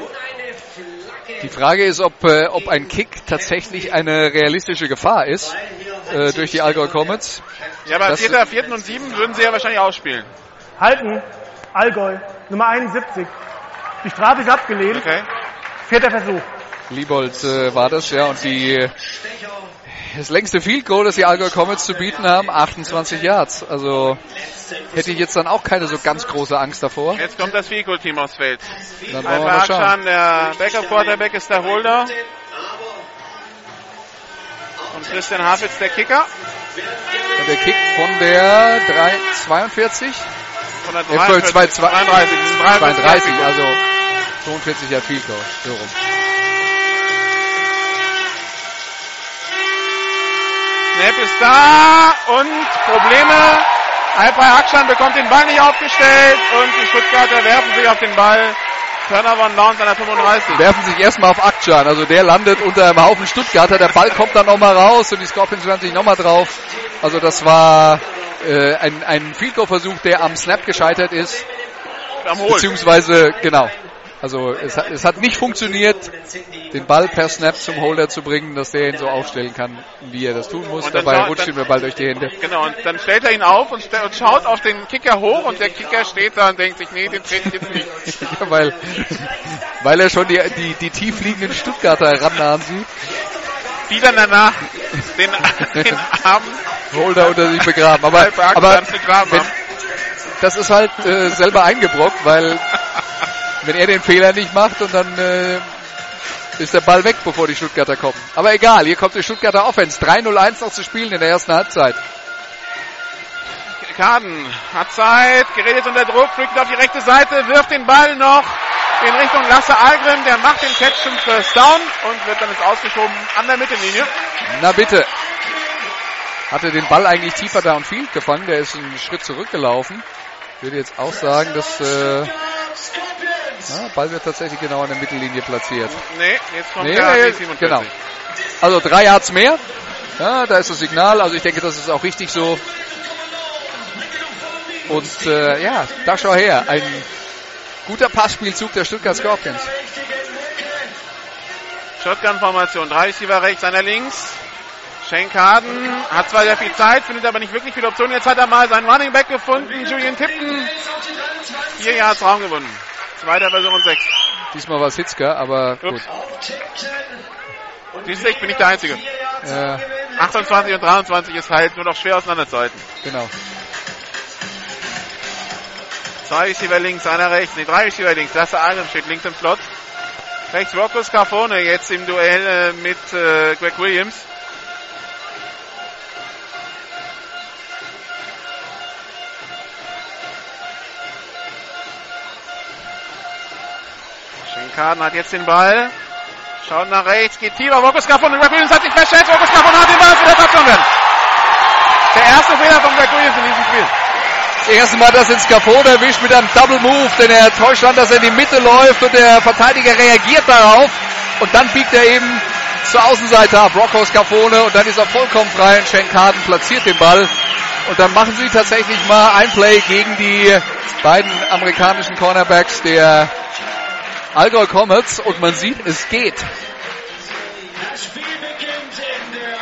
Die Frage ist, ob, äh, ob ein Kick tatsächlich eine realistische Gefahr ist äh, durch die Allgäu Comets. Ja, aber Das- vierter, vierten und sieben würden sie ja wahrscheinlich ausspielen. Halten, Allgäu, Nummer 71. Die Strafe ist abgelehnt. Okay. Vierter Versuch. Liebold äh, war das, ja, und die das längste Field Goal, das die Allgäu Comets zu bieten haben, 28 Yards. Also hätte ich jetzt dann auch keine so ganz große Angst davor. Jetzt kommt das Field Goal Team aufs Feld. Dann wir Alper mal schauen. Der Backup Quarterback ist der Holder. Und Christian Hafitz der Kicker. Und der Kick von der 3, 42, Von der äh, 42, 33. 33. Das ist ein 32, Field Goal. also 42 Yard Field Goal, so rum. Snap ist da und Probleme. Alper Akschan bekommt den Ball nicht aufgestellt und die Stuttgarter werfen sich auf den Ball. Turnover und Downs an der 35. werfen sich erstmal auf Akcan. Also der landet unter einem Haufen Stuttgarter. Der Ball kommt dann nochmal raus und die Scorpions werden sich nochmal drauf. Also das war äh, ein, ein Field Goal Versuch, der am Snap gescheitert ist. Beziehungsweise, genau. Also es hat, es hat nicht funktioniert, den Ball per Snap zum Holder zu bringen, dass der ihn so aufstellen kann, wie er das tun muss. Dabei rutscht ihm der Ball durch die Hände. Genau, und dann stellt er ihn auf und, st- und schaut auf den Kicker hoch und der Kicker steht da und denkt sich, nee, den trete ich jetzt nicht. Ja, weil, weil er schon die, die, die tief liegenden Stuttgarter rannahen sieht. Die dann danach den, den Arm Holder unter sich begraben. Aber, aber begraben wenn, das ist halt äh, selber eingebrockt, weil wenn er den Fehler nicht macht und dann äh, ist der Ball weg, bevor die Stuttgarter kommen. Aber egal, hier kommt die Stuttgarter Offense. 3-0-1 noch zu spielen in der ersten Halbzeit. Kaden hat Zeit, gerät jetzt unter Druck, fliegt auf die rechte Seite, wirft den Ball noch in Richtung Lasse Algrim, der macht den Catch zum First Down und wird dann jetzt ausgeschoben an der Mittellinie. Na bitte. Hatte den Ball eigentlich tiefer downfield gefangen, der ist einen Schritt zurückgelaufen. Ich würde jetzt auch sagen, dass äh, na, Ball wird tatsächlich genau an der Mittellinie platziert. Nee, jetzt kommt Nee, der nee, 47. genau. Also drei Yards mehr. Ja, da ist das Signal. Also ich denke, das ist auch richtig so. Und äh, ja, da schau her. Ein guter Passspielzug der Stuttgart Scorpions. Shotgun-Formation, drei Receiver rechts, einer links. Shane Harden hat zwar sehr viel Zeit, findet aber nicht wirklich viele Optionen. Jetzt hat er mal seinen Running Back gefunden, Julian Tipton. Vier Yards Raum gewonnen. Zweiter Versuch und sechs. Diesmal war es Hitzka, aber gut. Ups. Siehst du, ich bin nicht der Einzige. Ja, 28 und 23 ist halt nur noch schwer auseinanderzuhalten. genau. Zwei Receiver links, einer rechts, nee, drei Receiver links. Lasse Algrim steht links im Slot. Rechts Rocco Scarfone jetzt im Duell äh, mit äh, Greg Williams. Schenkaden hat jetzt den Ball. Schaut nach rechts, geht tiefer. Rocco Scarfone. Greg Williams hat sich verschätzt. Rocco Scarfone hat den Ball. Es wird Touchdown. Der erste Fehler von Greg Williams in diesem Spiel. Das erste Mal, dass Scaffold erwischt mit einem Double Move, denn er täuscht an, dass er in die Mitte läuft und der Verteidiger reagiert darauf und dann biegt er eben zur Außenseite ab, Rocco Scafone und dann ist er vollkommen frei und Schenkaden platziert den Ball und dann machen sie tatsächlich mal ein Play gegen die beiden amerikanischen Cornerbacks der Allgäu Comets und man sieht, es geht. Das Spiel beginnt in der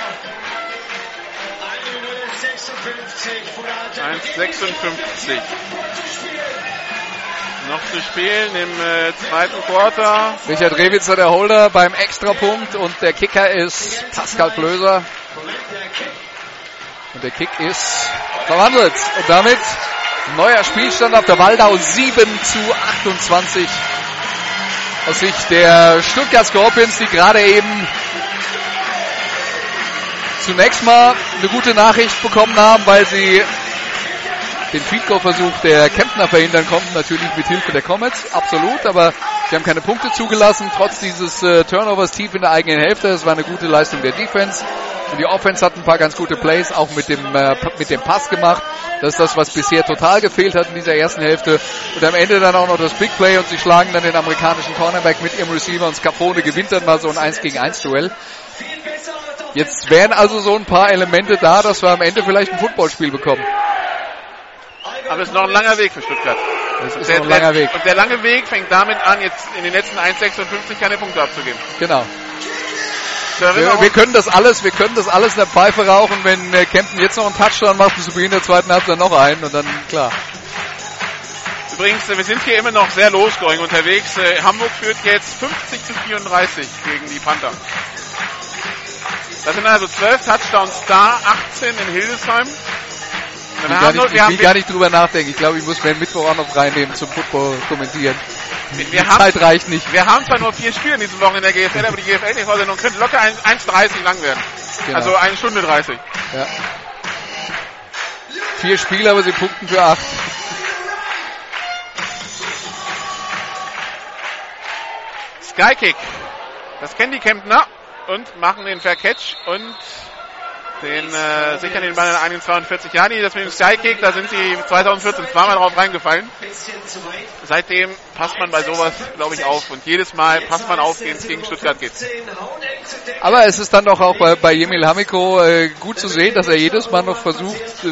1 Minute 56 vor der Halbzeit. 1,56. Noch zu spielen im äh, zweiten Quarter. Richard Rewitzer der Holder beim Extrapunkt und der Kicker ist Pascal Blöser. Und der Kick ist verwandelt. Und damit neuer Spielstand auf der Waldau 7 zu 28. Aus Sicht der Stuttgart Scorpions, die gerade eben zunächst mal eine gute Nachricht bekommen haben, weil sie den Field Goal Versuch der Kemptner verhindern konnten, natürlich mit Hilfe der Comets, absolut, aber sie haben keine Punkte zugelassen, trotz dieses äh, Turnovers tief in der eigenen Hälfte. Es war eine gute Leistung der Defense. Die Offense hat ein paar ganz gute Plays, auch mit dem, äh, mit dem Pass gemacht. Das ist das, was bisher total gefehlt hat in dieser ersten Hälfte. Und am Ende dann auch noch das Big Play und sie schlagen dann den amerikanischen Cornerback mit ihrem Receiver und Scapone gewinnt dann mal so ein 1 gegen 1 Duell. Jetzt wären also so ein paar Elemente da, dass wir am Ende vielleicht ein Footballspiel bekommen. Aber es ist noch ein langer Weg für Stuttgart. Das ist Der, noch ein langer Weg. Und der lange Weg fängt damit an, jetzt in den letzten 1,56 keine Punkte abzugeben. Genau. Wir, wir können das alles, wir können das alles in der Pfeife rauchen, wenn äh, Kempten jetzt noch einen Touchdown macht und zu Beginn der zweiten Halbzeit noch einen und dann klar. übrigens, äh, wir sind hier immer noch sehr losgoing unterwegs. Äh, Hamburg führt jetzt 50 zu 34 gegen die Panther. Das sind also 12 Touchdowns da, 18 in Hildesheim. Ich Wir will, haben nur- nicht, wir ich will gar nicht drüber nachdenken. Ich glaube, ich muss mir Mittwoch auch noch reinnehmen zum Football kommentieren. wir Die haben, Zeit reicht nicht. wir haben zwar nur vier Spiele in diesen Wochen in der GFL, aber die GFL-TV-Sendung könnte locker ein- 1,30 lang werden. Genau. Also eine Stunde 30. Ja. Vier Spiele, aber sie punkten für acht. Skykick. Das kennen die Kemptner und machen den Fair Catch und den äh, sichern den Ball in 41 Jahren. Das mit dem Skykick, da sind sie 2014 zweimal drauf reingefallen. Seitdem passt man bei sowas, glaube ich, auf. Und jedes Mal passt man auf, wenn es gegen Stuttgart geht. 10 hauen eng zu decken. Aber es ist dann doch auch bei, bei Jemil Hamiko äh, gut zu sehen, dass er jedes Mal noch versucht, äh,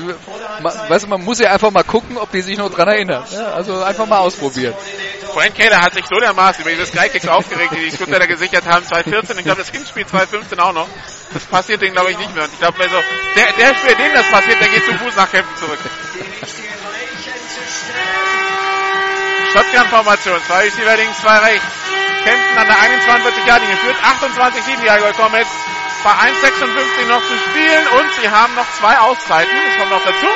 ma, weißt du, man muss ja einfach mal gucken, ob die sich noch dran erinnern. Ja, also einfach mal ausprobieren. Frank Keller hat sich so dermaßen über diese Skykicks aufgeregt, die die Stuttgarter gesichert haben 2014. Ich glaube, das Hinspiel 2015 auch noch. Das passiert denen, glaube ich, nicht mehr. Und ich glaube, also, der, der Spieler, dem das passiert, der geht zu Fuß nach Kempten zurück. Shotgun-Formation. Zwei Receiver links, zwei rechts. Kempten an der 21 Yard linie führt 28-7 die Allgäu Comets. Bei 1,56 noch zu spielen und sie haben noch zwei Auszeiten. Das kommt noch dazu.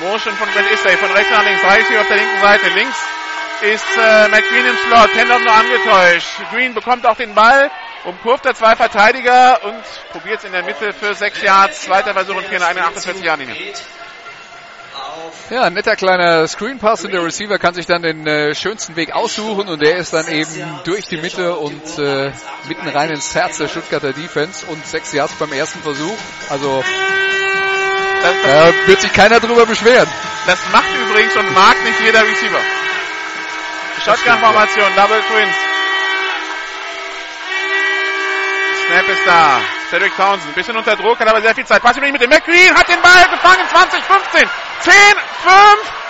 Motion von Brent Islay von rechts nach links. Drei Receiver auf der linken Seite. Links ist äh, McQueen im Slot. Handoff nur angetäuscht. Green bekommt auch den Ball. Umkurvt er zwei Verteidiger und probiert es in der Mitte für sechs Yards. Zweiter Versuch und 448 Yard linie Ja, ein netter kleiner Screen Pass und der Receiver kann sich dann den äh, schönsten Weg aussuchen und der ist dann eben durch die Mitte und äh, mitten rein ins Herz der Stuttgarter Defense und sechs Yards beim ersten Versuch. Also da wird sich keiner drüber beschweren. das macht übrigens und mag nicht jeder Receiver. Shotgun-Formation, Double Twins. Snap ist da. Cedric Townsend, bisschen unter Druck, hat aber sehr viel Zeit. Pass übrigens mit dem McQueen, hat den Ball gefangen, 20, 15, 10, 5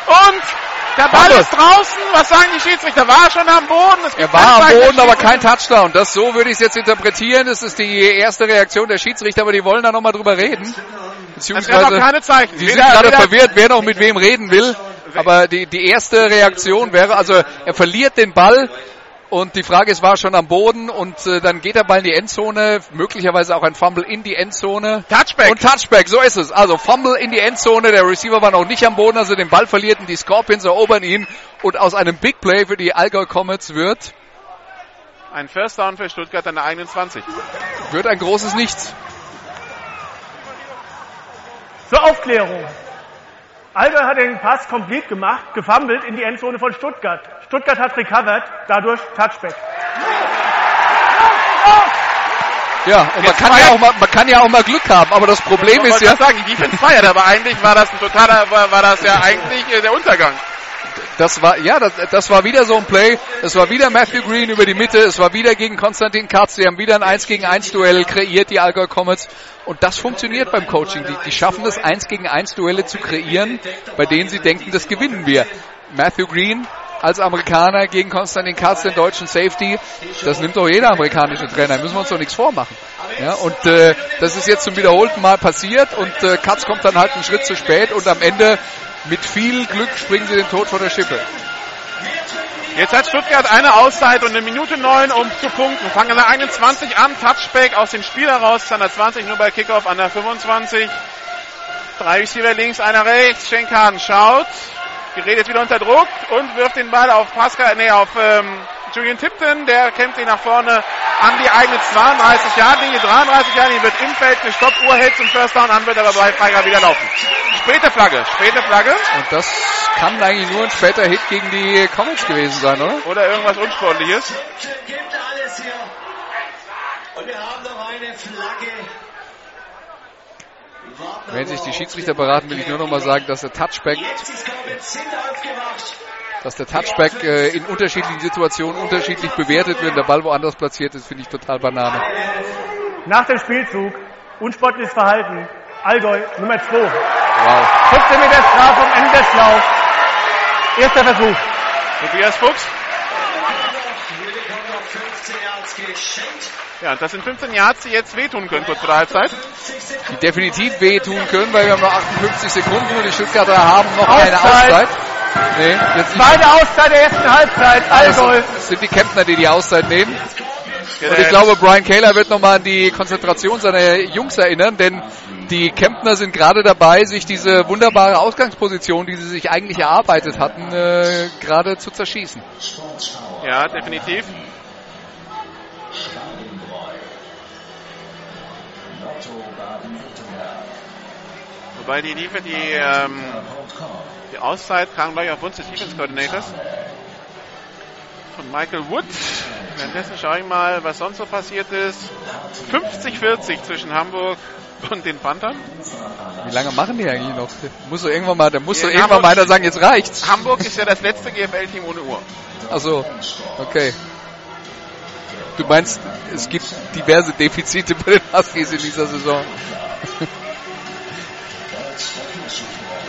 und der Ball ist draußen. Was sagen die Schiedsrichter? War er schon am Boden? Er war am Boden, aber kein Touchdown. Das so würde ich es jetzt interpretieren. Das ist die erste Reaktion der Schiedsrichter, aber die wollen da nochmal drüber reden. Beziehungsweise keine Zeichen. die sind gerade verwirrt, wer noch mit wem reden will. Aber die, die erste Reaktion wäre, also er verliert den Ball und die Frage ist, war er schon am Boden und äh, dann geht der Ball in die Endzone, möglicherweise auch ein Fumble in die Endzone. Touchback. Und Touchback, so ist es. Also Fumble in die Endzone, der Receiver war noch nicht am Boden, also den Ball verliert und die Scorpions erobern ihn und aus einem Big Play für die Allgäu Comets wird, Ein First Down für Stuttgart an der 21. wird ein großes Nichts. Zur Aufklärung. Allgäu hat den Pass komplett gemacht, gefummelt in die Endzone von Stuttgart. Stuttgart hat recovered, dadurch Touchback. Ja, und man kann ja, auch mal, man kann ja auch mal Glück haben, aber das Problem Ich ist ja, sagen, die Defense feiert, aber eigentlich war das ein totaler, war, war das ja eigentlich äh, der Untergang. Das war, ja, das, das war wieder so ein Play, es war wieder Matthew Green über die Mitte, es war wieder gegen Konstantin Katz, sie haben wieder ein 1 gegen 1 Duell kreiert, die Allgäu Comets, und das funktioniert beim Coaching, die, die schaffen es, 1 gegen 1 Duelle zu kreieren, bei denen sie denken, das gewinnen wir. Matthew Green als Amerikaner gegen Konstantin Katz, den deutschen Safety, das nimmt doch jeder amerikanische Trainer, müssen wir uns doch nichts vormachen. Ja, und äh, das ist jetzt zum wiederholten Mal passiert. Und äh, Katz kommt dann halt einen Schritt zu spät. Und am Ende mit viel Glück springen sie den Tod von der Schippe. Jetzt hat Stuttgart eine Auszeit und eine Minute neun, um zu punkten. Fangen an der 21 an, Touchback aus dem Spiel heraus, an der 20 nur bei Kickoff, an der 25. Drei Receiver links, einer rechts. Schenkan schaut, gerät jetzt wieder unter Druck und wirft den Ball auf Pascal, nee, auf ähm, Julian Tipton, der kämpft ihn nach vorne an die eigene 32 Yard linie 33 Yard linie wird im Feld gestoppt, Uhr hält zum First Down an, wird aber bei Freiger wieder laufen. Späte Flagge, späte Flagge Und das kann eigentlich nur ein später Hit gegen die Comets gewesen sein, oder? oder irgendwas Unsportliches. Gibt alles hier. Und wir haben noch eine Flagge. Wir warten Wenn sich die Schiedsrichter beraten, will ich nur noch mal sagen, dass der Touchback, Dass der Touchback äh, in unterschiedlichen Situationen unterschiedlich bewertet wird. Der Ball woanders platziert ist, finde ich total Banane. Nach dem Spielzug unsportliches Verhalten. Allgäu Nummer 2. Wow. 15 Meter Strafe am Ende des Laufs. Erster Versuch. Tobias Fuchs. Wir bekommen noch 15 Yards geschenkt. Ja, und das sind 15 Yards, die jetzt wehtun können kurz vor der Halbzeit. Die definitiv wehtun können, weil wir haben noch 58 Sekunden und die Stuttgarter haben noch keine Auszeit. Nee, jetzt. Zweite Auszeit der ersten Halbzeit. Allgäu. Es sind die Kempner, die die Auszeit nehmen. Und ich glaube, Brian Kaler wird nochmal an die Konzentration seiner Jungs erinnern, denn die Kempner sind gerade dabei, sich diese wunderbare Ausgangsposition, die sie sich eigentlich erarbeitet hatten, äh, gerade zu zerschießen. ja, definitiv. Wobei die Defense, die, ähm, die Auszeit kam gleich auf Wunsch des Defense Coordinators. Von Michael Wood. Währenddessen schaue ich mal, was sonst so passiert ist. 50-40 zwischen Hamburg und den Panthern. Wie lange machen die eigentlich noch? Muss doch irgendwann mal, da muss doch irgendwann Hamburg- mal einer sagen, jetzt reicht's. Hamburg ist ja das letzte GFL-Team ohne Uhr. Also, okay. Du meinst, es gibt diverse Defizite bei den Huskies in dieser Saison.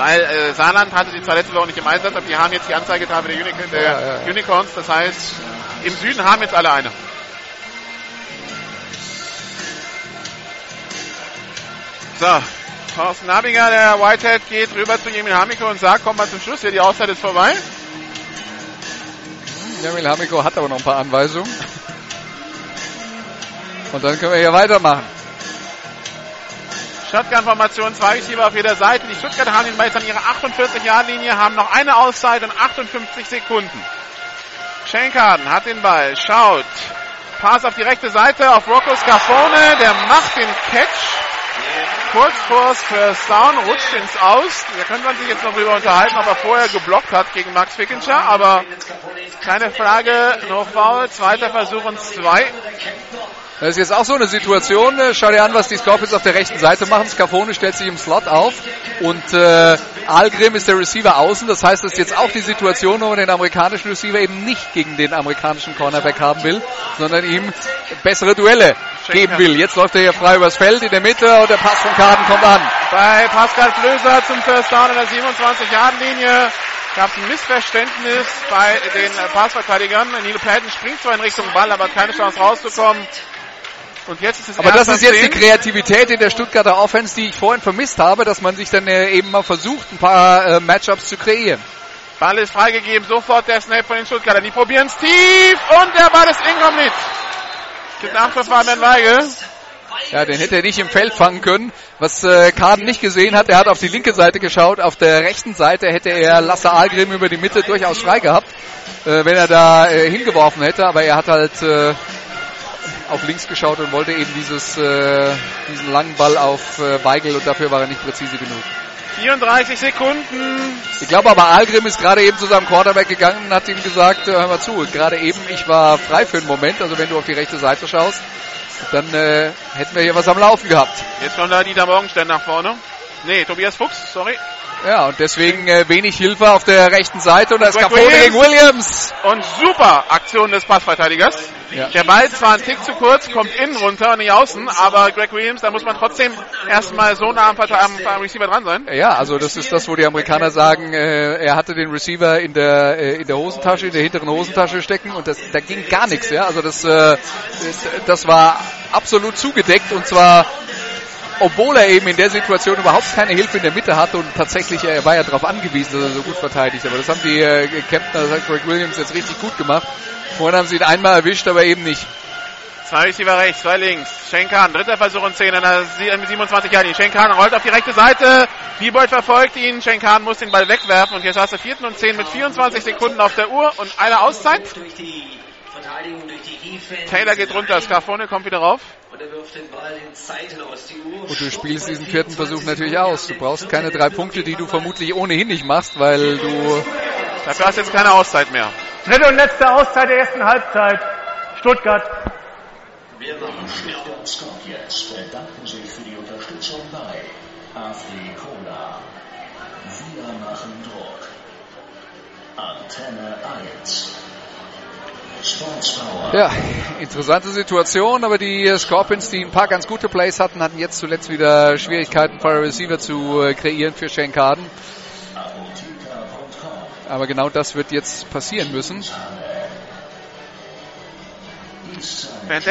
Weil äh, Saarland hatte die zwar letzte Woche nicht im Einsatz, aber die haben jetzt die Anzeigetafel der, Uni der Ja, ja. Unicorns. Das heißt, im Süden haben jetzt alle eine. So, Thorsten Nabinger, der Whitehead, geht rüber zu Jemin Hamiko und sagt, komm mal zum Schluss, hier die Auszeit ist vorbei. Jamil Hamiko hat aber noch ein paar Anweisungen. Und dann können wir hier weitermachen. Shotgun-Formation, zwei Receiver auf jeder Seite. Die Stuttgarter haben den Ball an ihrer 48-Yard-Linie, haben noch eine Auszeit und 58 Sekunden. Schenkarden hat den Ball, schaut. Pass auf die rechte Seite auf Rocco Scarfone, der macht den Catch. Kurz vor First Down, rutscht ins Aus. Da könnte man sich jetzt noch drüber unterhalten, ob er vorher geblockt hat gegen Max Fickenscher, aber keine Frage, noch Foul, zweiter Versuch und zwei. Das ist jetzt auch so eine Situation. äh, Schau dir an, was die Scorpions auf der rechten Seite machen. Scafone stellt sich im Slot auf und äh, Algrim ist der Receiver außen. Das heißt, das ist jetzt auch die Situation, wo man den amerikanischen Receiver eben nicht gegen den amerikanischen Cornerback haben will, sondern ihm bessere Duelle geben will. Jetzt läuft er hier frei übers Feld in der Mitte und der Pass von Karten kommt an. Bei Pascal Flöser zum First Down in der 27-Yard-Linie gab es ein Missverständnis bei den Passverteidigern. Neil Patton springt zwar in Richtung Ball, aber hat keine Chance rauszukommen. Und jetzt ist es Aber das ist jetzt die am 10. Kreativität in der Stuttgarter Offense, die ich vorhin vermisst habe, dass man sich dann äh, eben mal versucht, ein paar äh, Matchups zu kreieren. Ball ist freigegeben, sofort der Snap von den Stuttgartern. Die probieren es tief und der Ball ist incomplete. Gibt Nachverfahren Ben Weigel. Ja, den hätte er nicht im Feld fangen können. Was äh, Kaden nicht gesehen hat, er hat auf die linke Seite geschaut. Auf der rechten Seite hätte er Lasse Algrim über die Mitte durchaus frei gehabt, äh, wenn er da äh, hingeworfen hätte. Aber er hat halt äh, auf links geschaut und wollte eben dieses, äh, diesen langen Ball auf äh, Weigel und dafür war er nicht präzise genug. 34 Sekunden. Ich glaube aber, Algrim ist gerade eben zu seinem Quarterback gegangen und hat ihm gesagt, äh, hör mal zu, gerade eben, ich war frei für einen Moment, also wenn du auf die rechte Seite schaust, dann äh, hätten wir hier was am Laufen gehabt. Jetzt kommt da Dieter Morgenstern nach vorne. Nee, Tobias Fuchs, sorry. Ja, und deswegen äh, wenig Hilfe auf der rechten Seite und das Williams. gegen Williams. Und super Aktion des Passverteidigers. Ja. Der Ball zwar ein Tick zu kurz, kommt innen runter und nicht außen, aber Greg Williams, da muss man trotzdem erstmal so nah am, am, am Receiver dran sein. Ja, also das ist das, wo die Amerikaner sagen, äh, er hatte den Receiver in der äh, in der Hosentasche, in der hinteren Hosentasche stecken und das, da ging gar nichts. Ja, also das äh, das war absolut zugedeckt und zwar obwohl er eben in der Situation überhaupt keine Hilfe in der Mitte hatte und tatsächlich, er war ja darauf angewiesen, dass er so gut verteidigt. Aber das haben die äh, Kempner, das hat Greg Williams jetzt richtig gut gemacht. Vorhin haben sie ihn einmal erwischt, aber eben nicht. Zwei Receiver rechts, zwei links. Schenkan, dritter Versuch und 10 an der sie- mit 27 Jahren. Schenkan rollt auf die rechte Seite. Diebold verfolgt ihn. Schenkan muss den Ball wegwerfen. Und jetzt hast du vierten und 10 mit 24 Sekunden auf der Uhr und eine Auszeit. Durch die Verteidigung, durch die Defense. Taylor geht runter. Scarfone kommt wieder rauf. Und er wirft den Ball in zeitlos die Uhr. Und du spielst diesen vierten Versuch natürlich aus. Du brauchst keine drei Punkte, die du vermutlich ohnehin nicht machst, weil du Dafür hast du jetzt keine Auszeit mehr. Dritte und letzte Auszeit der ersten Halbzeit. Stuttgart. Wir machen Stuttgart Scorpions bedanken sich für die Unterstützung bei Afri Cola. Wir machen Druck. Antenne 1. Ja, interessante Situation, aber die Scorpions, die ein paar ganz gute Plays hatten, hatten jetzt zuletzt wieder Schwierigkeiten, Fire Receiver zu äh, kreieren für Shane Carden. Aber genau das wird jetzt passieren müssen.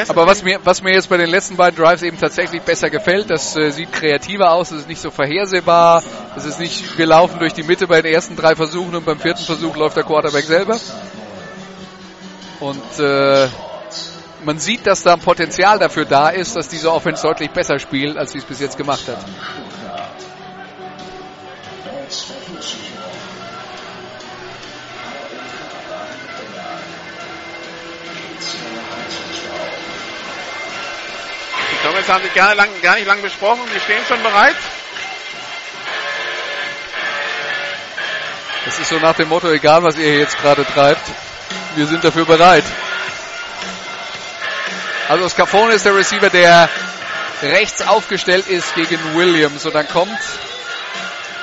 Aber was mir, was mir jetzt bei den letzten beiden Drives eben tatsächlich besser gefällt, das äh, sieht kreativer aus, es ist nicht so vorhersehbar, es ist nicht, wir laufen durch die Mitte bei den ersten drei Versuchen und beim vierten Versuch läuft der Quarterback selber. Und äh, man sieht, dass da ein Potenzial dafür da ist, dass diese Offense deutlich besser spielt, als sie es bis jetzt gemacht hat. Die Tomats haben sich gar, lang, gar nicht lang besprochen, die stehen schon bereit. Das ist so nach dem Motto, egal was ihr jetzt gerade treibt, wir sind dafür bereit. Also Scafone ist der Receiver, der rechts aufgestellt ist gegen Williams. Und dann kommt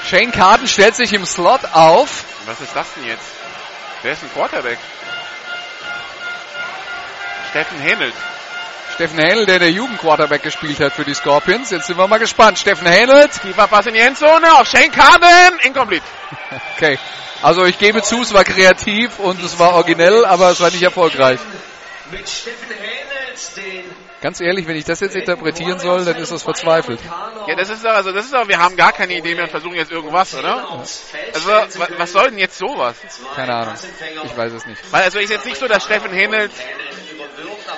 Shane Carden, stellt sich im Slot auf. Was ist das denn jetzt? Wer ist ein Quarterback? Steffen Händelt. Steffen Händel, der der Jugendquarterback gespielt hat für die Scorpions. Jetzt sind wir mal gespannt. Steffen Händel. Tiefer Pass in die Endzone auf Shane Carden. Incomplete. Okay. Also ich gebe zu, es war kreativ und es war originell, aber es war nicht erfolgreich. Mit Steffen Hähnels, den Ganz ehrlich, wenn ich das jetzt interpretieren soll, dann ist das verzweifelt. Ja, das ist doch, also das ist doch, wir haben gar keine Idee mehr und versuchen jetzt irgendwas, oder? Also, wa- was soll denn jetzt sowas? Keine Ahnung. Ich weiß es nicht. Weil, also ist jetzt nicht so, dass Steffen Händel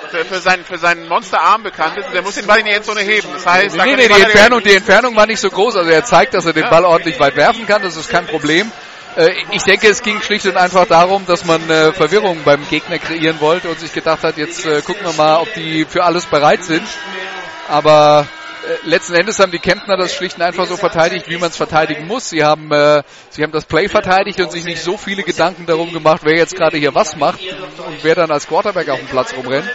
für, für, seinen, für seinen Monsterarm bekannt ist. Der muss den Ball in die Endzone heben. Das heißt, Nee, kann nee, die Entfernung, die Entfernung war nicht so groß. Also er zeigt, dass er den Ball ordentlich weit werfen kann. Das ist kein Problem. Äh, Ich denke, es ging schlicht und einfach darum, dass man äh, Verwirrung beim Gegner kreieren wollte und sich gedacht hat, jetzt äh, gucken wir mal, ob die für alles bereit sind. Aber äh, letzten Endes haben die Kemptner das schlicht und einfach so verteidigt, wie man es verteidigen muss. Sie haben, äh, sie haben das Play verteidigt und sich nicht so viele Gedanken darum gemacht, wer jetzt gerade hier was macht und wer dann als Quarterback auf dem Platz rumrennt.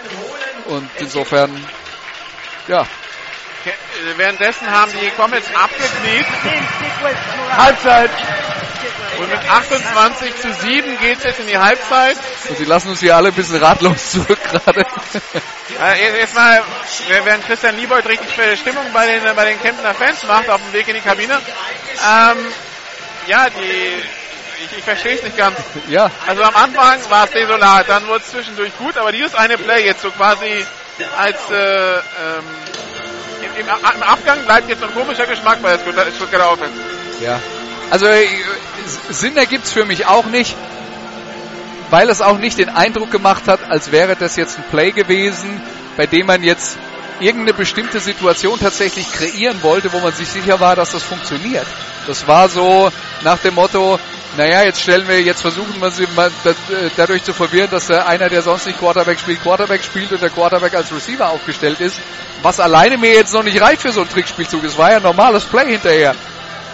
Und insofern, ja, äh, Währenddessen haben die Comets abgekniet. Halbzeit. Und mit 28 zu 7 geht es jetzt in die Halbzeit. Und sie lassen uns hier alle ein bisschen ratlos zurück gerade. Äh, jetzt- jetzt mal, während Christian Liebold richtig viel Stimmung bei den, bei den Kemptener Fans macht, auf dem Weg in die Kabine. Ähm, ja, die, ich, ich verstehe es nicht ganz. ja, Also am Anfang war es desolat, dann wurde es zwischendurch gut, aber dieses eine Play jetzt so quasi als äh, ähm, im, Abgang bleibt jetzt so ein komischer Geschmack bei der Stuttgart- Stuttgarter Offense. ja. Also äh, Sinn ergibt's für mich auch nicht, weil es auch nicht den Eindruck gemacht hat, als wäre das jetzt ein Play gewesen, bei dem man jetzt irgendeine bestimmte Situation tatsächlich kreieren wollte, wo man sich sicher war, dass das funktioniert. Das war so nach dem Motto, naja, jetzt stellen wir, jetzt versuchen wir sie mal äh, dadurch zu verwirren, dass einer, der sonst nicht Quarterback spielt, Quarterback spielt und der Quarterback als Receiver aufgestellt ist, was alleine mir jetzt noch nicht reicht für so einen Trickspielzug. Es war ja ein normales Play hinterher.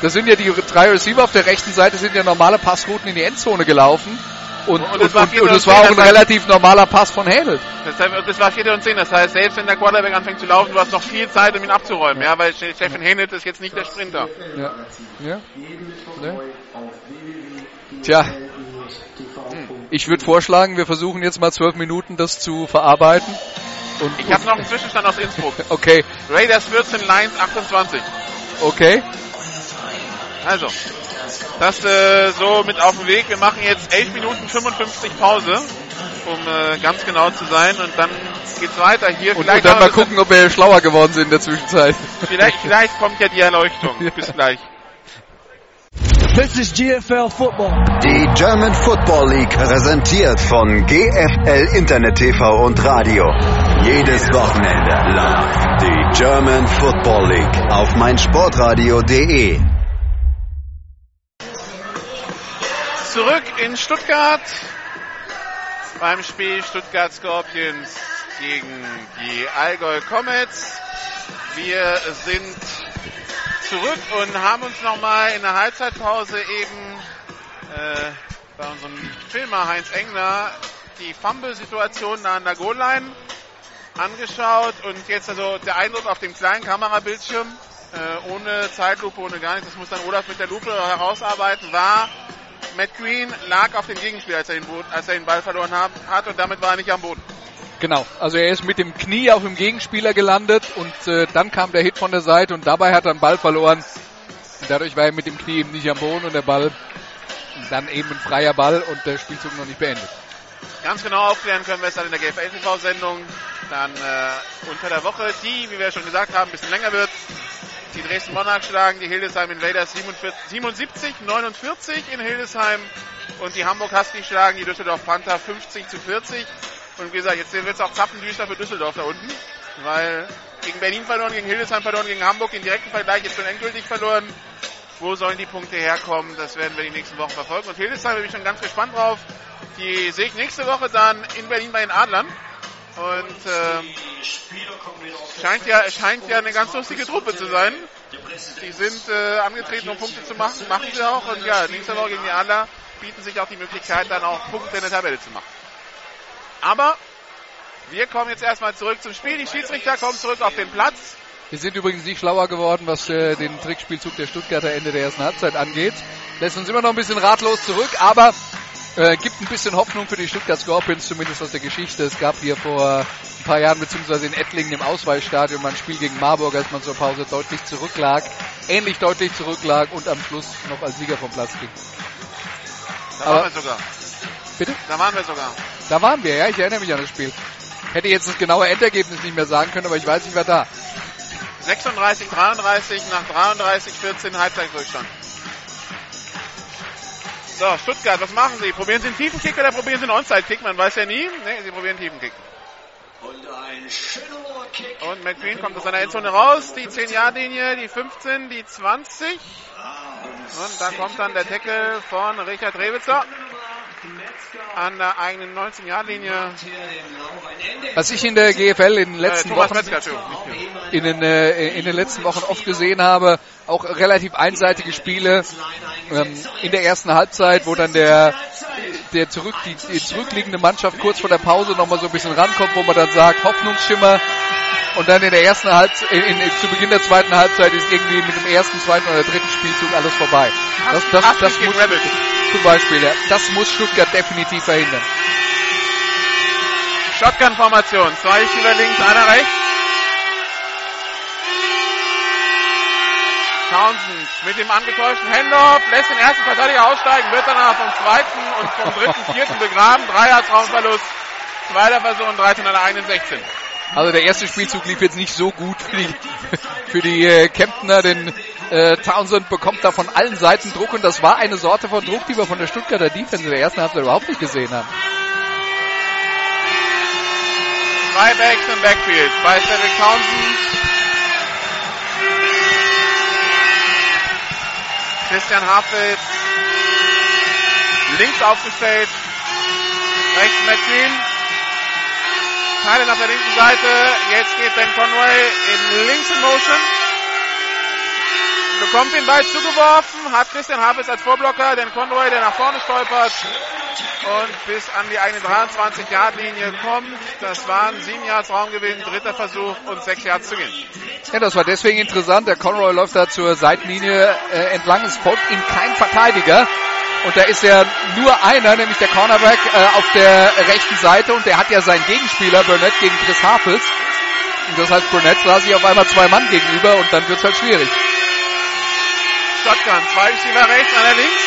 Das sind ja die drei Receiver auf der rechten Seite sind ja normale Passrouten in die Endzone gelaufen. Und, Und und, es war und, und es war auch ein das relativ normaler Pass von Händel. Das, das war 4. und 10. Das heißt, selbst wenn der Quarterback anfängt zu laufen, du hast noch viel Zeit, um ihn abzuräumen. Ja, weil Ste- Steffen Hennett ist jetzt nicht der Sprinter. Ja. Ja. ja. Tja. Ich würde vorschlagen, wir versuchen jetzt mal zwölf Minuten das zu verarbeiten. Und, Ich habe noch einen Zwischenstand aus Innsbruck. okay, Raiders 14, Lions 28. okay. Also, das äh, so mit auf den Weg. Wir machen jetzt 11 Minuten 55 Pause, um äh, ganz genau zu sein. Und dann geht's weiter hier. Und, Vielleicht, und dann mal gucken, ob wir schlauer geworden sind in der Zwischenzeit. vielleicht, vielleicht kommt ja die Erleuchtung. Bis gleich. This is GFL Football. Die German Football League präsentiert von GFL Internet TV und Radio. Jedes Wochenende live die German Football League auf meinsportradio.de. Zurück in Stuttgart beim Spiel Stuttgart Scorpions gegen die Allgäu Comets. Wir sind zurück und haben uns nochmal in der Halbzeitpause eben äh, bei unserem Filmer Heinz Engler die Fumble-Situation an der Goal-Line angeschaut. Und jetzt also der Eindruck auf dem kleinen Kamerabildschirm äh, ohne Zeitlupe, ohne gar nichts, das muss dann Olaf mit der Lupe herausarbeiten, war, Matt Green lag auf dem Gegenspiel, als er den, als er den Ball verloren hat, und damit war er nicht am Boden. Genau, also er ist mit dem Knie auf dem Gegenspieler gelandet und äh, dann kam der Hit von der Seite und dabei hat er einen Ball verloren. Und dadurch war er mit dem Knie eben nicht am Boden und der Ball dann eben ein freier Ball und der Spielzug noch nicht beendet. Ganz genau aufklären können wir es dann in der GFL-TV-Sendung. Dann äh, unter der Woche, die, wie wir schon gesagt haben, ein bisschen länger wird. Die Dresden Monarchs schlagen die Hildesheim Invaders 47, 77, 49 in Hildesheim. Und die Hamburg Huskies schlagen die Düsseldorf Panther 50 zu 40. Und wie gesagt, jetzt wird es auch zappendüster für Düsseldorf da unten. Weil gegen Berlin verloren, gegen Hildesheim verloren, gegen Hamburg den direkten Vergleich jetzt schon endgültig verloren. Wo sollen die Punkte herkommen? Das werden wir die nächsten Wochen verfolgen. Und Hildesheim bin ich schon ganz gespannt drauf. Die sehe ich nächste Woche dann in Berlin bei den Adlern. Und ähm, scheint ja scheint ja eine ganz lustige Truppe zu sein. Die sind äh, angetreten, um Punkte zu machen, machen sie auch. Und ja, nächste Woche gegen die Adler bieten sich auch die Möglichkeit, dann auch Punkte in der Tabelle zu machen. Aber wir kommen jetzt erstmal zurück zum Spiel. Die Schiedsrichter kommen zurück auf den Platz. Wir sind übrigens nicht schlauer geworden, was äh, den Trickspielzug der Stuttgarter Ende der ersten Halbzeit angeht. Lässt uns immer noch ein bisschen ratlos zurück, aber äh, gibt ein bisschen Hoffnung für die Stuttgart Scorpions, zumindest aus der Geschichte. Es gab hier vor ein paar Jahren, beziehungsweise in Ettlingen im Auswahlstadion, mal ein Spiel gegen Marburg, als man zur Pause deutlich zurücklag, ähnlich deutlich zurücklag und am Schluss noch als Sieger vom Platz ging. Da waren wir sogar. Bitte? Da waren wir sogar. Da waren wir, ja, ich erinnere mich an das Spiel. Hätte jetzt das genaue Endergebnis nicht mehr sagen können, aber ich weiß, ich war da. 36, 33 nach 33, 14 Halbzeitrückstand. So, Stuttgart, was machen Sie? Probieren Sie einen tiefen Kick oder probieren Sie einen Onside-Kick? Man weiß ja nie. Ne, Sie probieren einen tiefen Kick. Und ein schöner Kick. Und McQueen kommt aus seiner Endzone raus. Die 10-Yard-Linie, die 15, die 20. Und da kommt dann der Tackle von Richard Rewitzer an der eigenen 19-Yard-Linie. Was ich in der GFL in den letzten Thomas Wochen in den, äh, in den letzten Wochen oft gesehen habe, auch relativ einseitige Spiele ähm, in der ersten Halbzeit, wo dann der der zurück die, die zurückliegende Mannschaft kurz vor der Pause noch mal so ein bisschen rankommt, wo man dann sagt Hoffnungsschimmer und dann in der ersten Halbzeit, in, in, zu Beginn der zweiten Halbzeit ist irgendwie mit dem ersten, zweiten oder dritten Spielzug alles vorbei. Das, das, das gegen muss zum Beispiel, ja, das muss Stuttgart definitiv verhindern. Shotgun-Formation. Zwei Spieler links, einer rechts. Townsend mit dem angetäuschten Handoff lässt den ersten Verteidiger aussteigen, wird danach vom zweiten und vom dritten, vierten begraben. Dreiertraumverlust. Zweiter Versuch und 13 an der eigenen 16. Also der erste Spielzug lief jetzt nicht so gut für die, für die äh, Kemptner, denn äh, Townsend bekommt da von allen Seiten Druck und das war eine Sorte von Druck, die wir von der Stuttgarter Defense in der ersten Halbzeit überhaupt nicht gesehen haben. Zwei Backs im Backfield bei Cedric Townsend. Christian Hafels links aufgestellt. Rechts Green. Teile auf der linken Seite. Jetzt geht Ben Conway in links in Motion. Bekommt den Ball zugeworfen, hat Christian Hafels als Vorblocker, den Conway, der nach vorne stolpert und bis an die eigene 23-Yard-Linie kommt. Das waren 7 Yards Raumgewinn, dritter Versuch und 6 Yards zu gehen. Ja, das war deswegen interessant. Der Conroy läuft da zur Seitenlinie äh, entlang. Es folgt ihm kein Verteidiger. Und da ist ja nur einer, nämlich der Cornerback äh, auf der rechten Seite. Und der hat ja seinen Gegenspieler, Burnett, gegen Chris Harpels. Und das heißt, Burnett sah sich auf einmal zwei Mann gegenüber und dann wird's halt schwierig. Shotgun, zwei Receiver rechts, einer links.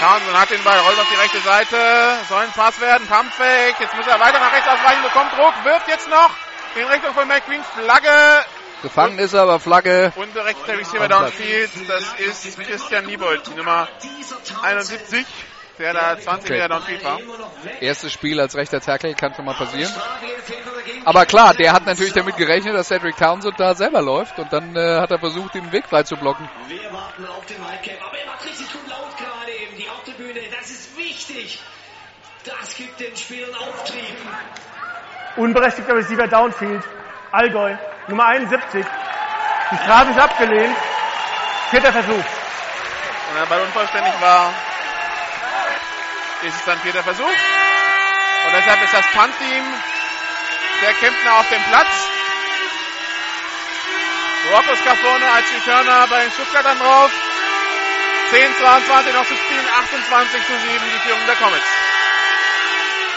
Townsend hat den Ball, rollt auf die rechte Seite, soll ein Pass werden, Pumpfake, jetzt muss er weiter nach rechts ausweichen, bekommt Druck, wirft jetzt noch in Richtung von McQueen, Flagge. Gefangen ist er, aber Flagge. Unberechtigter Receiver Downfield, das ist Christian Niebold, die Nummer 71, der da 20 Okay. Meter Downfield war. Erstes Spiel als rechter Tackle kann schon mal passieren. Aber klar, der hat natürlich damit gerechnet, dass Cedric Townsend da selber läuft und dann äh, hat er versucht, ihm den Weg frei zu blocken. Wir warten auf den Nightcap. Aber er macht richtig gut laut gerade eben. Die Haupttribüne, das ist wichtig. Das gibt den Spielern Auftrieb. Unberechtigter Receiver Downfield. Allgäu. Nummer 71. Die Strafe ist abgelehnt. Vierter Versuch. Wenn der Ball unvollständig war, ist es dann vierter Versuch. Und deshalb ist das Punt-Team der Kempner auf dem Platz. Rocco Scafone als Returner bei den Stuttgartern drauf. 10, 22 noch zu spielen, 28 zu 7 die Führung der Comets.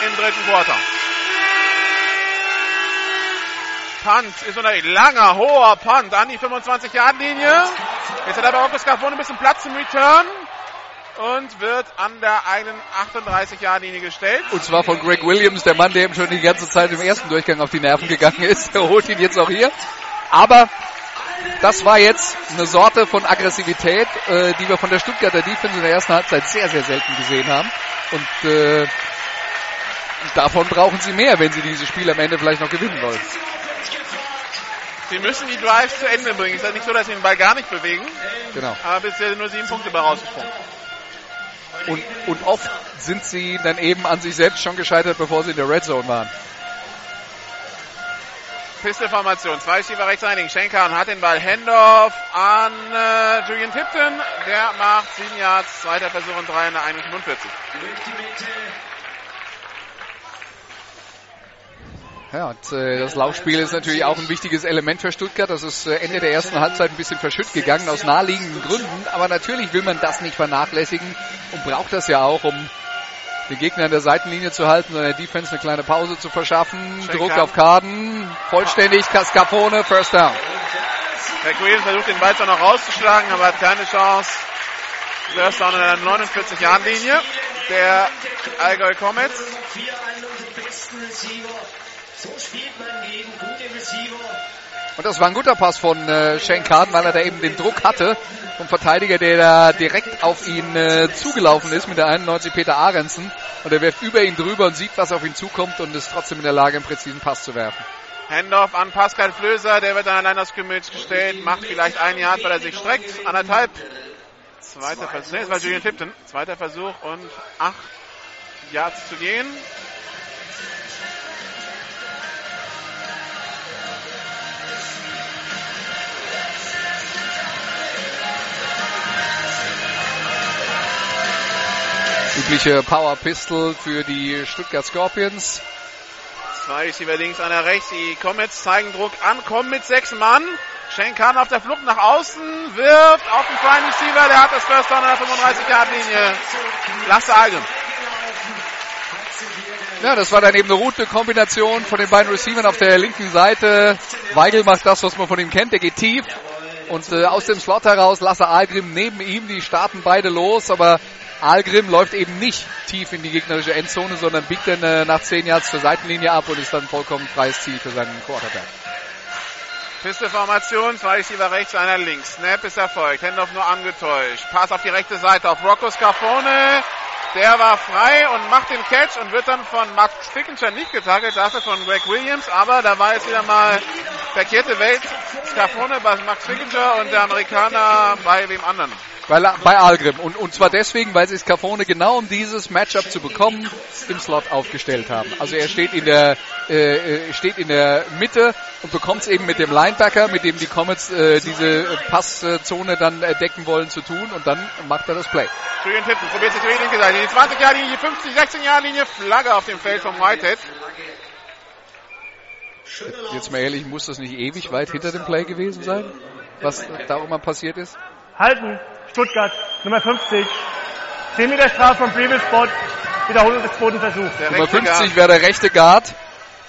Im dritten Quarter. Punt ist unterwegs. Langer, hoher Punt an die 25-Yard-Linie. Jetzt hat aber Rocco Scafone ein bisschen Platz im Return und wird an der eigenen 38-Jahr-Linie gestellt. Und zwar von Greg Williams, der Mann, der ihm schon die ganze Zeit im ersten Durchgang auf die Nerven gegangen ist. Er holt ihn jetzt auch hier. Aber das war jetzt eine Sorte von Aggressivität, äh, die wir von der Stuttgarter Defense in der ersten Halbzeit sehr, sehr selten gesehen haben. Und äh, davon brauchen sie mehr, wenn sie dieses Spiel am Ende vielleicht noch gewinnen wollen. Sie müssen die Drives zu Ende bringen. Es ist ja nicht so, dass sie den Ball gar nicht bewegen. Genau. Aber bisher sind nur sieben Punkte bei rausgesprungen. Und, und oft sind sie dann eben an sich selbst schon gescheitert, bevor sie in der Red Zone waren. Pistolformation. Zwei Schiefer rechts einigen. Schenkan hat den Ball. Handoff an äh, Julian Tipton. Der macht sieben Yards. Zweiter Versuch und drei in der 41. Ja, und äh, das Laufspiel ist natürlich auch ein wichtiges Element für Stuttgart. Das ist äh, Ende der ersten Halbzeit ein bisschen verschütt gegangen aus naheliegenden Gründen. Aber natürlich will man das nicht vernachlässigen und braucht das ja auch, um den Gegner an der Seitenlinie zu halten, sondern der Defense eine kleine Pause zu verschaffen. Schenkan. Druck auf Kaden, vollständig, Cascapone, First Down. Herr Williams versucht den Ball zwar noch rauszuschlagen, aber hat keine Chance. First down in der 49 Jahren Linie. Der Allgäu Comets. So spielt man gegen gute Receiver. Und das war ein guter Pass von äh, Schenkan, weil er da eben den Druck hatte vom Verteidiger, der da direkt auf ihn äh, zugelaufen ist mit der 91 Peter Arensen. Und er wirft über ihn drüber und sieht, was auf ihn zukommt und ist trotzdem in der Lage, einen präzisen Pass zu werfen. Handoff an Pascal Flöser, der wird dann allein aus Gemüts gestellt, macht vielleicht ein Yard, weil er sich streckt, anderthalb. Zweiter Versuch, nee, das war Julian Tipton. Zweiter Versuch und acht Yards zu gehen. Übliche Power Pistol für die Stuttgart Scorpions. Zwei Receiver links, einer rechts. Die Comets zeigen Druck an, kommen mit sechs Mann. Schenkan auf der Flucht nach außen, wirft auf den freien Receiver, der hat das First Down an der 35-Yard-Linie. Lasse Algren. Ja, das war dann eben eine gute Kombination von den beiden Receivern auf der linken Seite. Weigel macht das, was man von ihm kennt. Der geht tief. Und äh, aus dem Slot heraus Lasse Algrim neben ihm. Die starten beide los, aber Algrim läuft eben nicht tief in die gegnerische Endzone, sondern biegt dann äh, nach 10 Yards zur Seitenlinie ab und ist dann vollkommen freies Ziel für seinen Quarterback. Pisteformation, zwei Receiver rechts, einer links. Snap ist erfolgt. Handoff nur angetäuscht. Pass auf die rechte Seite auf Rocco Scarfone. Der war frei und macht den Catch und wird dann von Max Fickenstein nicht getackelt, dafür von Greg Williams. Aber da war jetzt wieder mal verkehrte Welt. Scarfone bei Max Fickenstein und der Amerikaner bei wem anderen. Weil, bei Algrim. Und, und zwar deswegen, weil sie Scafone genau um dieses Matchup zu bekommen im Slot aufgestellt haben. Also er steht in der, äh, äh, steht in der Mitte und bekommt es eben mit dem Linebacker, mit dem die Comets äh, diese Passzone dann äh, decken wollen, zu tun und dann macht er das Play. Julian Tipton probiert sich die linke Seite. Die 20 Jahre Linie, 50, 16 Jahre Linie, Flagge auf dem Feld vom Whitehead. Jetzt mal ehrlich, muss das nicht ewig weit hinter dem Play gewesen sein? Was da auch immer passiert ist? Halten, Stuttgart, Nummer 50. 10 Meter Strafe vom Previous Spot. Wiederholung des zweiten Versuchs. Der Nummer rechte 50 Guard. wäre der rechte Guard.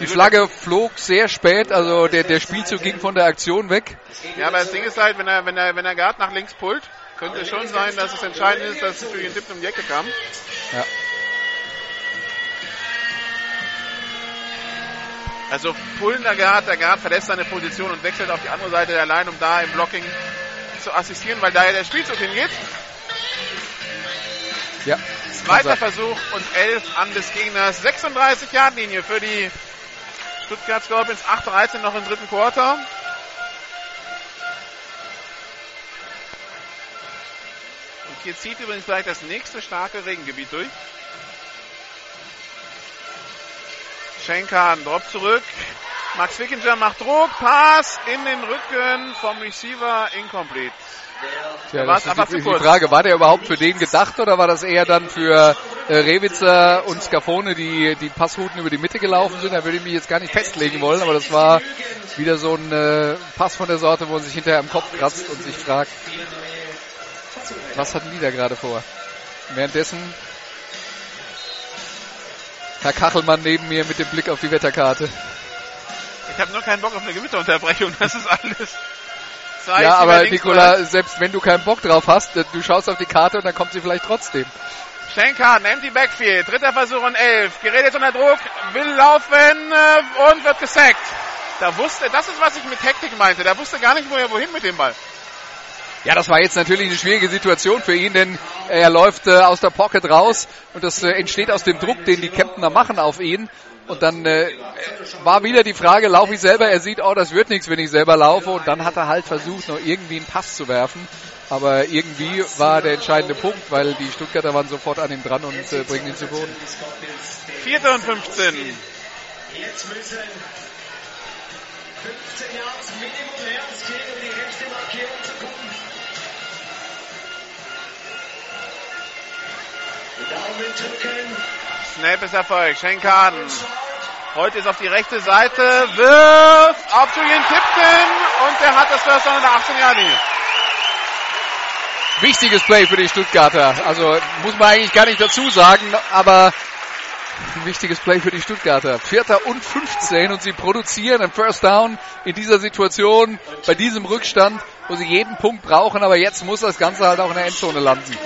Die Flagge flog sehr spät, also der, der Spielzug ging von der Aktion weg. Ja, aber das Ding ist halt, wenn er, wenn er, wenn er Guard nach links pullt, könnte es schon sein, dass es entscheidend ist, dass Julian Tipton um die Ecke kam. Ja. Also pullender Guard, der Guard verlässt seine Position und wechselt auf die andere Seite der Line, um da im Blocking zu assistieren, weil da ja der Spielzug hingeht. Ja. Zweiter Versuch und 11 an des Gegners. 36 Yard Linie für die Stuttgart Scorpions. 8-13 noch im dritten Quarter. Und hier zieht übrigens gleich das nächste starke Regengebiet durch. Schenkan Drop zurück. Max Wickinger macht Druck. Pass in den Rücken vom Receiver. Incomplete. Tja, war das ist die, die. Frage, war der überhaupt für den gedacht oder war das eher dann für äh, Rewitzer und Scafone, die die Passrouten über die Mitte gelaufen sind? Da würde ich mich jetzt gar nicht festlegen wollen, aber das war wieder so ein äh, Pass von der Sorte, wo man sich hinterher am Kopf kratzt und sich fragt, was hatten die da gerade vor? Währenddessen Herr Kachelmann neben mir mit dem Blick auf die Wetterkarte. Ich habe nur keinen Bock auf eine Gewitterunterbrechung. Das ist alles. Zwei Ja, aber Nikola, selbst wenn du keinen Bock drauf hast, äh, du schaust auf die Karte und dann kommt sie vielleicht trotzdem. Schenker, empty backfield. Dritter Versuch und elf. Gerät jetzt unter Druck. Will laufen äh, und wird gesackt. Da wusste, das ist was ich mit Hektik meinte. Da wusste gar nicht, wo er wohin mit dem Ball. Ja, das war jetzt natürlich eine schwierige Situation für ihn, denn er läuft äh, aus der Pocket raus und das äh, entsteht aus dem Druck, den die Kemptner machen auf ihn. Und dann äh, war wieder die Frage, laufe ich selber? Er sieht, oh, das wird nichts, wenn ich selber laufe. Und dann hat er halt versucht, noch irgendwie einen Pass zu werfen. Aber irgendwie war der entscheidende Punkt, weil die Stuttgarter waren sofort an ihm dran und äh, bringen ihn zu Boden. Vierte und 15. Jetzt müssen 15 Yards Minimum Herz gehen, um die rechte Markierung zu kommen. Snap ist Erfolg. Schenkaden. Heute ist auf die rechte Seite. Wirft auf Julian Tipton. Und der hat das First Down in der 18 Jahre. Wichtiges Play für die Stuttgarter. Also muss man eigentlich gar nicht dazu sagen, aber ein wichtiges Play für die Stuttgarter. Vierter und 15 und sie produzieren ein First Down in dieser Situation, bei diesem Rückstand, wo sie jeden Punkt brauchen, aber jetzt muss das Ganze halt auch in der Endzone landen.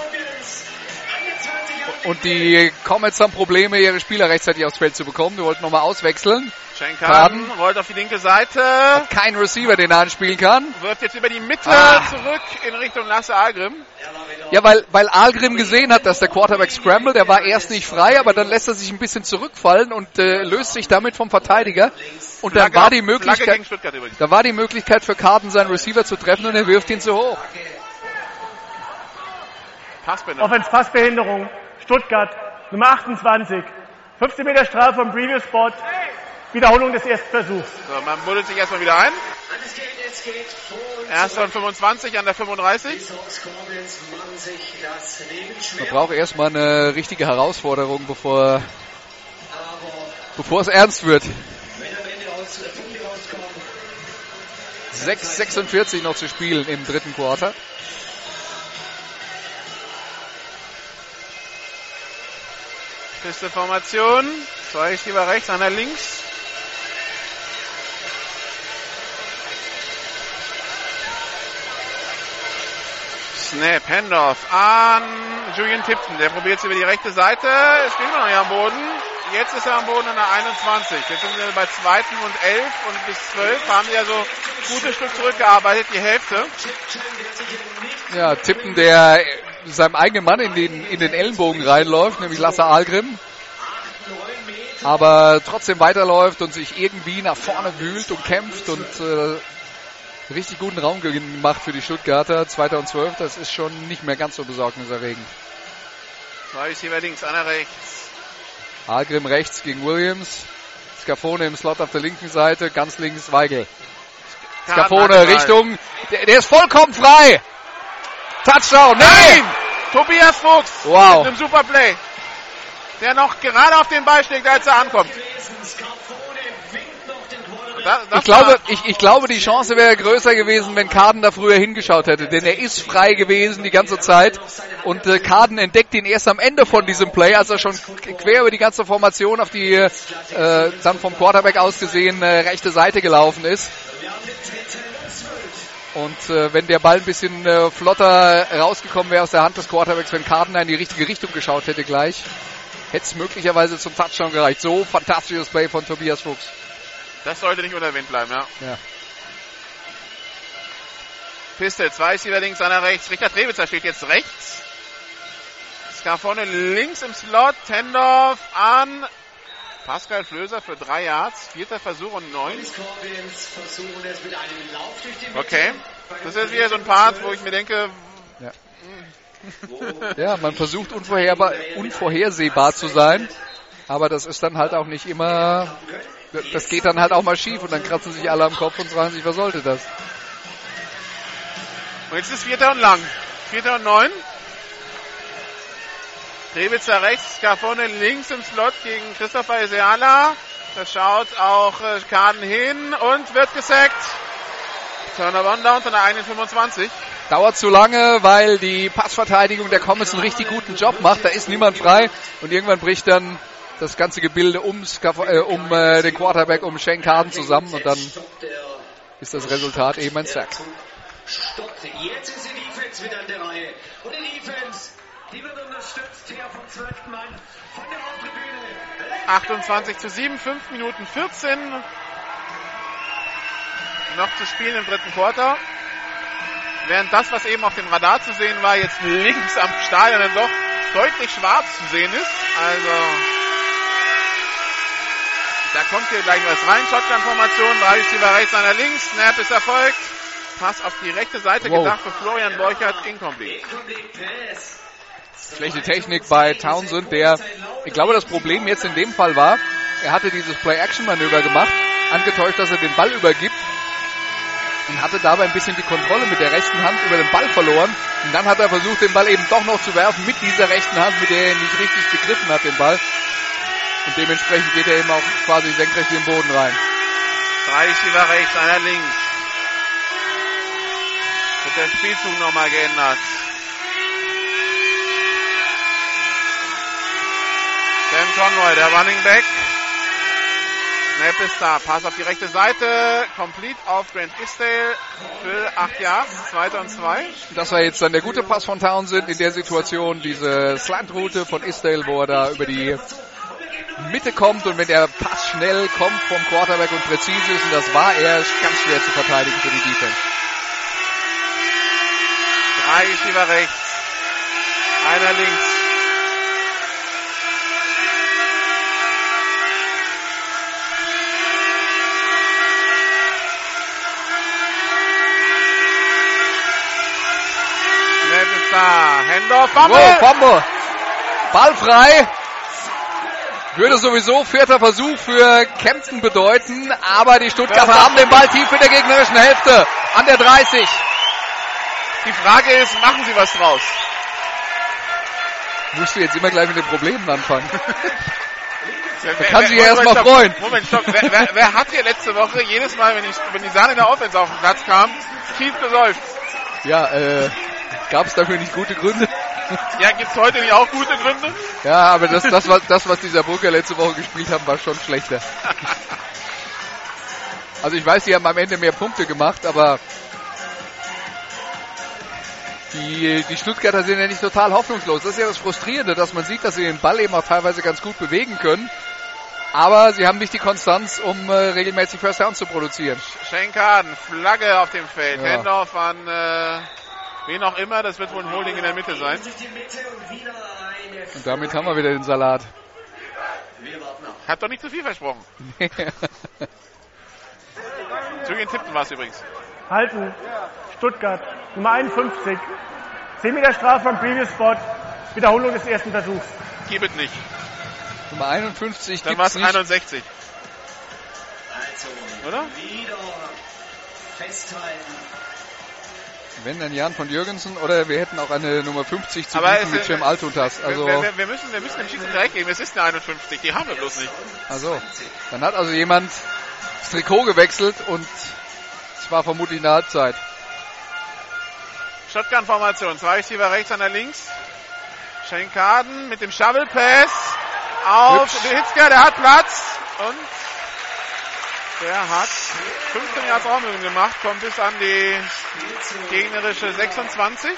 Und die Comets haben Probleme, ihre Spieler rechtzeitig aufs Feld zu bekommen. Wir wollten nochmal auswechseln. Schenkaden rollt auf die linke Seite. Kein Receiver, den er anspielen kann. Wirft jetzt über die Mitte Ah. zurück in Richtung Lasse Algrim. Ja, weil, weil Algrim gesehen hat, dass der Quarterback scrambled. Er war erst nicht frei, aber dann lässt er sich ein bisschen zurückfallen und äh, löst sich damit vom Verteidiger. Und dann Flagge- war die Möglichkeit, da war die Möglichkeit für Carden seinen Receiver zu treffen und er wirft ihn zu hoch. Passbänder. Offense-Passbehinderung. Stuttgart, Nummer 28. 15 Meter Strafe vom Previous Spot. Wiederholung des ersten Versuchs. So, man buddelt sich erstmal wieder ein. Erster und 25 an der 35. Die Scorpions machen sich das Leben Man braucht erstmal eine richtige Herausforderung, bevor, bevor es ernst wird. wenn am Ende raus, äh, Punkte rauskommen, 6,46 noch zu spielen im dritten Quarter. Feste Formation. Zwei Schieber rechts, einer links. Snap, Handoff an Julian Tipton. Der probiert es über die rechte Seite. Steht immer noch nicht am Boden. Jetzt ist er am Boden an der 21. Jetzt sind wir bei zweiten und 11 und bis 12 haben sie ja so gutes Stück zurückgearbeitet, die Hälfte. Ja, Tippen, der seinem eigenen Mann in den, in den Ellenbogen reinläuft, nämlich Lasse Algrim. Aber trotzdem weiterläuft und sich irgendwie nach vorne wühlt und kämpft und äh, richtig guten Raum gemacht für die Stuttgarter. 2012, das ist schon nicht mehr ganz so besorgniserregend. Zwei Receiver links, einer rechts. Algrim rechts gegen Williams. Scafone im Slot auf der linken Seite, ganz links Weigel. Scafone Richtung, der, der ist vollkommen frei. Touchdown, Nein! Tobias Fuchs Wow. mit einem super Play. Der noch gerade auf den Ball schlägt, als er ankommt. Das, das Ich glaube, ich, ich glaube, die Chance wäre größer gewesen, wenn Kaden da früher hingeschaut hätte, denn er ist frei gewesen die ganze Zeit und äh, Kaden entdeckt ihn erst am Ende von diesem Play, als er schon quer über die ganze Formation auf die äh, dann vom Quarterback aus gesehen äh, rechte Seite gelaufen ist. Und äh, wenn der Ball ein bisschen äh, flotter rausgekommen wäre aus der Hand des Quarterbacks, wenn Kaden in die richtige Richtung geschaut hätte gleich, hätte es möglicherweise zum Touchdown gereicht. So fantastisches Play von Tobias Fuchs. das sollte nicht unerwähnt bleiben, ja. Ja. Piste, zwei Receiver links, einer rechts. Richter Trebitzer steht jetzt rechts. Scarfone links im Slot. Tendorf an Pascal Flöser für drei Yards. Vierter Versuch und neun. Okay. Das ist wieder so ein Part, wo ich mir denke, Ja, man versucht unvorherbar, unvorhersehbar zu sein, aber das ist dann halt auch nicht immer, das geht dann halt auch mal schief und dann kratzen sich alle am Kopf und fragen sich, was sollte das? Und jetzt ist Vierter und lang. Vierter und neun. Drewitzer rechts, Scarfone links im Slot gegen Christopher Eseala. Da schaut auch äh, Kahn hin und wird gesackt. Turnover on Downs an der 1,25. Dauert zu lange, weil die Passverteidigung der Comets einen richtig guten Job macht. Da ist niemand frei und irgendwann bricht dann das ganze Gebilde ums, äh, um äh, den Quarterback, um Shane Carden zusammen und dann ist das Resultat eben ein Sack. Stoppt. Jetzt ist die Defense wieder an der Reihe. Und die Defense, die wird unterstützt hier vom 12. Mann von der Haupttribüne. 28 zu 7, 5 Minuten 14. Noch zu spielen im dritten Quarter. Während das, was eben auf dem Radar zu sehen war, jetzt links am Stadion dann doch deutlich schwarz zu sehen ist. Also, da kommt hier gleich was rein. Shotgun-Formation, drei Receiver rechts, einer links. Snap ist erfolgt. Pass auf die rechte Seite Wow. gedacht für Florian Borchert, incomplete. Schlechte Technik bei Townsend, der, ich glaube, das Problem jetzt in dem Fall war, er hatte dieses Play-Action-Manöver gemacht, angetäuscht, dass er den Ball übergibt und hatte dabei ein bisschen die Kontrolle mit der rechten Hand über den Ball verloren. Und dann hat er versucht, den Ball eben doch noch zu werfen mit dieser rechten Hand, mit der er nicht richtig begriffen hat, den Ball. Und dementsprechend geht er eben auch quasi senkrecht in den Boden rein. Drei Receiver rechts, einer links. Wird der Spielzug nochmal geändert. Sam Conroy, der Running Back. Snap ist da. Pass auf die rechte Seite. Complete auf Grant Isdale für 8 Yards. Zweiter und zwei. Das war jetzt dann der gute Pass von Townsend in der Situation, diese Slant-Route von Isdale, wo er da über die Mitte kommt und wenn der Pass schnell kommt vom Quarterback und präzise ist, und das war er, ist ganz schwer zu verteidigen für die Defense. Drei Receiver rechts. Einer links. Snap ist da. Handoff, Fumble. Wow, Fumble. Ball frei. Würde sowieso vierter Versuch für Kempten bedeuten, aber die Stuttgarter haben den Ball tief in der gegnerischen Hälfte an der 30. Die Frage ist, machen sie was draus? Musst du jetzt immer gleich mit den Problemen anfangen. Wer, kann sich ja wer- erst mal stopp, freuen. Moment, stopp. Wer, wer, wer hat hier letzte Woche jedes Mal, wenn, ich, wenn die Sahne in der Offense auf den Platz kam, tief gesäuft? Ja, äh, gab es dafür nicht gute Gründe? Ja, gibt's heute nicht auch gute Gründe? Ja, aber das, das, was, das, was dieser Brücker letzte Woche gespielt haben, war schon schlechter. Also ich weiß, die haben am Ende mehr Punkte gemacht, aber die, die Stuttgarter sind ja nicht total hoffnungslos. Das ist ja das Frustrierende, dass man sieht, dass sie den Ball eben auch teilweise ganz gut bewegen können. Aber sie haben nicht die Konstanz, um äh, regelmäßig First Down zu produzieren. Schenkaden, Flagge auf dem Feld. Ja. Handoff an äh, wen auch immer. Das wird wohl ein Holding in der Mitte sein. Und damit haben wir wieder den Salat. Wir warten ab. Hat doch nicht zu viel versprochen. Julian Tipton war es übrigens. Halten. Stuttgart. Nummer 51. 10 Meter Strafe am Previous Spot. Wiederholung des ersten Versuchs. Gib es nicht. Nummer 51 Dann war es nicht. 61. Also, Oder? wieder festhalten. Wenn dann Jan von Jürgensen oder wir hätten auch eine Nummer 50 zu bieten mit Cem Altuntas. Also, wir, wir, wir, müssen, wir müssen dem Schiedsrichter recht geben. Es ist eine 51. Die haben wir bloß nicht. also, dann hat also jemand das Trikot gewechselt und es war vermutlich eine Halbzeit. Shotgun-Formation. Zwei Receiver rechts, einer links. Schenkaden mit dem Shovel Pass auf. Hitzker, der hat Platz und der hat 15 Yards Raumübung gemacht, kommt bis an die gegnerische 26.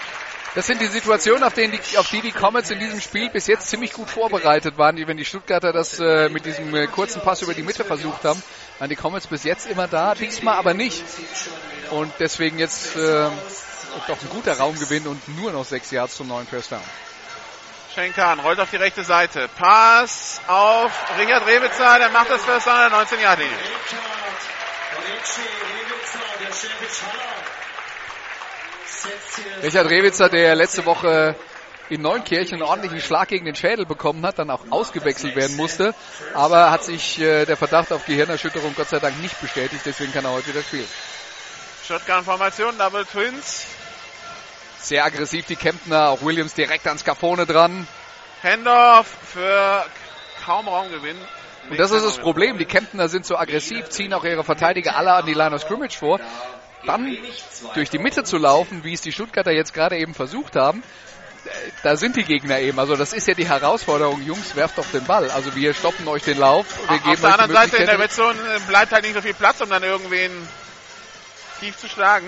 Das sind die Situationen, auf, denen die, auf die die Comets in diesem Spiel bis jetzt ziemlich gut vorbereitet waren. Wenn die Stuttgarter das äh, mit diesem äh, kurzen Pass über die Mitte versucht haben, waren die Comets bis jetzt immer da, diesmal aber nicht. Und deswegen jetzt äh, doch ein guter Raumgewinn und nur noch sechs Yards zum neuen First Down. Schenkan rollt auf die rechte Seite. Pass auf Richard Rewitzer, der macht das First an der 19 Yard linie Richard Rewitzer, der letzte Woche in Neunkirchen einen ordentlichen Schlag gegen den Schädel bekommen hat, dann auch ausgewechselt werden musste, aber hat sich äh, der Verdacht auf Gehirnerschütterung Gott sei Dank nicht bestätigt, deswegen kann er heute wieder spielen. Shotgun-Formation, Double Twins. Sehr aggressiv die Kemptner, auch Williams direkt an Scafone dran. Handoff für kaum Raumgewinn. Und das ist das Problem. Die Kemptner sind so aggressiv, ziehen auch ihre Verteidiger alle an die Line of Scrimmage vor. Dann durch die Mitte zu laufen, wie es die Stuttgarter jetzt gerade eben versucht haben, äh, da sind die Gegner eben. Also das ist ja die Herausforderung. Jungs, werft doch den Ball. Also wir stoppen euch den Lauf. Wir Auf geben der euch die anderen Seite in der äh, bleibt halt nicht so viel Platz, um dann irgendwen tief zu schlagen.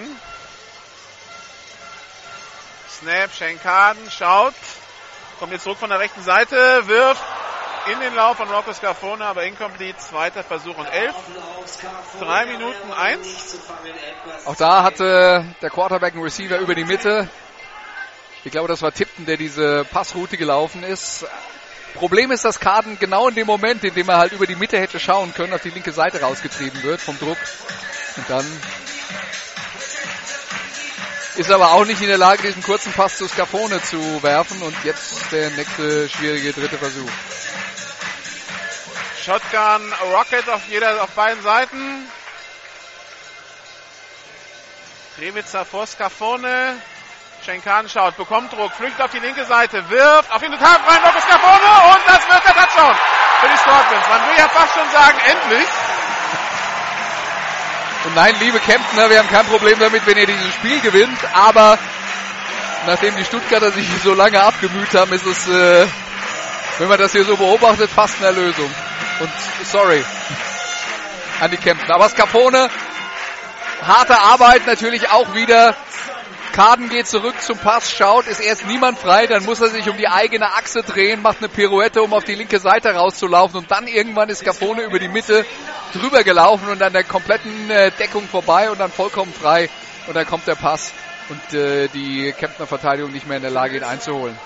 Snap, Schenkaden, schaut. Kommt jetzt zurück von der rechten Seite, wirft in den Lauf von Rocco Scafone, aber incomplete. Zweiter Versuch und elf. Drei Minuten eins. Auch da hatte der Quarterback einen Receiver über die Mitte. Ich glaube, das war Tipton, der diese Passroute gelaufen ist. Problem ist, dass Kaden genau in dem Moment, in dem er halt über die Mitte hätte schauen können, auf die linke Seite rausgetrieben wird vom Druck. Und dann ist er aber auch nicht in der Lage, diesen kurzen Pass zu Scafone zu werfen. Und jetzt der nächste schwierige dritte Versuch. Shotgun, Rocket auf jeder, auf beiden Seiten. Rewitzer vor Scafone. Schenkan schaut, bekommt Druck, flüchtet auf die linke Seite, wirft auf den Tag rein, Rocco Scafone und das wird der Touchdown für die Scorpions. Man will ja fast schon sagen, endlich. Und nein, liebe Kemptner, wir haben kein Problem damit, wenn ihr dieses Spiel gewinnt, aber nachdem die Stuttgarter sich so lange abgemüht haben, ist es, äh, wenn man das hier so beobachtet, fast eine Erlösung. Und sorry an die Kemptner. Aber Scapone, harte Arbeit natürlich auch wieder. Kaden geht zurück zum Pass, schaut, ist erst niemand frei, dann muss er sich um die eigene Achse drehen, macht eine Pirouette, um auf die linke Seite rauszulaufen und dann irgendwann ist Scafone über die Mitte drüber gelaufen und an der kompletten äh, Deckung vorbei und dann vollkommen frei und dann kommt der Pass und äh, die Kemptner Verteidigung nicht mehr in der Lage, ihn einzuholen.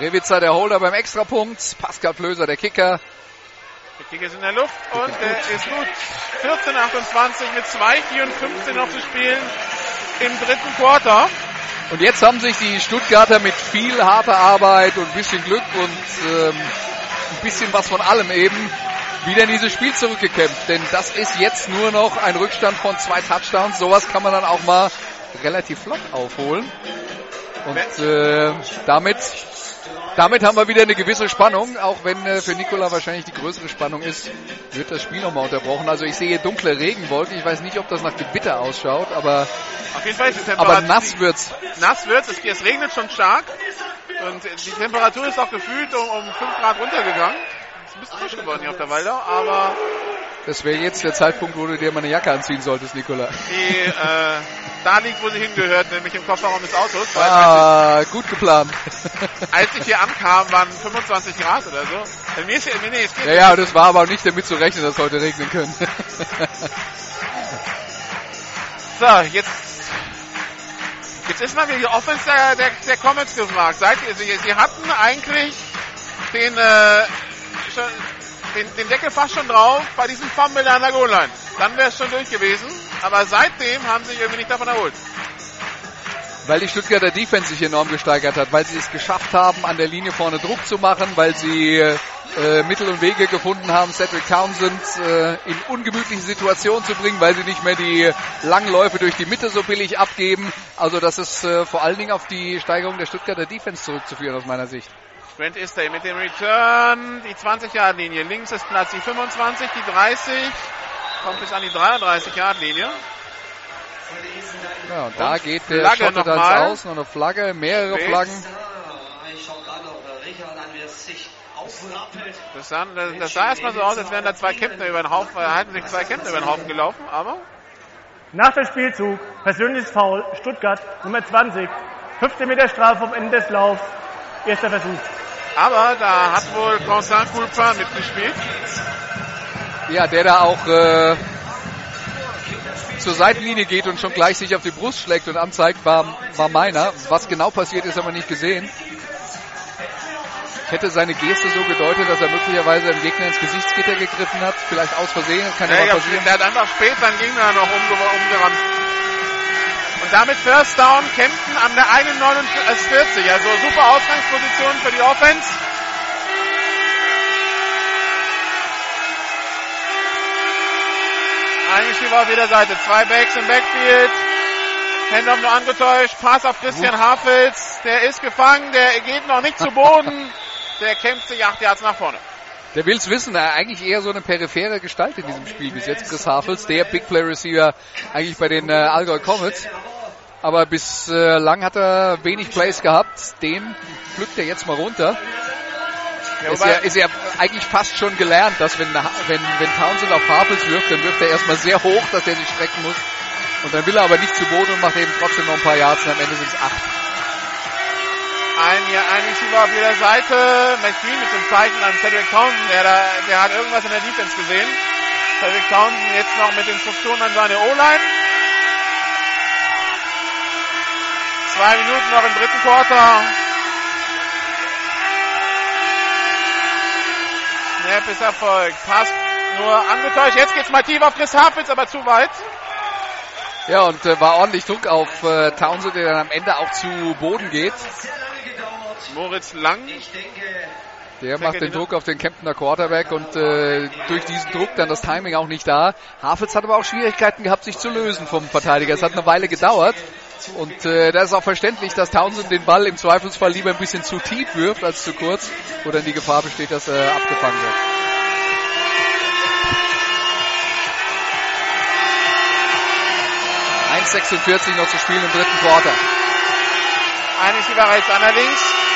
Rewitzer der Holder beim Extrapunkt, Pascal Flöser der Kicker. Der Kick ist in der Luft und er ist gut. 14:28 mit 2:54 noch zu spielen im dritten Quarter. Und jetzt haben sich die Stuttgarter mit viel harter Arbeit und ein bisschen Glück und ähm, ein bisschen was von allem eben wieder in dieses Spiel zurückgekämpft. Denn das ist jetzt nur noch ein Rückstand von zwei Touchdowns. Sowas kann man dann auch mal relativ flott aufholen. Und äh, damit, damit haben wir wieder eine gewisse Spannung. Auch wenn äh, für Nikola wahrscheinlich die größere Spannung ist, wird das Spiel nochmal unterbrochen. Also ich sehe dunkle Regenwolken. Ich weiß nicht, ob das nach Gewitter ausschaut, aber, Auf jeden Fall ist die aber nass wird's. nass wird es. Es regnet schon stark. Und die Temperatur ist auch gefühlt um, um 5 Grad runtergegangen. Es ist ein bisschen frisch geworden hier auf der Waldau, aber Das wäre jetzt der Zeitpunkt, wo du dir mal eine Jacke anziehen solltest, Nikola. die äh, da liegt, wo sie hingehört, nämlich im Kofferraum des Autos. Ah, gut geplant. als ich hier ankam, waren 25 Grad oder so. Äh, Mir ist hier, nee, es geht Ja, ja, das war aber nicht damit zu rechnen, dass heute regnen könnte. So, jetzt, jetzt ist mal wieder die Offense der, der, der Comets gefragt. Seid ihr, sie, sie hatten eigentlich den, äh, schon, den, den Deckel fast schon drauf bei diesem Fumble an der Goal-Line. Dann wäre es schon durch gewesen. Aber seitdem haben sie sich irgendwie nicht davon erholt. weil die Stuttgarter Defense sich enorm gesteigert hat, weil sie es geschafft haben, an der Linie vorne Druck zu machen, weil sie äh, Mittel und Wege gefunden haben, Cedric Townsend äh, in ungemütliche Situationen zu bringen, weil sie nicht mehr die langen Läufe durch die Mitte so billig abgeben. Also das ist äh, vor allen Dingen auf die Steigerung der Stuttgarter Defense zurückzuführen aus meiner Sicht. Brent Istay mit dem Return, die 20-Yard-Linie. Links ist Platz die 25, die 30, kommt bis an die 33-Yard-Linie. Ja, und da Und geht der Flagge Schotte dann noch eine Flagge, mehrere Spät. Flaggen. Ich schau gerade noch Richard an, wie es sich aufrappelt. Das sah, das, das sah erstmal so aus, als wären da zwei Kempner über den Haufen, äh, halten sich zwei Kempner über den Haufen gelaufen, aber Nach dem Spielzug, persönliches Foul, Stuttgart, Nummer 20, 15 Meter Strafe am Ende des Laufs, erster Versuch. Aber da hat wohl Constant Coulpin mitgespielt. Ja, der da auch äh, zur Seitenlinie geht und schon gleich sich auf die Brust schlägt und anzeigt, war, war meiner. Was genau passiert ist, aber nicht gesehen. Ich hätte seine Geste so gedeutet, dass er möglicherweise dem Gegner ins Gesichtsgitter gegriffen hat. Vielleicht aus Versehen, kann ja, Ja, passieren. der hat einfach spät seinen Gegner noch umge umgerannt. Und damit First Down, Kempten an der 1,49. Also super Ausgangsposition für die Offense. Ein Receiver auf jeder Seite. Zwei Backs im Backfield. Hendon nur angetäuscht. Pass auf Christian Hafels. Der ist gefangen. Der geht noch nicht zu Boden. Der kämpft sich acht Yards nach vorne. Der will's wissen, er eigentlich eher so eine periphere Gestalt in diesem Spiel bis jetzt. Chris Hafels, der Big Play Receiver eigentlich bei den äh, Allgäu Comets. Aber bislang hat er wenig Plays gehabt. Den pflückt er jetzt mal runter. Ja, ist, ja, ist ja eigentlich fast schon gelernt, dass wenn, wenn, wenn Townsend auf Hafels wirft, dann wirft er erstmal sehr hoch, dass er sich strecken muss. Und dann will er aber nicht zu Boden und macht eben trotzdem noch ein paar Yards und am Ende sind es acht. Ein, ja, ein Receiver auf jeder Seite. McGreen mit dem Zeichen an Cedric Townsend. Der, da, der hat irgendwas in der Defense gesehen. Cedric Townsend jetzt noch mit Instruktionen an seine O-Line. Zwei Minuten noch im dritten Quarter. Snap ist erfolgt. Pass nur angetäuscht. Jetzt geht's mal tief auf Chris Hafitz, aber zu weit. Ja, und äh, war ordentlich Druck auf äh, Townsend, der dann am Ende auch zu Boden geht. Moritz Lang. Der macht den Druck auf den Kemptener Quarterback und äh, durch diesen Druck dann das Timing auch nicht da. Havels hat aber auch Schwierigkeiten gehabt, sich zu lösen vom Verteidiger. Es hat eine Weile gedauert. Und äh, da ist auch verständlich, dass Townsend den Ball im Zweifelsfall lieber ein bisschen zu tief wirft als zu kurz, wo dann die Gefahr besteht, dass er abgefangen wird. ...1,46 noch zu spielen im dritten Quarter. Ein Receiver rechts, einer links.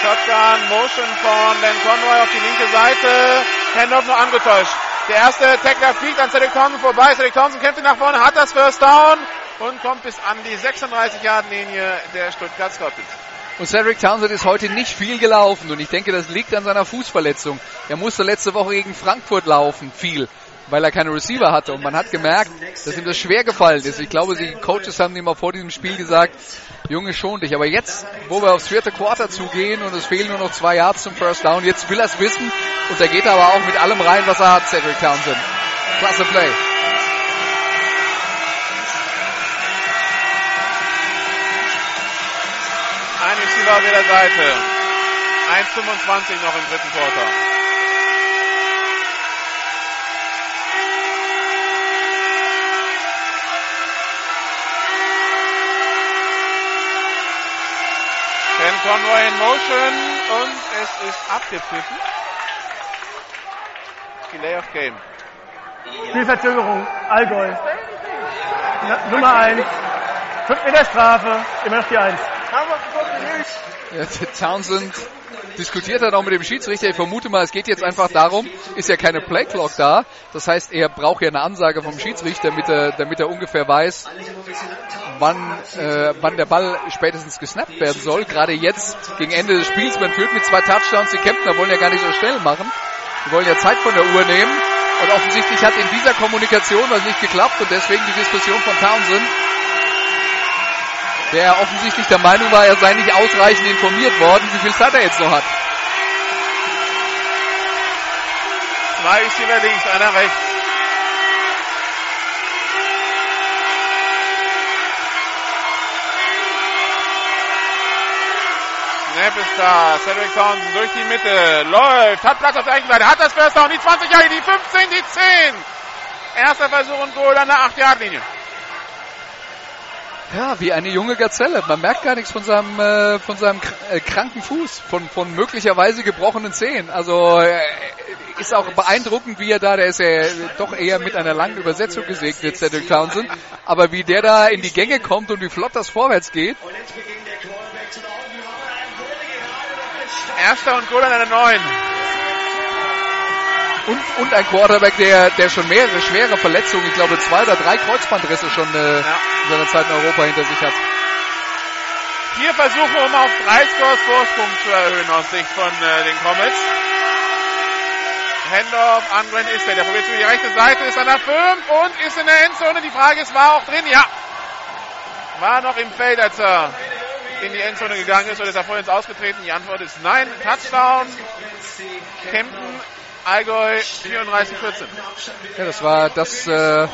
Shotgun, Motion von Dan Conroy auf die linke Seite. Handoff nur angetäuscht. Der erste Tackler fliegt an Cedric Townsend vorbei. Cedric Townsend kämpft nach vorne, hat das First Down und kommt bis an die 36-Yard-Linie der Stuttgart Scorpions. Und Cedric Townsend ist heute nicht viel gelaufen und ich denke, das liegt an seiner Fußverletzung. Er musste letzte Woche gegen Frankfurt laufen, viel, weil er keine Receiver hatte und man hat gemerkt, dass ihm das schwer gefallen ist. Ich glaube, die Coaches haben ihm auch vor diesem Spiel gesagt, Junge, schon dich. Aber jetzt, wo wir aufs vierte Quarter zugehen und es fehlen nur noch zwei Yards zum First Down, jetzt will er es wissen und da geht er aber auch mit allem rein, was er hat, Cedric Townsend. Klasse Play. Ein Receiver auf jeder Seite. 1,25 noch im dritten Quarter. Conroy in Motion und es ist abgepfiffen. Delay of Game. Spielverzögerung, Allgäu. Ja, Nummer 1. 5 Meter Strafe, immer noch die 1. Townsend diskutiert dann auch mit dem Schiedsrichter. Ich vermute mal, es geht jetzt einfach darum, ist ja keine Playclock da. Das heißt, er braucht ja eine Ansage vom Schiedsrichter, damit er, damit er ungefähr weiß, wann, äh, wann der Ball spätestens gesnappt werden soll. Gerade jetzt, gegen Ende des Spiels, man führt mit zwei Touchdowns. Die Kemptner wollen ja gar nicht so schnell machen. Die wollen ja Zeit von der Uhr nehmen. Und offensichtlich hat in dieser Kommunikation was nicht geklappt und deswegen die Diskussion von Townsend der offensichtlich der Meinung war, er sei nicht ausreichend informiert worden, wie viel Zeit er jetzt noch hat. Zwei Receiver links, einer rechts. Snap ist da. Cedric Townsend durch die Mitte. Läuft. Hat Platz auf der rechten Seite. Hat das First Down. Die 20 Jahre, die 15, die 10. Erster Versuch und Goal an der 8-Yard-Linie. Ja, wie eine junge Gazelle. Man merkt gar nichts von seinem, äh, von seinem äh, kranken Fuß, von, von möglicherweise gebrochenen Zehen. Also äh, ist auch beeindruckend, wie er da, der ist ja doch eher mit einer langen Übersetzung gesegnet, Cedric Townsend. Aber wie der da in die Gänge kommt und wie flott das vorwärts geht. Erster und Goal an der 9. Und, und ein Quarterback, der, der schon mehrere schwere Verletzungen, ich glaube zwei oder drei Kreuzbandrisse schon äh, in seiner Zeit in Europa hinter sich hat. Vier Versuche, um auf drei Scores Vorsprung zu erhöhen aus Sicht von äh, den Comets. Handoff an Brent Isfeld. Der probiert über die rechte Seite, ist an der 5 und ist in der Endzone. Die Frage ist, war auch drin? Ja. War noch im Feld, als er in die Endzone gegangen ist oder ist er vorhin ins Ausgetreten? Die Antwort ist nein. Touchdown. Kempten, Allgäu 34-14. Ja, das war das, äh,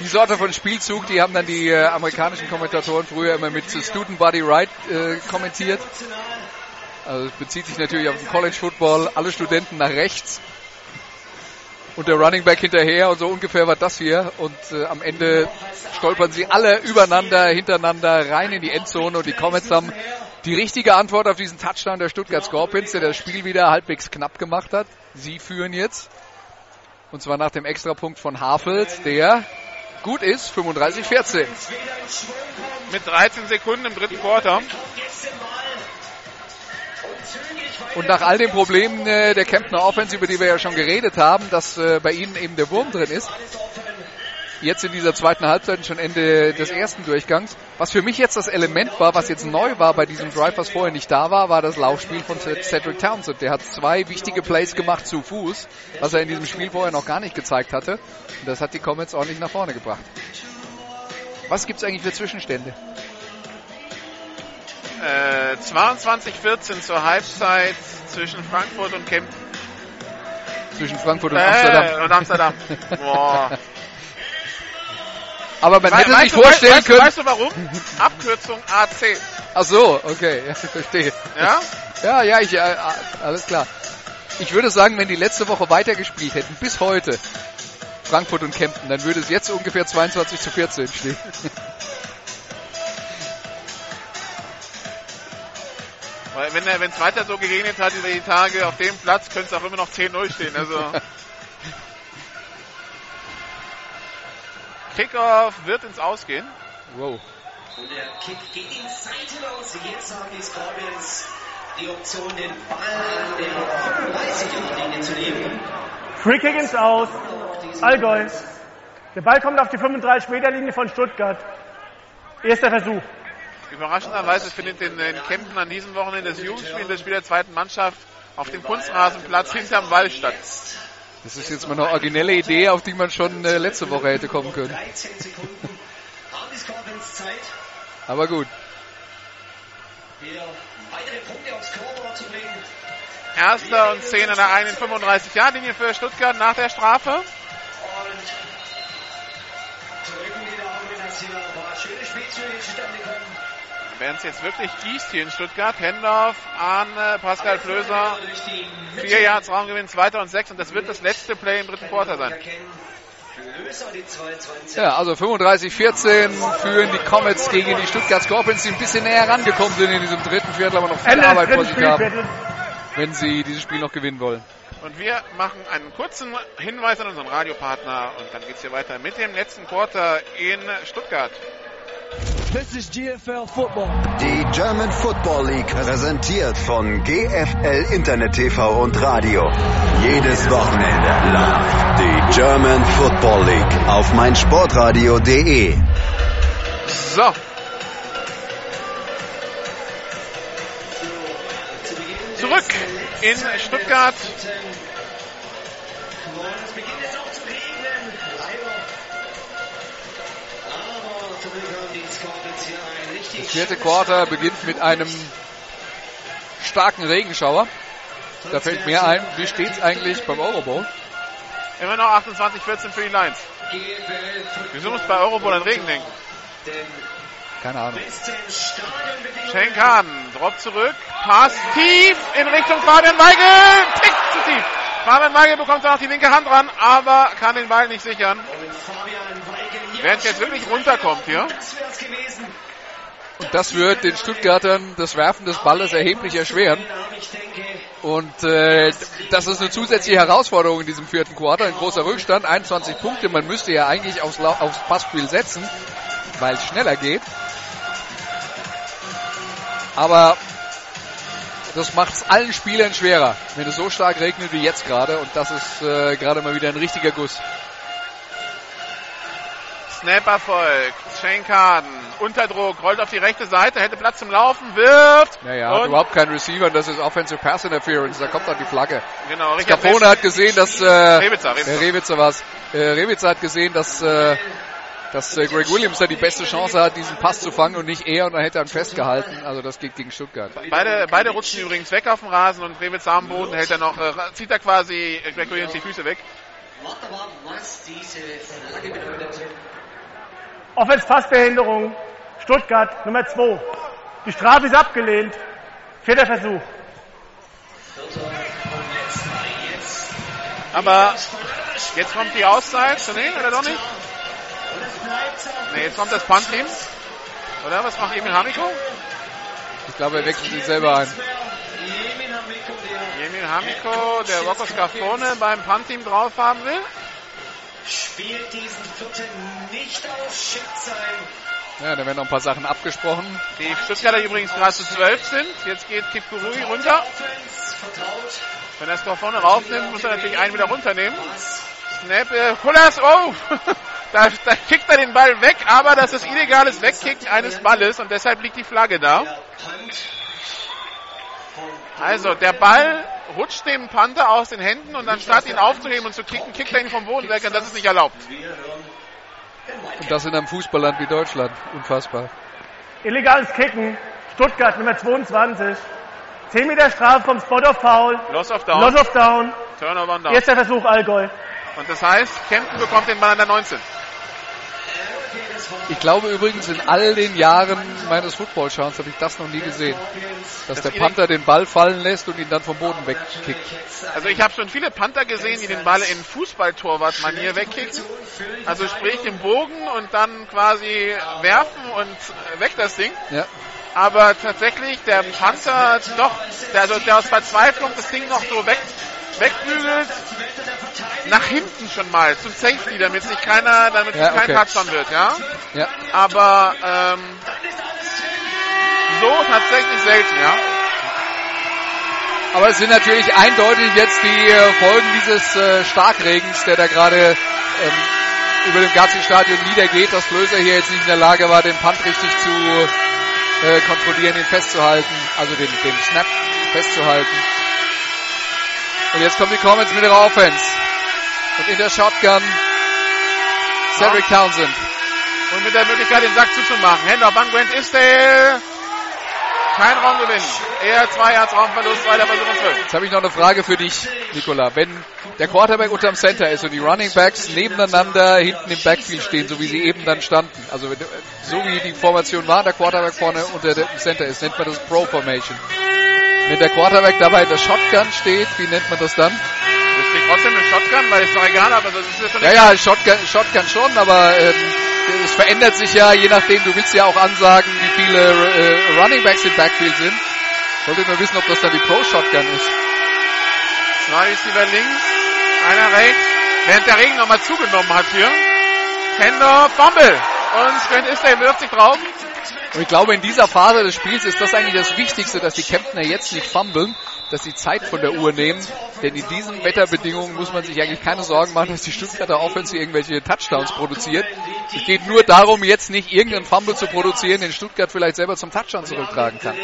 die Sorte von Spielzug, die haben dann die äh, amerikanischen Kommentatoren früher immer mit Student Body Right äh, kommentiert. Also bezieht sich natürlich auf den College Football, alle Studenten nach rechts. und der Running Back hinterher und so ungefähr war das hier. Und äh, am Ende stolpern sie alle übereinander, hintereinander rein in die Endzone und die Comets haben die richtige Antwort auf diesen Touchdown der Stuttgart Scorpions, der das Spiel wieder halbwegs knapp gemacht hat. Sie führen jetzt. Und zwar nach dem Extrapunkt von Hafelt, der gut ist, 35-14. Mit 13 Sekunden im dritten Quarter. Und nach all den Problemen äh, der Kemptner Offense, über die wir ja schon geredet haben, dass äh, bei ihnen eben der Wurm drin ist, jetzt in dieser zweiten Halbzeit, schon Ende des ersten Durchgangs. Was für mich jetzt das Element war, was jetzt neu war bei diesem Drive, was vorher nicht da war, war das Laufspiel von Cedric Townsend. Der hat zwei wichtige Plays gemacht zu Fuß, was er in diesem Spiel vorher noch gar nicht gezeigt hatte. Und das hat die Comets ordentlich nach vorne gebracht. Was gibt's eigentlich für Zwischenstände? Äh, 22-14 zur Halbzeit zwischen Frankfurt und Kempten. Zwischen Frankfurt und Äh, Amsterdam. und Amsterdam. Boah. Aber man We- hätte sich du- vorstellen weißt, können. Weißt du warum? Abkürzung AC. Ach so, okay, ja, ich verstehe. Ja? Ja, ja, ich, äh, alles klar. Ich würde sagen, wenn die letzte Woche weitergespielt hätten, bis heute, Frankfurt und Kempten, dann würde es jetzt ungefähr 22 zu 14 stehen. Weil wenn wenn es weiter so geregnet hat über die Tage auf dem Platz, könnte es auch immer noch 10-0 stehen. Also Kickoff wird ins Ausgehen. Wow. Und der Kick geht in seitenlos. Jetzt haben die Scorpions die Option, den Ball an der 35-Yard-Linie zu nehmen. Free Kick ins Aus. Allgäu. Der Ball kommt auf die 35-Meter-Linie von Stuttgart. Erster Versuch. Überraschenderweise findet in, in Kempten an diesem Wochenende das Jugendspiel des Spiel der zweiten Mannschaft auf dem Kunstrasenplatz hinterm Wall statt. Das ist jetzt mal eine originelle Idee, auf die man schon äh, letzte Woche hätte kommen können. 13 Sekunden haben die Scorpions Zeit, Aber gut. wieder weitere Punkte aufs Scoreboard zu bringen. Erster und 10 an der einen 35-Jahr-Linie für Stuttgart nach der Strafe. Und drücken die Daumen, dass hier ein paar schöne Spielzüge zustande kommen. Während es jetzt wirklich gießt hier in Stuttgart. Handoff an äh, Pascal Flöser. Vier Yards Raumgewinn, zweiter und sechs. Und das wird das letzte Play im dritten Quarter sein. erkennen. Flöser, die 22. Ja, also 35-14 führen die Comets gegen die Stuttgart Scorpions, die ein bisschen näher rangekommen sind in diesem dritten Viertel, aber noch viel Ende Arbeit vor sich haben, wenn sie dieses Spiel noch gewinnen wollen. Und wir machen einen kurzen Hinweis an unseren Radiopartner. Und dann geht's hier weiter mit dem letzten Quarter in Stuttgart. This is GFL Football. Die German Football League präsentiert von GFL Internet TV und Radio. Jedes Wochenende live die German Football League auf meinsportradio.de. So. Zurück in Stuttgart. Und es beginnt jetzt auch zu regnen. Leider. Aber zum Das vierte Quarter beginnt mit einem starken Regenschauer. Da fällt mir ein, wie steht's eigentlich beim Eurobowl? Immer noch 28-14 für die Lions. Wieso muss bei Eurobowl an Regen denken? Den Keine Ahnung. Schenkan, Drop zurück, Pass tief in Richtung Fabian Weigel. Tick zu tief. Fabian Weigel bekommt da noch die linke Hand ran, aber kann den Ball nicht sichern. Es jetzt wirklich runterkommt hier. Und das wird den Stuttgartern das Werfen des Balles erheblich erschweren. Und äh, das ist eine zusätzliche Herausforderung in diesem vierten Quarter. Ein großer Rückstand, 21 Punkte. Man müsste ja eigentlich aufs, Lau- aufs Passspiel setzen, weil es schneller geht. Aber das macht es allen Spielern schwerer, wenn es so stark regnet wie jetzt gerade. Und das ist äh, gerade mal wieder ein richtiger Guss. Snap erfolgt. Schenkan unter Druck, rollt auf die rechte Seite, hätte Platz zum Laufen, wirft. Naja, hat und, überhaupt kein Receiver und das ist Offensive Pass Interference. Da kommt dann die Flagge. genau, Richard Capone hat gesehen, dass äh, Rewitzer, äh, Rewitzer. Rewitzer war's. Äh, Rewitzer hat gesehen, dass äh, dass äh, Greg Williams da die beste Chance hat, diesen Pass zu fangen und nicht er und dann hätte er ihn festgehalten. Also das geht gegen Stuttgart. Beide, beide rutschen übrigens weg auf dem Rasen und Rewitzer am Boden hält er noch, äh, zieht er quasi äh, Greg Williams die Füße weg. Offense-Passbehinderung. Stuttgart, Nummer 2. Die Strafe ist abgelehnt. Vierter Versuch. Aber Jetzt kommt die Auszeit. Nee, oder doch nicht? Nee, jetzt kommt das Punt-Team. Oder was macht Emil Hamiko? Ich glaube, er wechselt sich selber ein. Emil Hamiko, der Rocco Scarfone beim Punt-Team drauf haben will. Spielt diesen vierten nicht aus, schickt sein. Ja, da werden noch ein paar Sachen abgesprochen. Die Stuttgarter übrigens gerade zu 12 sind. Jetzt geht Kipkurui runter. Wenn er Scarfone raufnimmt, muss er natürlich einen wieder runternehmen. Snap, äh, Kulas, oh! da, da kickt er den Ball weg, aber das ist illegales Wegkicken eines Balles und deshalb liegt die Flagge da. Also, der Ball rutscht dem Panther aus den Händen und dann statt ihn aufzuheben und zu kicken, kickt er ihn vom Boden weg und das ist nicht erlaubt. Und das in einem Fußballland wie Deutschland. Unfassbar. Illegales Kicken. Stuttgart Nummer 22. 10 Meter Strafe vom Spot of Foul. Loss of down. Loss of Down. Turnover und down. Erster Versuch Allgäu. Und das heißt, Kempten bekommt den Ball an der 19. Ich glaube übrigens, in all den Jahren meines Footballschauens habe ich das noch nie gesehen. Dass der Panther den Ball fallen lässt und ihn dann vom Boden wegkickt. Also ich habe schon viele Panther gesehen, die den Ball in Fußballtorwart-Manier wegkicken. Also sprich im Bogen und dann quasi werfen und weg das Ding. Ja. Aber tatsächlich der Panther doch, der, also der aus Verzweiflung das Ding noch so weg, wegbügelt, nach hinten schon mal zum Safety, damit sich keiner, damit Ja, es kein okay. Touchdown wird, ja. Ja. Aber ähm, so tatsächlich selten, ja. Aber es sind natürlich eindeutig jetzt die äh, Folgen dieses äh, Starkregens, der da gerade ähm, über dem Gazi-Stadion niedergeht, dass Flöser hier jetzt nicht in der Lage war, den Punt richtig zu äh, kontrollieren, ihn festzuhalten, also den, den Snap festzuhalten. Und jetzt kommen die Comments mit ihrer Offense. Und in der Shotgun Cedric Townsend. Und mit der Möglichkeit, den Sack zuzumachen. Handoff an Grant Isdale. Kein Raumgewinn. Eher zwei Yards Raumverlust, zweiter Versuch und zwölf. Jetzt habe ich noch eine Frage für dich, Nicola. Wenn der Quarterback unterm Center ist und die Running Backs nebeneinander hinten im Backfield stehen, so wie sie eben dann standen, also so wie die Formation war, der Quarterback vorne unter dem Center ist, nennt man das Pro Formation. Wenn der Quarterback dabei in der Shotgun steht, wie nennt man das dann? Das ist trotzdem eine Shotgun, weil es doch egal, aber das ist ja schon Ja, ja, Shotgun, Shotgun schon, aber ähm, es verändert sich ja, je nachdem, du willst ja auch ansagen, wie viele äh, Running Backs im Backfield sind. Ich wollte nur wissen, ob das dann die Pro Shotgun ist. Zwei Receiver links, einer rechts. Während der Regen nochmal zugenommen hat hier. Handoff, Fumble. Und Grant Isdale wirft sich drauf. Und ich glaube, in dieser Phase des Spiels ist das eigentlich das Wichtigste, dass die Kemptner jetzt nicht fummeln, dass sie Zeit von der Uhr nehmen. Denn in diesen Wetterbedingungen muss man sich eigentlich keine Sorgen machen, dass die Stuttgarter Offense irgendwelche Touchdowns produziert. Es geht nur darum, jetzt nicht irgendeinen Fumble zu produzieren, den Stuttgart vielleicht selber zum Touchdown zurücktragen kann.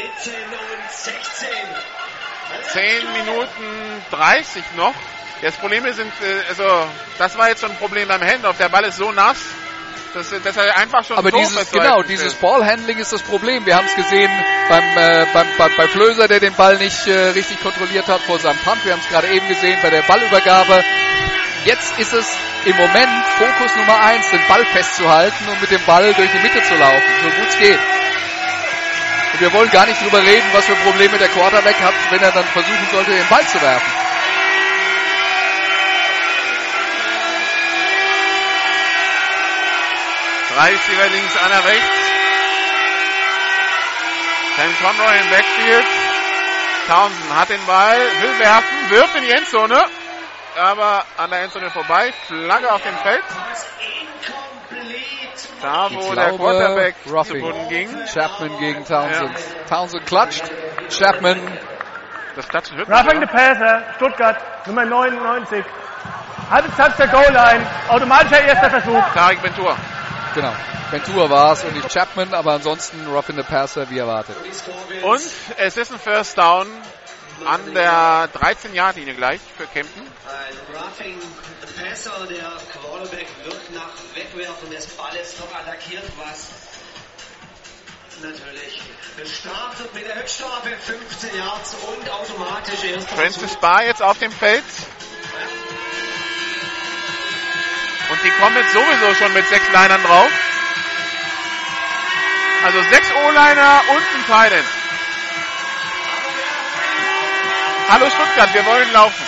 10 Minuten 30 noch. Das Problem sind, äh, also, das war jetzt schon ein Problem beim Handoff. Der Ball ist so nass, dass, dass er einfach schon Aber dieses, genau, ist. dieses Ballhandling ist das Problem. Wir haben es gesehen beim, äh, beim, bei, bei Flöser, der den Ball nicht äh, richtig kontrolliert hat vor seinem Punt. Wir haben es gerade eben gesehen bei der Ballübergabe. Jetzt ist es im Moment Fokus Nummer eins, den Ball festzuhalten und mit dem Ball durch die Mitte zu laufen, so gut es geht. Und wir wollen gar nicht drüber reden, was für Probleme der Quarterback hat, wenn er dann versuchen sollte, den Ball zu werfen. Drei Receiver links, einer rechts. Sam Conroy im Backfield. Townsend hat den Ball, will werfen, wirft in die Endzone. Aber an der Endzone vorbei. Flagge auf dem Feld. Da, wo Ich der glaube, Quarterback Roughing. zu Boden ging. Chapman gegen Townsend. Townsend klatscht. Chapman Das Klatschen hört Roughing the Passer, Stuttgart, Nummer 99. Halbe Zeit der Goal-Line. Automatischer erster Versuch. ja. Tarek Ventura. Genau. Ventura war es und nicht Chapman, aber ansonsten Rough in the Passer wie erwartet. Und es ist ein First Down an der 13-Yard-Linie gleich für Kempten. Ein Roughing Passer, der Quarterback wird nach Wegwerfen des Balles noch attackiert, was natürlich startet mit der Höchststrafe 15 Yards und automatisch erster Francis Barr jetzt auf dem Feld. Und die kommen jetzt sowieso schon mit sechs Linern drauf. Also sechs O-Liner und ein Tight End. Hallo Stuttgart, wir wollen laufen.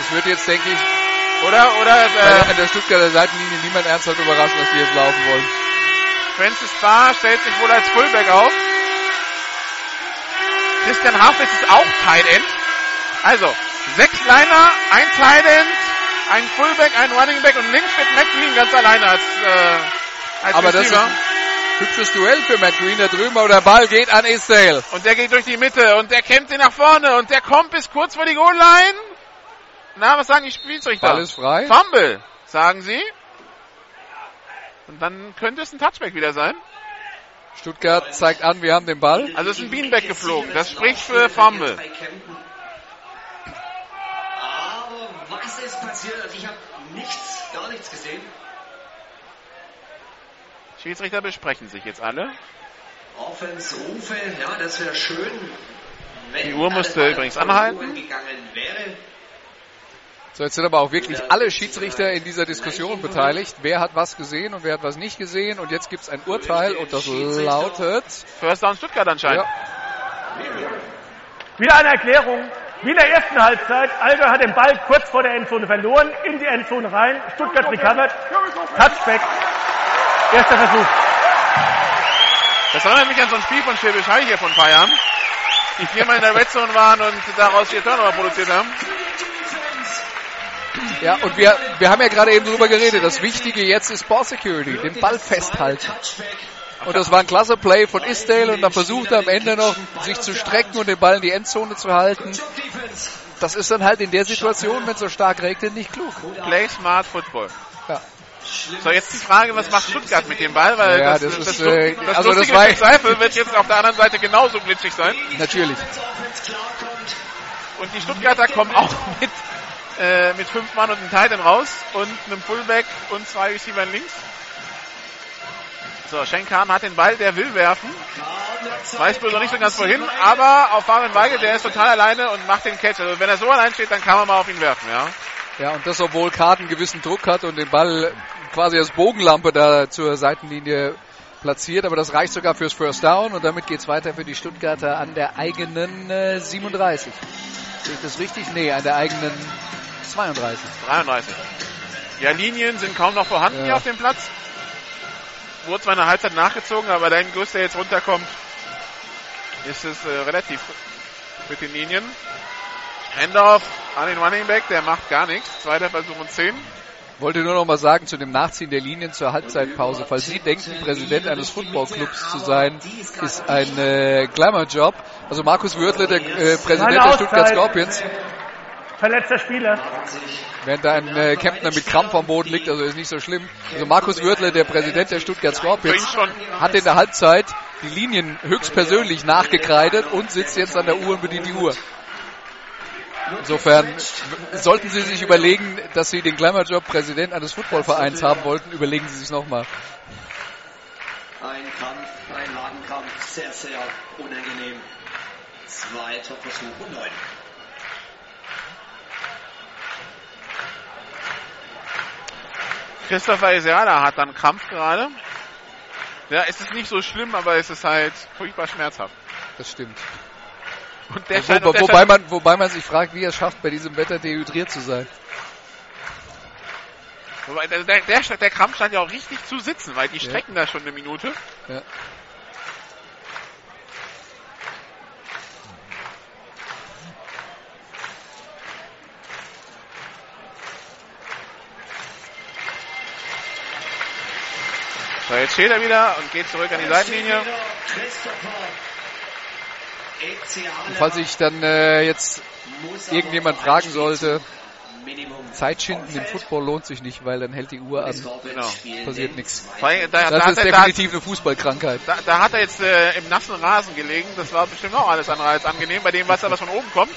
Es wird jetzt, denke ich, Oder, oder, äh, an der Stuttgarter Seitenlinie niemand ernsthaft überraschen, dass die jetzt laufen wollen. Francis Barr stellt sich wohl als Fullback auf. Christian Hafitz ist auch Tight End. Also, sechs Liner, ein Tight End, ein Fullback, ein Running Back und links steht McLean ganz alleine als, äh, als Aber das ist Receiver. ein hübsches Duell für Matt Green da drüben, aber der Ball geht an Isdale. Und der geht durch die Mitte und der kämpft ihn nach vorne und der kommt bis kurz vor die Goal-Line. Na, was sagen die Spielrichter? Ball ist frei. Fumble, sagen sie. Und dann könnte es ein Touchback wieder sein. Stuttgart zeigt an, wir haben den Ball. Also es ist ein Beanback geflogen. Das spricht für Fumble. Bei Kempten. Aber was ist passiert? Also ich habe nichts, gar nichts gesehen. Schiedsrichter besprechen sich jetzt alle. Offense Rufe, ja, das wäre schön. Wenn Die Uhr musste übrigens anhalten. So, jetzt sind aber auch wirklich alle Schiedsrichter in dieser Diskussion beteiligt. Wer hat was gesehen und wer hat was nicht gesehen? Und jetzt gibt es ein Urteil und das lautet. First Down Stuttgart anscheinend. Ja, Wieder eine Erklärung. Wie in der ersten Halbzeit. Allgäu hat den Ball kurz vor der Endzone verloren, in die Endzone rein. Stuttgart recovered. Touchback. Erster Versuch. Das erinnert mich an so ein Spiel von Schwäbisch Hall hier vor ein paar Jahren. Die viermal in der Red Zone waren und daraus vier Turnover produziert haben. ja und wir, wir haben ja gerade eben drüber geredet. Das Wichtige jetzt ist Ball Security, den Ball festhalten. Und das war ein klasse Play von Isdale und dann versucht er am Ende noch sich zu strecken und den Ball in die Endzone zu halten. Das ist dann halt in der Situation, wenn es so stark regnet, nicht klug. Play Smart Football. Ja. So, jetzt die Frage, was macht Stuttgart mit dem Ball? Weil Ja, das, das das, ist, das, äh, das also das Lustige im Zweifel wird jetzt auf der anderen Seite genauso glitschig sein. Natürlich. Und die Stuttgarter kommen auch mit, äh, mit fünf Mann und einem Titan raus und einem Fullback und zwei Receivern links. So, Schenkan hat den Ball, der will werfen. Weiß bloß noch nicht so ganz wohin, aber auf Fabian Weigel, der ist total alleine und macht den Catch. Also wenn er so allein steht, dann kann man mal auf ihn werfen, ja. Ja, und das, obwohl Karten einen gewissen Druck hat und den Ball quasi als Bogenlampe da zur Seitenlinie platziert, aber das reicht sogar fürs First Down und damit geht's weiter für die Stuttgarter an der eigenen äh, 37. Sehe ich das richtig? Nee, an der eigenen 32. 33. Ja, Linien sind kaum noch vorhanden Ja. hier auf dem Platz. Wurde zwar in der Halbzeit nachgezogen, aber dein Guss, der jetzt runterkommt, ist es äh, relativ mit den Linien. Handoff an den Running Back, der macht gar nichts. Zweiter Versuch und 10. Wollte nur noch mal sagen zu dem Nachziehen der Linien zur Halbzeitpause. Falls Sie denken, Präsident eines Footballclubs zu sein, ist ein äh, Glamour-Job. Also Markus Wörtle, der äh, Präsident der Stuttgart. Scorpions, Verletzter Spieler. während da ein äh, Kempner mit Krampf am Boden liegt, also ist nicht so schlimm. Also Markus Wörtle, der Präsident der Stuttgart Scorpions, hat in der Halbzeit die Linien höchstpersönlich nachgekreidet und sitzt jetzt an der Uhr und bedient die Uhr. Insofern sollten Sie sich überlegen, dass Sie den Glamour-Job Präsident eines Footballvereins haben wollten, überlegen Sie sich nochmal. Ein Kampf, ein Magenkampf, sehr, sehr unangenehm. Zweiter Versuch und neun. Christopher Isiala hat dann Krampf gerade. Ja, es ist nicht so schlimm, aber es ist halt furchtbar schmerzhaft. Das stimmt. Und der Wo, und der wobei, man, wobei man sich fragt, wie er es schafft, bei diesem Wetter dehydriert zu sein. wobei der, der, der, Krampf scheint ja auch richtig zu sitzen, weil die strecken da schon eine Minute. Ja. So, jetzt steht er wieder und geht zurück an die Seitenlinie. Und falls ich dann äh, jetzt irgendjemand fragen sollte, Zeit schinden im Football lohnt sich nicht, weil dann hält die Uhr an, Genau. passiert nichts. Da, da, Das hat ist er, da, definitiv eine Fußballkrankheit. da, da hat er jetzt äh, im nassen Rasen gelegen. Das war bestimmt auch alles andere als angenehm bei dem Wasser, was von oben kommt.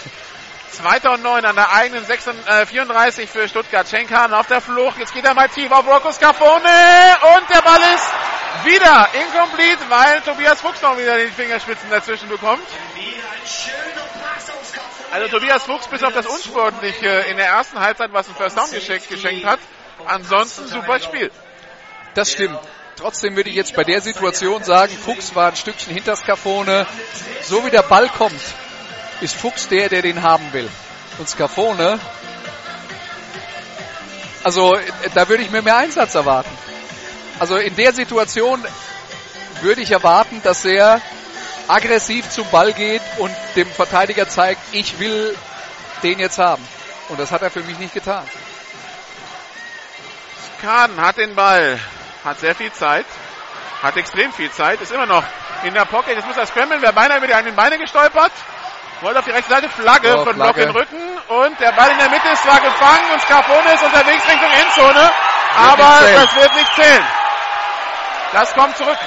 Zweiter und neun an der eigenen 36, äh, 34 für Stuttgart. Schenkan auf der Flucht. Jetzt geht er mal tief auf Rocco Scafone. Und der Ball ist wieder incomplete, weil Tobias Fuchs noch wieder die Fingerspitzen dazwischen bekommt. Also Tobias Fuchs bis auf das Unsportliche in der ersten Halbzeit, was ein First Down geschenkt, geschenkt hat. Ansonsten super Spiel. Das stimmt. Trotzdem würde ich jetzt bei der Situation sagen, Fuchs war ein Stückchen hinter Scafone. So wie der Ball kommt, ist Fuchs der, der den haben will. Und Scafone Also da würde ich mir mehr Einsatz erwarten. Also in der Situation würde ich erwarten, dass er aggressiv zum Ball geht und dem Verteidiger zeigt, ich will den jetzt haben. Und das hat er für mich nicht getan. Kahn hat den Ball, hat sehr viel Zeit, hat extrem viel Zeit, ist immer noch in der Pocket. Jetzt muss er scrammeln, wäre beinahe über die eigenen Beine gestolpert. Wollte auf die rechte Seite, Flagge Oh, für den Block Flagge. in den Rücken und der Ball in der Mitte ist zwar gefangen und Scarpone ist unterwegs Richtung Endzone, aber nicht zählen. das wird nicht zählen. Das kommt zurück.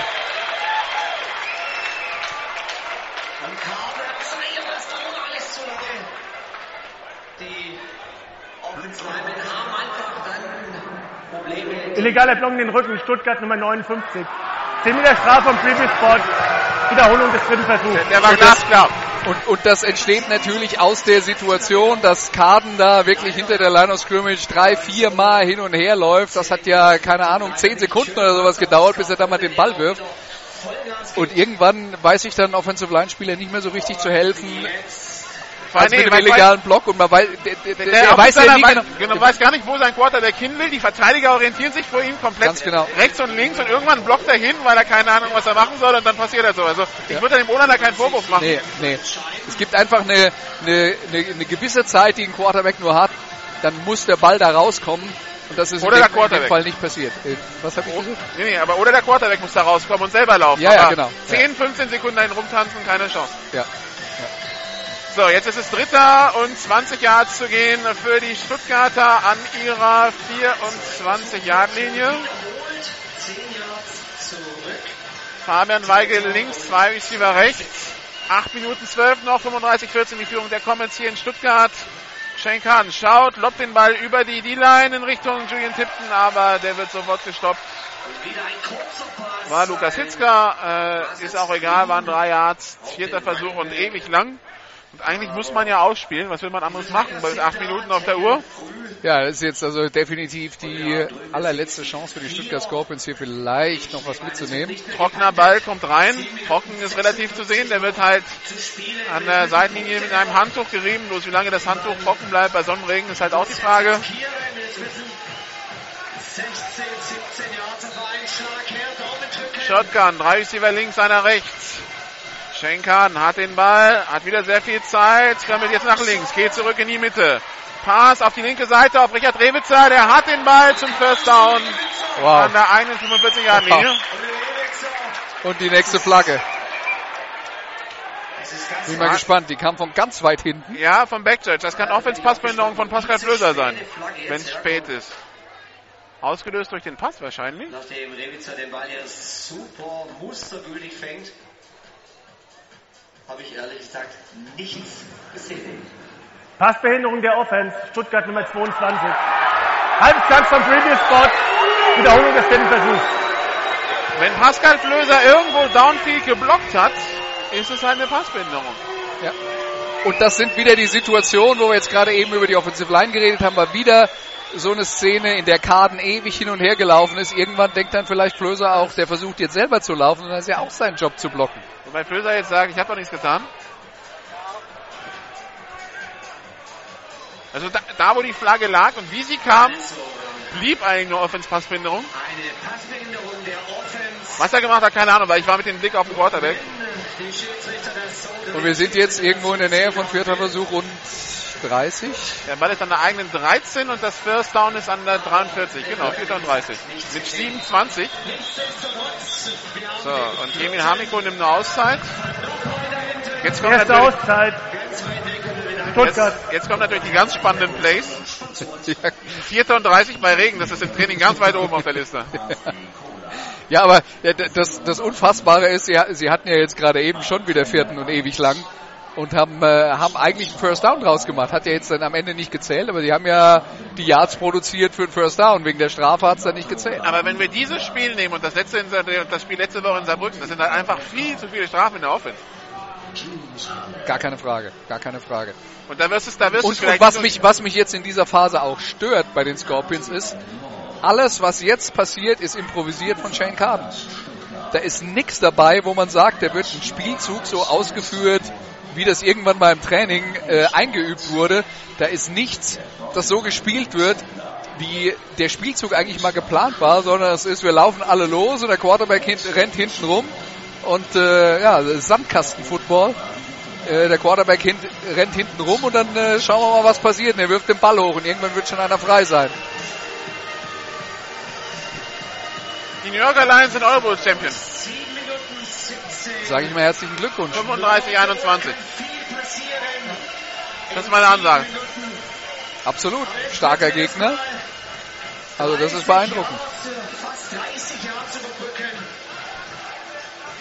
Illegaler Block in den Rücken, Stuttgart Nummer 59. 10 Meter Strafe vom Previous Spot. Wiederholung des dritten Versuchs. Der war glasklar. Und, und das entsteht natürlich aus der Situation, dass Kaden da wirklich hinter der Line of Scrimmage drei, vier Mal hin und her läuft. Das hat ja, keine Ahnung, zehn Sekunden oder sowas gedauert, bis er da mal den Ball wirft. Und irgendwann weiß ich dann Offensive Line Spieler nicht mehr so richtig zu helfen. Als allem, mit weil- illegalen Block und man weiß, der, der, der, Der, der weiß ja nie weiß, genau. genau, weiß gar nicht, wo sein Quarterback hin will. Die Verteidiger orientieren sich vor ihm komplett Ganz genau. rechts und links und irgendwann blockt er hin, weil er keine Ahnung, was er machen soll und dann passiert er so. Also ich Ja. würde dem Olander keinen Vorwurf machen. Nee, nee. Es gibt einfach eine, eine, eine, eine gewisse Zeit, die ein Quarterback nur hat. Dann muss der Ball da rauskommen. Und das ist Oder in, der dem, in dem. Fall nicht passiert. Äh, Was habe ich gesagt? Nee, nee, aber oder der Quarterback muss da rauskommen und selber laufen. Ja, ja, genau. 10, 15 Sekunden dahin rumtanzen, keine Chance. Ja. So, jetzt ist es dritter und 20 Yards zu gehen für die Stuttgarter an ihrer 24 Yard Linie. Fabian Weigel links, zwei Receiver rechts. 8 Minuten 12 noch, 35, 14 die Führung der Comets hier in Stuttgart. Shane Kahn schaut, lobt den Ball über die D-Line in Richtung Julian Tipton, aber der wird sofort gestoppt. War Lukas Hitzka, äh, ist auch egal, waren drei Yards, vierter Versuch und ewig lang. Und eigentlich muss man ja ausspielen, was will man anderes machen bei acht Minuten auf der Uhr? Ja, das ist jetzt also definitiv die allerletzte Chance für die Stuttgart Scorpions hier vielleicht noch was mitzunehmen. Trockener Ball kommt rein, trocken ist relativ zu sehen, der wird halt an der Seitenlinie mit einem Handtuch gerieben, bloß wie lange das Handtuch trocken bleibt bei Sonnenregen ist halt auch die Frage. 16, 17 Yards auf einen Schlag her, Daumen drücken. Shotgun, drei Receiver links, einer rechts. Schenkan hat den Ball, hat wieder sehr viel Zeit, scrammet jetzt nach links, geht zurück in die Mitte. Pass auf die linke Seite auf Richard Rewitzer, der hat den Ball zum First Down Wow. an der 41 Yard Linie. Und die nächste Flagge. Bin mal gespannt, die kam von ganz weit hinten. Ja, vom Backjudge. Das kann Offense-Passbehinderung von Pascal Flöser sein, wenn es spät ist. Ausgelöst durch den Pass wahrscheinlich. Nachdem Revitzer den Ball hier super mustergültig fängt, habe ich ehrlich gesagt nichts gesehen. Passbehinderung der Offense, Stuttgart Nummer 22. Halbdistanz vom Previous Spot. Wiederholung des dritten Versuchs. Wenn Pascal Flöser irgendwo Downfield geblockt hat, ist es eine Passbehinderung. Ja. Und das sind wieder die Situationen, wo wir jetzt gerade eben über die Offensive Line geredet haben, war wieder so eine Szene, in der Kaden ewig hin und her gelaufen ist. Irgendwann denkt dann vielleicht Flöser auch, der versucht jetzt selber zu laufen und das ist ja auch sein Job zu blocken. Wobei Flöser jetzt sagt, ich habe doch nichts getan. Also da, da, wo die Flagge lag und wie sie kam, blieb eigentlich nur Offense-Passbehinderung. Eine Passbehinderung der Offense. Was er gemacht hat, keine Ahnung, weil ich war mit dem Blick auf den Quarterback. Und wir sind jetzt irgendwo in der Nähe von vierter Versuch und 30. Der Ball ist an der eigenen 13 und das First Down ist an der 43. Genau, 34. Mit 27. So, und Emil Hamiko nimmt eine Auszeit. Jetzt kommt, Erste natürlich, Auszeit. jetzt, Stuttgart. jetzt kommen natürlich die ganz spannenden Plays. Ja. 34 bei Regen, das ist im Training ganz weit oben auf der Liste. Ja, aber d- das, das Unfassbare ist, sie, sie hatten ja jetzt gerade eben schon wieder vierten und ewig lang und haben, äh, haben eigentlich einen First Down draus gemacht. Hat ja jetzt dann am Ende nicht gezählt, aber sie haben ja die Yards produziert für einen First Down. Wegen der Strafe hat es dann nicht gezählt. Aber wenn wir dieses Spiel nehmen und das, letzte in, das Spiel letzte Woche in Saarbrücken, das sind halt einfach viel zu viele Strafen in der Offense. Gar keine Frage, gar keine Frage. Und da wirst du da wirst du Und, und was mich, was mich jetzt in dieser Phase auch stört bei den Scorpions ist, alles, was jetzt passiert, ist improvisiert von Shane Carden. Da ist nichts dabei, wo man sagt, der wird ein Spielzug so ausgeführt, wie das irgendwann mal im Training äh, eingeübt wurde. Da ist nichts, das so gespielt wird, wie der Spielzug eigentlich mal geplant war, sondern es ist, wir laufen alle los und der Quarterback hint, rennt hinten rum und äh, ja, Sandkasten-Football. Äh, der Quarterback hint, rennt hinten rum und dann äh, schauen wir mal, was passiert. Er wirft den Ball hoch und irgendwann wird schon einer frei sein. Die New Yorker Lions sind Euro Bowl Champion. Sage ich mal herzlichen Glückwunsch. 35, 21. Das ist meine Ansage. Absolut. Starker Gegner. Also das ist beeindruckend. Fast 30 Jahre zu überbrücken.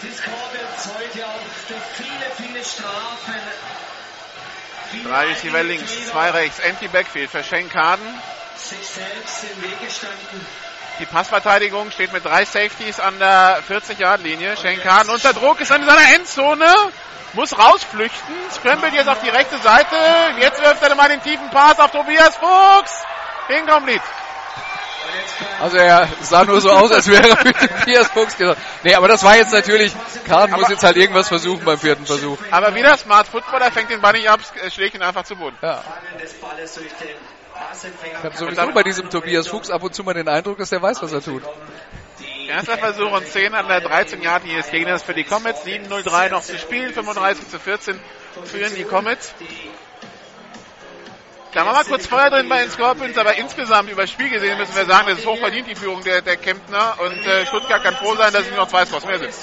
Die Score zeugt ja auch durch viele, viele Strafen. Drei Receiver links, zwei rechts, empty Backfield für Shane Carden. Sich selbst im Weg gestanden. Die Passverteidigung steht mit drei Safeties an der 40-Yard-Linie. Shane Carden unter Druck, ist in seiner Endzone, muss rausflüchten, scrambelt jetzt auf die rechte Seite. Jetzt wirft er mal den tiefen Pass auf Tobias Fuchs. Incomplete. Also er sah nur so aus, als wäre er für Tobias Fuchs gesagt. Nee, aber das war jetzt natürlich, Karten muss jetzt halt irgendwas versuchen beim vierten Versuch. Aber wieder Smart Footballer fängt den Ball nicht ab, schlägt ihn einfach zu Boden. Ja. Ich habe sowieso bei diesem Tobias Fuchs ab und zu mal den Eindruck, dass er weiß, was er tut. Erster Versuch und 10 an der 13 Yard linie des Gegners für die Comets. 7-0-3 noch zu spielen, 35 zu 14 führen die Comets. Da war mal kurz Feuer drin bei den Scorpions, aber insgesamt über das Spiel gesehen müssen wir sagen, das ist hochverdient die Führung der, der Kemptner und äh, Stuttgart kann froh sein, dass es nur noch zwei Scores mehr sind.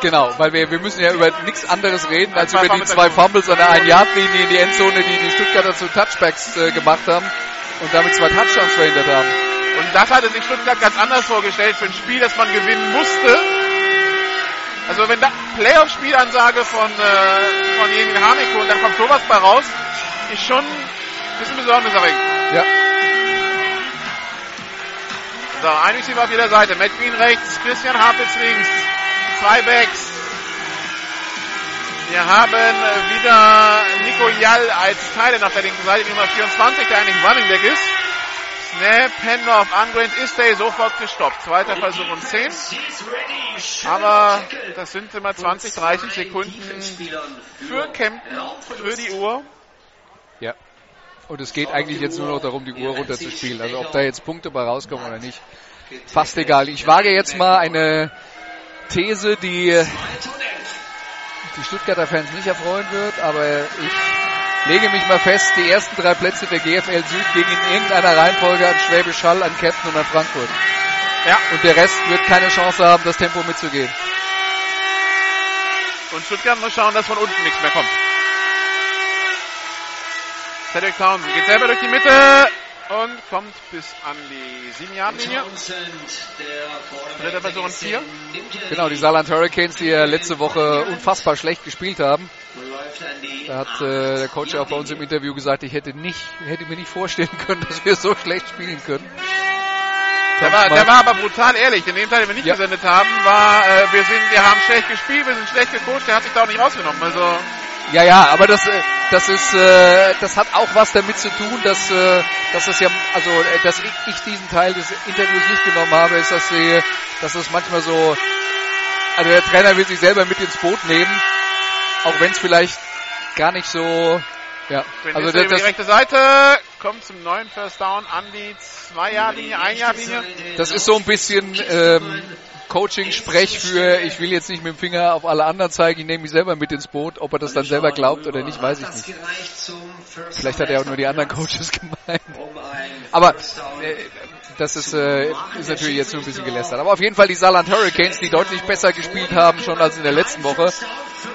Genau, weil wir, wir müssen ja über nichts anderes reden, als über die zwei Fumbles an der 1-Yard-Linie in die Endzone, die die Stuttgarter zu Touchbacks äh, gemacht haben und damit zwei Touchdowns verhindert haben. Und das hatte sich Stuttgart ganz anders vorgestellt für ein Spiel, das man gewinnen musste. Also wenn da Playoff-Spielansage von, äh, von Jemin Haneko und dann kommt sowas bei raus, ist schon ein bisschen besorgniserregend. Ja, So, ein Receiver auf jeder Seite. Matt Green rechts, Christian Harpitz links. Zwei Backs. Wir haben wieder Nico Jall als Teile auf der linken Seite, die Nummer 24, der eigentlich Running Back ist. Snap, Handoff, Ungrained ist der sofort gestoppt. Zweiter Versuch und 10. He's ready. Schön Aber das sind immer 20, 30 Zwei Sekunden für Kempten, für die Uhr. ja. Und es geht eigentlich jetzt nur noch darum, die Uhr runterzuspielen. Also ob da jetzt Punkte bei rauskommen oder nicht, fast egal. Ich wage jetzt mal eine These, die die Stuttgarter Fans nicht erfreuen wird, aber ich lege mich mal fest, die ersten drei Plätze der GFL Süd gingen in irgendeiner Reihenfolge an Schwäbisch Hall, an Kempten und an Frankfurt. Ja. Und der Rest wird keine Chance haben, das Tempo mitzugehen. Und Stuttgart muss schauen, dass von unten nichts mehr kommt. Cedric Townsend geht selber durch die Mitte und kommt bis an die 7-Yard-Linie. Townsend, der Dritter Versuch und vier. nimmt hier Genau, die Saarland Hurricanes, die ja letzte Woche unfassbar schlecht gespielt haben. Da hat äh, der Coach auch bei uns im Interview gesagt, ich hätte nicht, hätte mir nicht vorstellen können, dass wir so schlecht spielen können. Der war, der war aber brutal ehrlich. In dem Teil, den wir nicht Ja. gesendet haben, war, äh, wir sind, wir haben schlecht gespielt, wir sind schlecht gecoacht, der hat sich da auch nicht rausgenommen. Also, Ja, ja, aber das, äh, das ist, äh, das hat auch was damit zu tun, dass, äh, dass es ja, also, dass ich, diesen Teil des Interviews nicht genommen habe, ist, dass sie, dass es manchmal so, also der Trainer will sich selber mit ins Boot nehmen, auch wenn es vielleicht gar nicht so, ja, wenn also das, über die das, rechte Seite, kommt zum neuen First Down an die 2-Yard-Linie, 1-Yard-Linie. das ist so ein bisschen ähm, Coaching-Sprech für, ich will jetzt nicht mit dem Finger auf alle anderen zeigen, ich nehme mich selber mit ins Boot, ob er das dann selber glaubt oder nicht, weiß ich nicht. Vielleicht hat er auch nur die anderen Coaches gemeint. Ein Aber äh, das ist, äh, ist natürlich jetzt nur ein bisschen gelästert. Aber auf jeden Fall die Saarland Hurricanes, die deutlich besser gespielt haben schon als in der letzten Woche.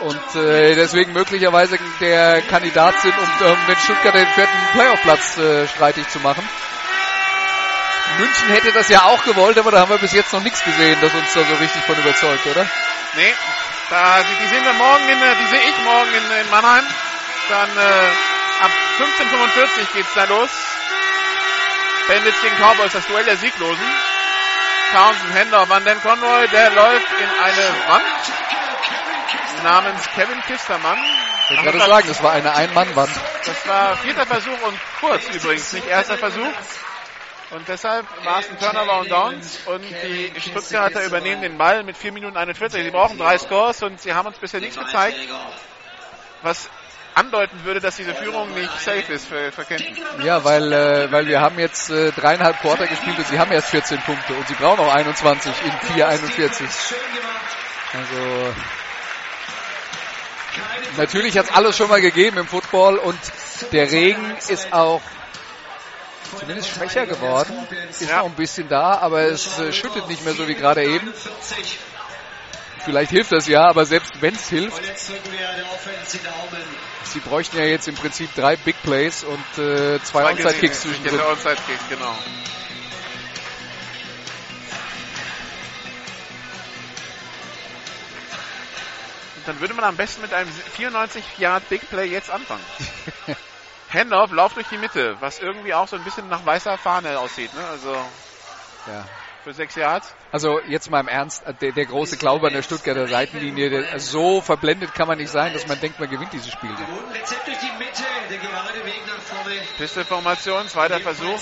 Und äh, deswegen möglicherweise der Kandidat sind, um, um den Stuttgart den vierten Playoff-Platz äh, streitig zu machen. München hätte das ja auch gewollt, aber da haben wir bis jetzt noch nichts gesehen, das uns da so richtig von überzeugt, oder? Nee, da, die, die sehen wir morgen in, äh, die sehe ich morgen in, in Mannheim. Dann äh, ab 15.45 geht's da los. Bandits gegen Cowboys, das Duell der Sieglosen. Townsend, Händler, Van Den Conroy, der läuft in eine Wand namens Kevin Kistermann. Ich wollte gerade sagen, das war eine Ein-Mann-Wand. Das war vierter Versuch und kurz übrigens, nicht erster Versuch. Und deshalb war es ein Turnover und Downs und die Stuttgarter übernehmen den Ball mit 4 Minuten 41. Sie brauchen drei Scores und sie haben uns bisher nichts gezeigt, was andeuten würde, dass diese Führung nicht safe ist für, für Kenton. Ja, weil, äh, weil wir haben jetzt äh, dreieinhalb Quarter gespielt und sie haben erst 14 Punkte und sie brauchen auch 21 in 4,41. Also natürlich hat es alles schon mal gegeben im Football und der Regen ist auch zumindest schwächer geworden. Ist Ja. noch ein bisschen da, aber es äh, schüttet nicht mehr so wie gerade eben. Vielleicht hilft das ja, aber selbst wenn es hilft, sie bräuchten ja jetzt im Prinzip drei Big Plays und äh, zwei Onside-Kicks zwischendrin. Onside-Kick, genau. Und dann würde man am besten mit einem 94 Yard Big Play jetzt anfangen. Handoff, Lauf durch die Mitte, was irgendwie auch so ein bisschen nach weißer Fahne aussieht, ne? Also Ja. für sechs Yards. Also jetzt mal im Ernst, äh, der, der große Glaube an der Stuttgarter Seitenlinie, der, so verblendet kann man nicht sein, dass man denkt, man gewinnt dieses Spiel. Rezept durch die Mitte, der gerade Weg nach vorne. Pisteformation, zweiter Versuch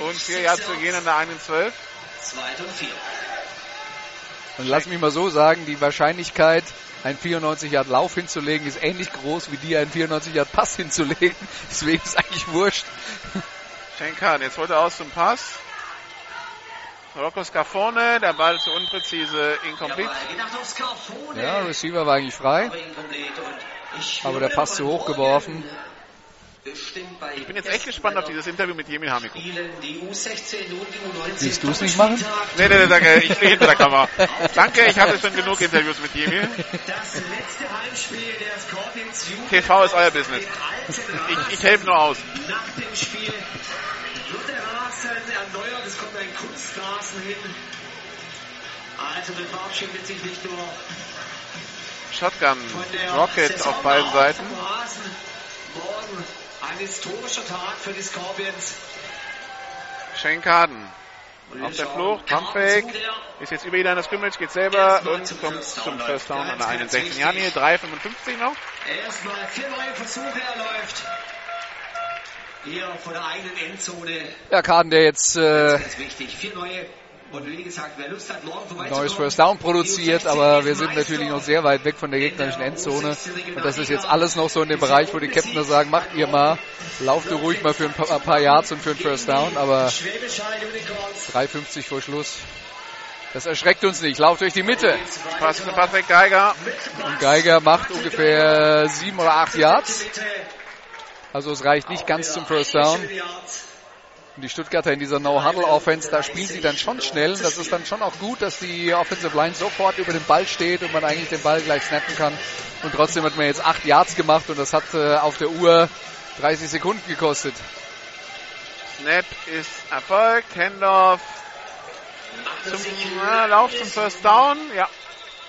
und vier Yards zu gehen an der 1 12. Zweiter und vier. Und lass mich mal so sagen, die Wahrscheinlichkeit, einen 94 Yard Lauf hinzulegen, ist ähnlich groß wie die, einen 94 Yard Pass hinzulegen. Deswegen ist eigentlich wurscht. Schenkan, jetzt holt er aus zum Pass. Rocco Scafone, der Ball zu unpräzise, incomplete. Ja, Receiver war eigentlich frei, Aber der Pass zu hoch geworfen. Morgen Bestimmt bei Ich bin jetzt echt gespannt auf dieses Interview mit Jemil Hamiko. Spielen die U16 und die U19. Willst du es nicht machen? Nee, nee, nee, danke, ich stehe hinter der Kamera. Danke, ich hatte schon genug Interviews mit Jemil. Das letzte Heimspiel der Scorpions Jugend- TV ist euer Business. Ich, ich helfe nur aus. Nach dem Spiel wird der Rasen erneuert. Es kommt ein Kunstrasen hin. Also man verabschiedet sich nicht nur Shotgun, Rocket auf beiden Seiten. Morgen ein historischer Tag für die Scorpions. Schenkaden. Auf der Flucht, Pumpfake, ist jetzt über jeder in der Scrimmage, geht selber und kommt zum First Down an der 61 Jahren hier, 3,55 noch. Erstmal vier neue Versuche erläuft. Hier von der eigenen Endzone. Ja, Kaden, der jetzt äh, Ganz wichtig. Und wie gesagt, wer Lust hat, morgen vorbeizukommen. neues First Down produziert, aber wir sind natürlich noch sehr weit weg von der gegnerischen Endzone. Und das ist jetzt alles noch so in dem Bereich, wo die Captainer sagen, macht ihr mal, lauft du ruhig mal für ein paar, ein paar Yards und für ein First Down, aber Schwäbisch Hall Unicorns. 3,50 vor Schluss. Das erschreckt uns nicht. Lauft durch die Mitte. Pass zu Patrick Geiger. Und Geiger macht ungefähr sieben oder acht Yards. Also es reicht nicht ganz zum First Down. Und die Stuttgarter in dieser No-Huddle-Offense, da spielen sie dann schon schnell. Und das ist dann schon auch gut, dass die Offensive Line sofort über den Ball steht und man eigentlich den Ball gleich snappen kann. Und trotzdem hat man jetzt acht Yards gemacht und das hat äh, auf der Uhr 30 Sekunden gekostet. Snap ist erfolgt. Handoff zum äh, Lauf zum First Down. Ja,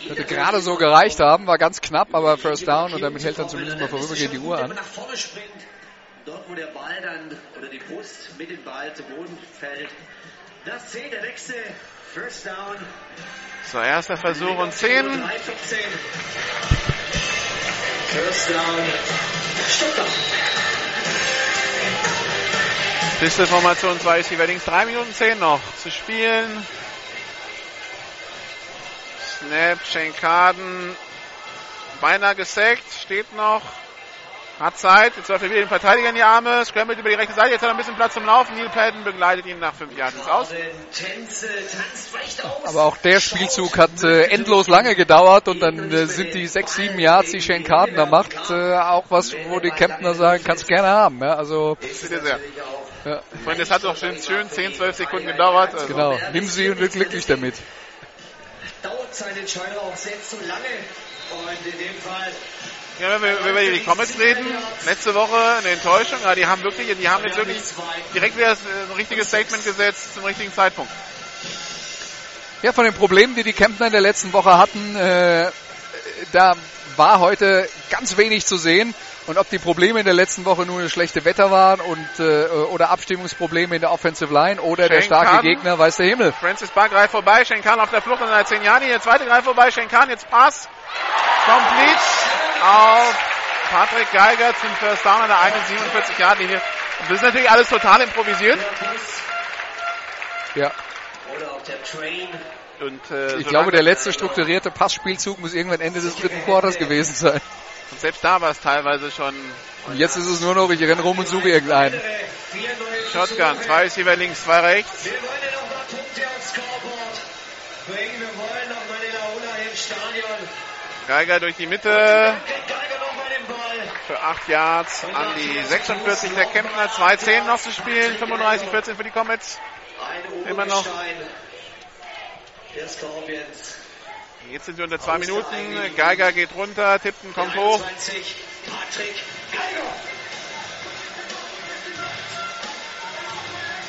Hätte gerade so gereicht haben, war ganz knapp, aber First Down und damit hält dann zumindest mal vorübergehend die Uhr an. Dort wo der Ball dann oder die Brust mit dem Ball zu Boden fällt. Das zählt der nächste First Down. so erster Versuch und 10. 3,14. First Down. Stuttgart. Pisteformation 2 ist die Weddings. 3 Minuten 10 noch zu spielen. Snap, Schenkaden. Beinahe gesackt, steht noch. Hat Zeit, jetzt läuft er wieder den Verteidiger in die Arme, scrambled über die rechte Seite, jetzt hat er ein bisschen Platz zum Laufen. Neil Patton begleitet ihn nach 5 Jahren ins Aus. Aber auch der Spielzug hat äh, endlos lange gedauert und dann äh, sind die sechs, sieben Yards, die Shane Carden da macht, äh, auch was, wo die Kemptner sagen, kannst gerne haben. Ja, also Bitte sehr. ja, meine, das hat doch schön, schön 10, 12 Sekunden gedauert. Also. genau, nimm sie und wird glücklich damit. Dauert seine Entscheidung auch selbst zu lange. Und in dem Fall Ja, wenn wir über die Comets reden, letzte Woche eine Enttäuschung, aber die haben wirklich, die haben jetzt wirklich direkt wieder ein richtiges Statement gesetzt zum richtigen Zeitpunkt. Ja, von den Problemen, die die Kemptner in der letzten Woche hatten, äh, da war heute ganz wenig zu sehen. Und ob die Probleme in der letzten Woche nur schlechte Wetter waren und äh, oder Abstimmungsprobleme in der Offensive Line oder der Shane starke. Gegner, weiß der Himmel. Francis Barr greift vorbei, Schenkan auf der Flucht an der 10 Jahre, der zweite greift vorbei, Schenkan jetzt Pass. Complete auf Patrick Geiger zum First Down an der 1,47 Yard Linie. Und das ist natürlich alles total improvisiert. Ja, oder auf der Train. Und, äh, ich glaube, der letzte strukturierte Passspielzug muss irgendwann Ende des dritten Quarters gewesen sein. Und selbst da war es teilweise schon Und jetzt ist es nur noch, ich renne rum und suche irgendeinen. Shotgun. Zwei Receiver links, zwei rechts. Wir wollen noch mal Punkte aufs Scoreboard bringen. Wir wollen noch mal den Aula im Stadion. Geiger durch die Mitte für 8 Yards an die 46 der Kempner. 2-10 noch zu spielen. 35-14 für die Comets. Immer noch. Jetzt sind wir unter zwei Minuten. Geiger geht runter, Tipton kommt hoch. 21, Patrick Geiger.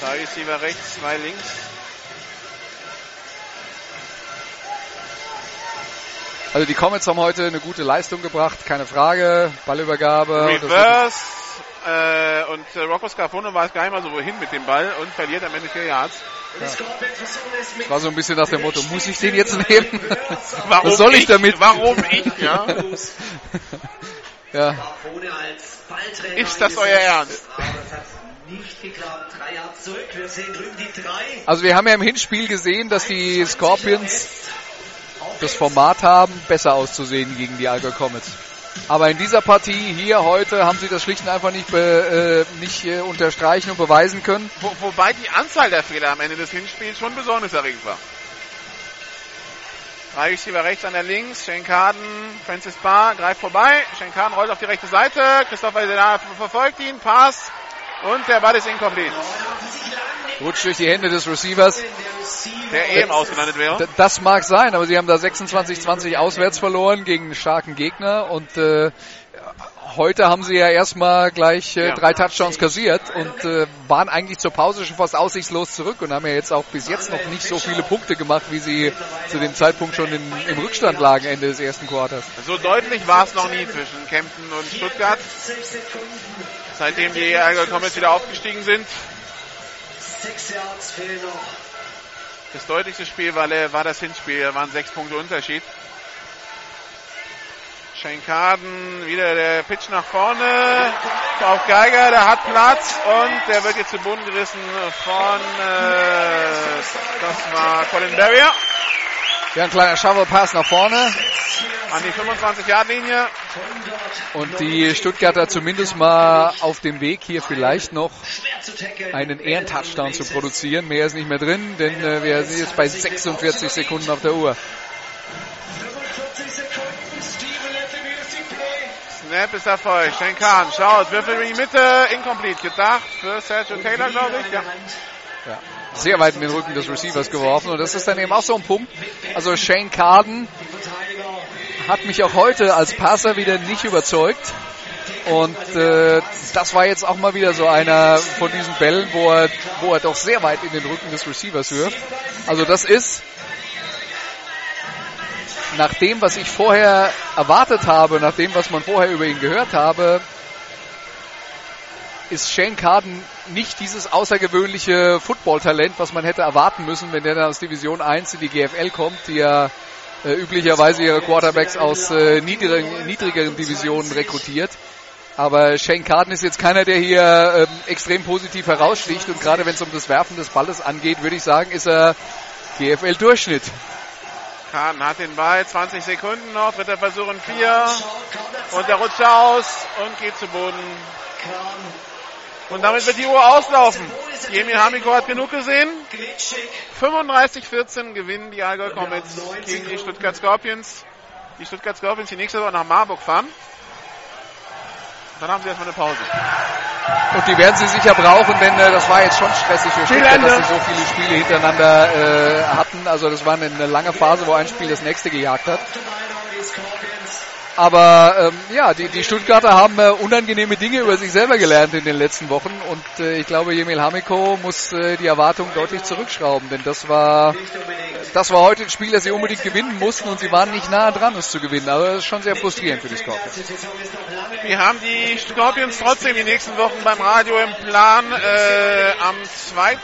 Zwei Receiver rechts, zwei links. Also die Comets haben heute eine gute Leistung gebracht, keine Frage. Ballübergabe. das Reverse. Äh, und äh, Rocco Scarfono weiß gar nicht mal so wohin mit dem Ball und verliert am Ende 4 Yards. Es mit war so ein bisschen nach dem Motto, muss ich den jetzt nehmen? Warum Was soll ich damit? Warum ich? Ja. ja. Ist das euer Ernst? Das. Also wir haben ja im Hinspiel gesehen, dass die Scorpions das Format haben, besser auszusehen gegen die Allgäu Comets. Aber in dieser Partie hier heute haben sie das schlicht und einfach nicht, äh, nicht äh, unterstreichen und beweisen können. Wo, wobei die Anzahl der Fehler am Ende des Hinspiels schon besorgniserregend war. Drei Receiver rechts an der links, Schenkaden, Francis Barr greift vorbei, Schenkaden rollt auf die rechte Seite, Christopher Sedana verfolgt ihn, Pass und der Ball ist incomplete, Rutscht durch die Hände des Receivers. der eben ausgelandet wäre. Das mag sein, aber sie haben da 26-20 auswärts verloren gegen einen starken Gegner und äh, heute haben sie ja erstmal gleich äh, Ja. drei Touchdowns kassiert und äh, waren eigentlich zur Pause schon fast aussichtslos zurück und haben ja jetzt auch bis jetzt noch nicht so viele Punkte gemacht, wie sie zu dem Zeitpunkt schon in, im Rückstand lagen Ende des ersten Quarters. So deutlich war es noch nie zwischen Kempten und Stuttgart, seitdem die Allgäu Comets wieder aufgestiegen sind. Das deutlichste Spiel war, war das Hinspiel, da waren sechs Punkte Unterschied. Schenkaden, wieder der Pitch nach vorne auf Geiger, der hat Platz und der wird jetzt zu Boden gerissen von, äh, das war Colin Barrier Ja, ein kleiner Shovel Pass nach vorne an die 25-Yard-Linie. und die Stuttgarter zumindest mal auf dem Weg hier vielleicht noch einen Ehrentouchdown zu produzieren. Mehr ist nicht mehr drin, denn äh, wir sind jetzt bei 46 Sekunden auf der Uhr. 45 Sekunden. Steven at the music play. Snap ist erfolgt. Schenkan schaut, Würfel in die Mitte, incomplete. Gedacht für Sergio Taylor, glaube ich. Ja. Ja. Sehr weit in den Rücken des Receivers geworfen und das ist dann eben auch so ein Punkt. Also Shane Carden hat mich auch heute als Passer wieder nicht überzeugt. Und äh, das war jetzt auch mal wieder so einer von diesen Bällen, wo er, wo er doch sehr weit in den Rücken des Receivers wirft. Also das ist nach dem, was ich vorher erwartet habe, nach dem, was man vorher über ihn gehört habe, ist Shane Carden nicht dieses außergewöhnliche Football-Talent, was man hätte erwarten müssen, wenn der dann aus Division 1 in die GFL kommt, die ja äh, üblicherweise ihre Quarterbacks aus äh, niedrigen, niedrigeren Divisionen rekrutiert. Aber Shane Carden ist jetzt keiner, der hier ähm, extrem positiv heraussticht und gerade wenn es um das Werfen des Balles angeht, würde ich sagen, ist er GFL-Durchschnitt. Kahn hat den Ball, 20 Sekunden noch, dritter Versuch in vier. Und der rutscht aus und geht zu Boden. Und damit wird die Uhr auslaufen. Jemil Hamiko hat genug gesehen. 35-14 gewinnen die Allgäu Comets gegen die Stuttgart Scorpions. Die Stuttgart Scorpions, die nächste Woche nach Marburg fahren. Dann haben sie erstmal eine Pause. Und die werden sie sicher brauchen, denn äh, das war jetzt schon stressig für Stuttgart, dass sie so viele Spiele hintereinander äh, hatten. Also das war eine, eine lange Phase, wo ein Spiel das nächste gejagt hat. Aber ähm, ja, die, die Stuttgarter haben äh, unangenehme Dinge über sich selber gelernt in den letzten Wochen und äh, ich glaube, Jemil Hamiko muss äh, die Erwartungen deutlich zurückschrauben, denn das war das war heute ein Spiel, das sie unbedingt gewinnen mussten und sie waren nicht nahe dran, es zu gewinnen. Aber das ist schon sehr frustrierend für die Scorpions. Wir haben die Scorpions trotzdem die nächsten Wochen beim Radio im Plan. Äh, am 2.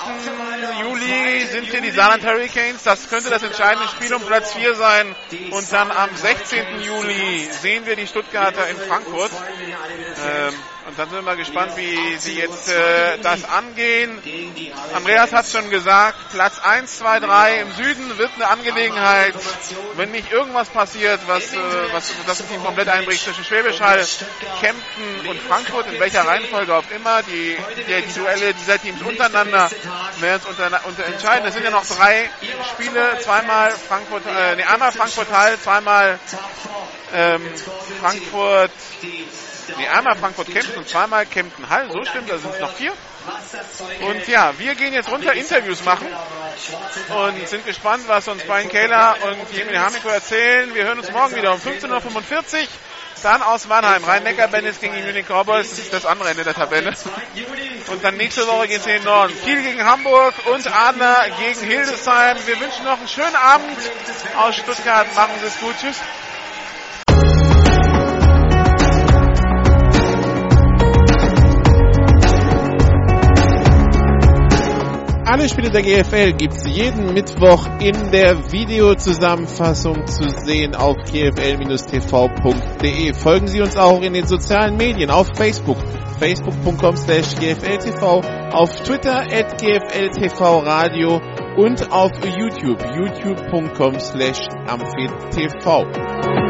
Juli sind hier die Saarland Hurricanes. Das könnte das entscheidende Spiel um Platz 4 sein. Und dann am 16. Juli sehen wir die Stuttgarter in Frankfurt. Ähm, und dann sind wir gespannt, wie sie jetzt äh, das angehen. Andreas hat schon gesagt, Platz 1, 2, 3 im Süden wird eine Angelegenheit, wenn nicht irgendwas passiert, was, äh, was das Team komplett einbricht zwischen Schwäbisch Hall, Kempten und Frankfurt, in welcher Reihenfolge auch immer. Die, die Duelle dieser Teams untereinander werden es unter, unter entscheiden. Es sind ja noch drei Spiele, zweimal Frankfurt, äh, nee, einmal Frankfurt Hall, zweimal ähm, Frankfurt Nee, einmal Frankfurt Kempten und zweimal Kempten Hall. So stimmt, da sind es noch vier. Und ja, wir gehen jetzt runter Interviews machen und sind gespannt, was uns Brian Kayler und Jimmy Hamiko erzählen. Wir hören uns morgen wieder um 15.45 Uhr. Dann aus Mannheim, Rhein-Neckar-Bandits gegen die Munich Cowboys, das ist das andere Ende der Tabelle. Und dann nächste Woche geht es in den Norden. Kiel gegen Hamburg und Adler gegen Hildesheim. Wir wünschen noch einen schönen Abend aus Stuttgart. Machen Sie es gut. Tschüss. Alle Spiele der GFL gibt es jeden Mittwoch in der Videozusammenfassung zu sehen auf gfl-tv.de. Folgen Sie uns auch in den sozialen Medien auf Facebook, facebook.com slash gfltv, auf Twitter at gfltvradio und auf YouTube, youtube.com slash amphitv.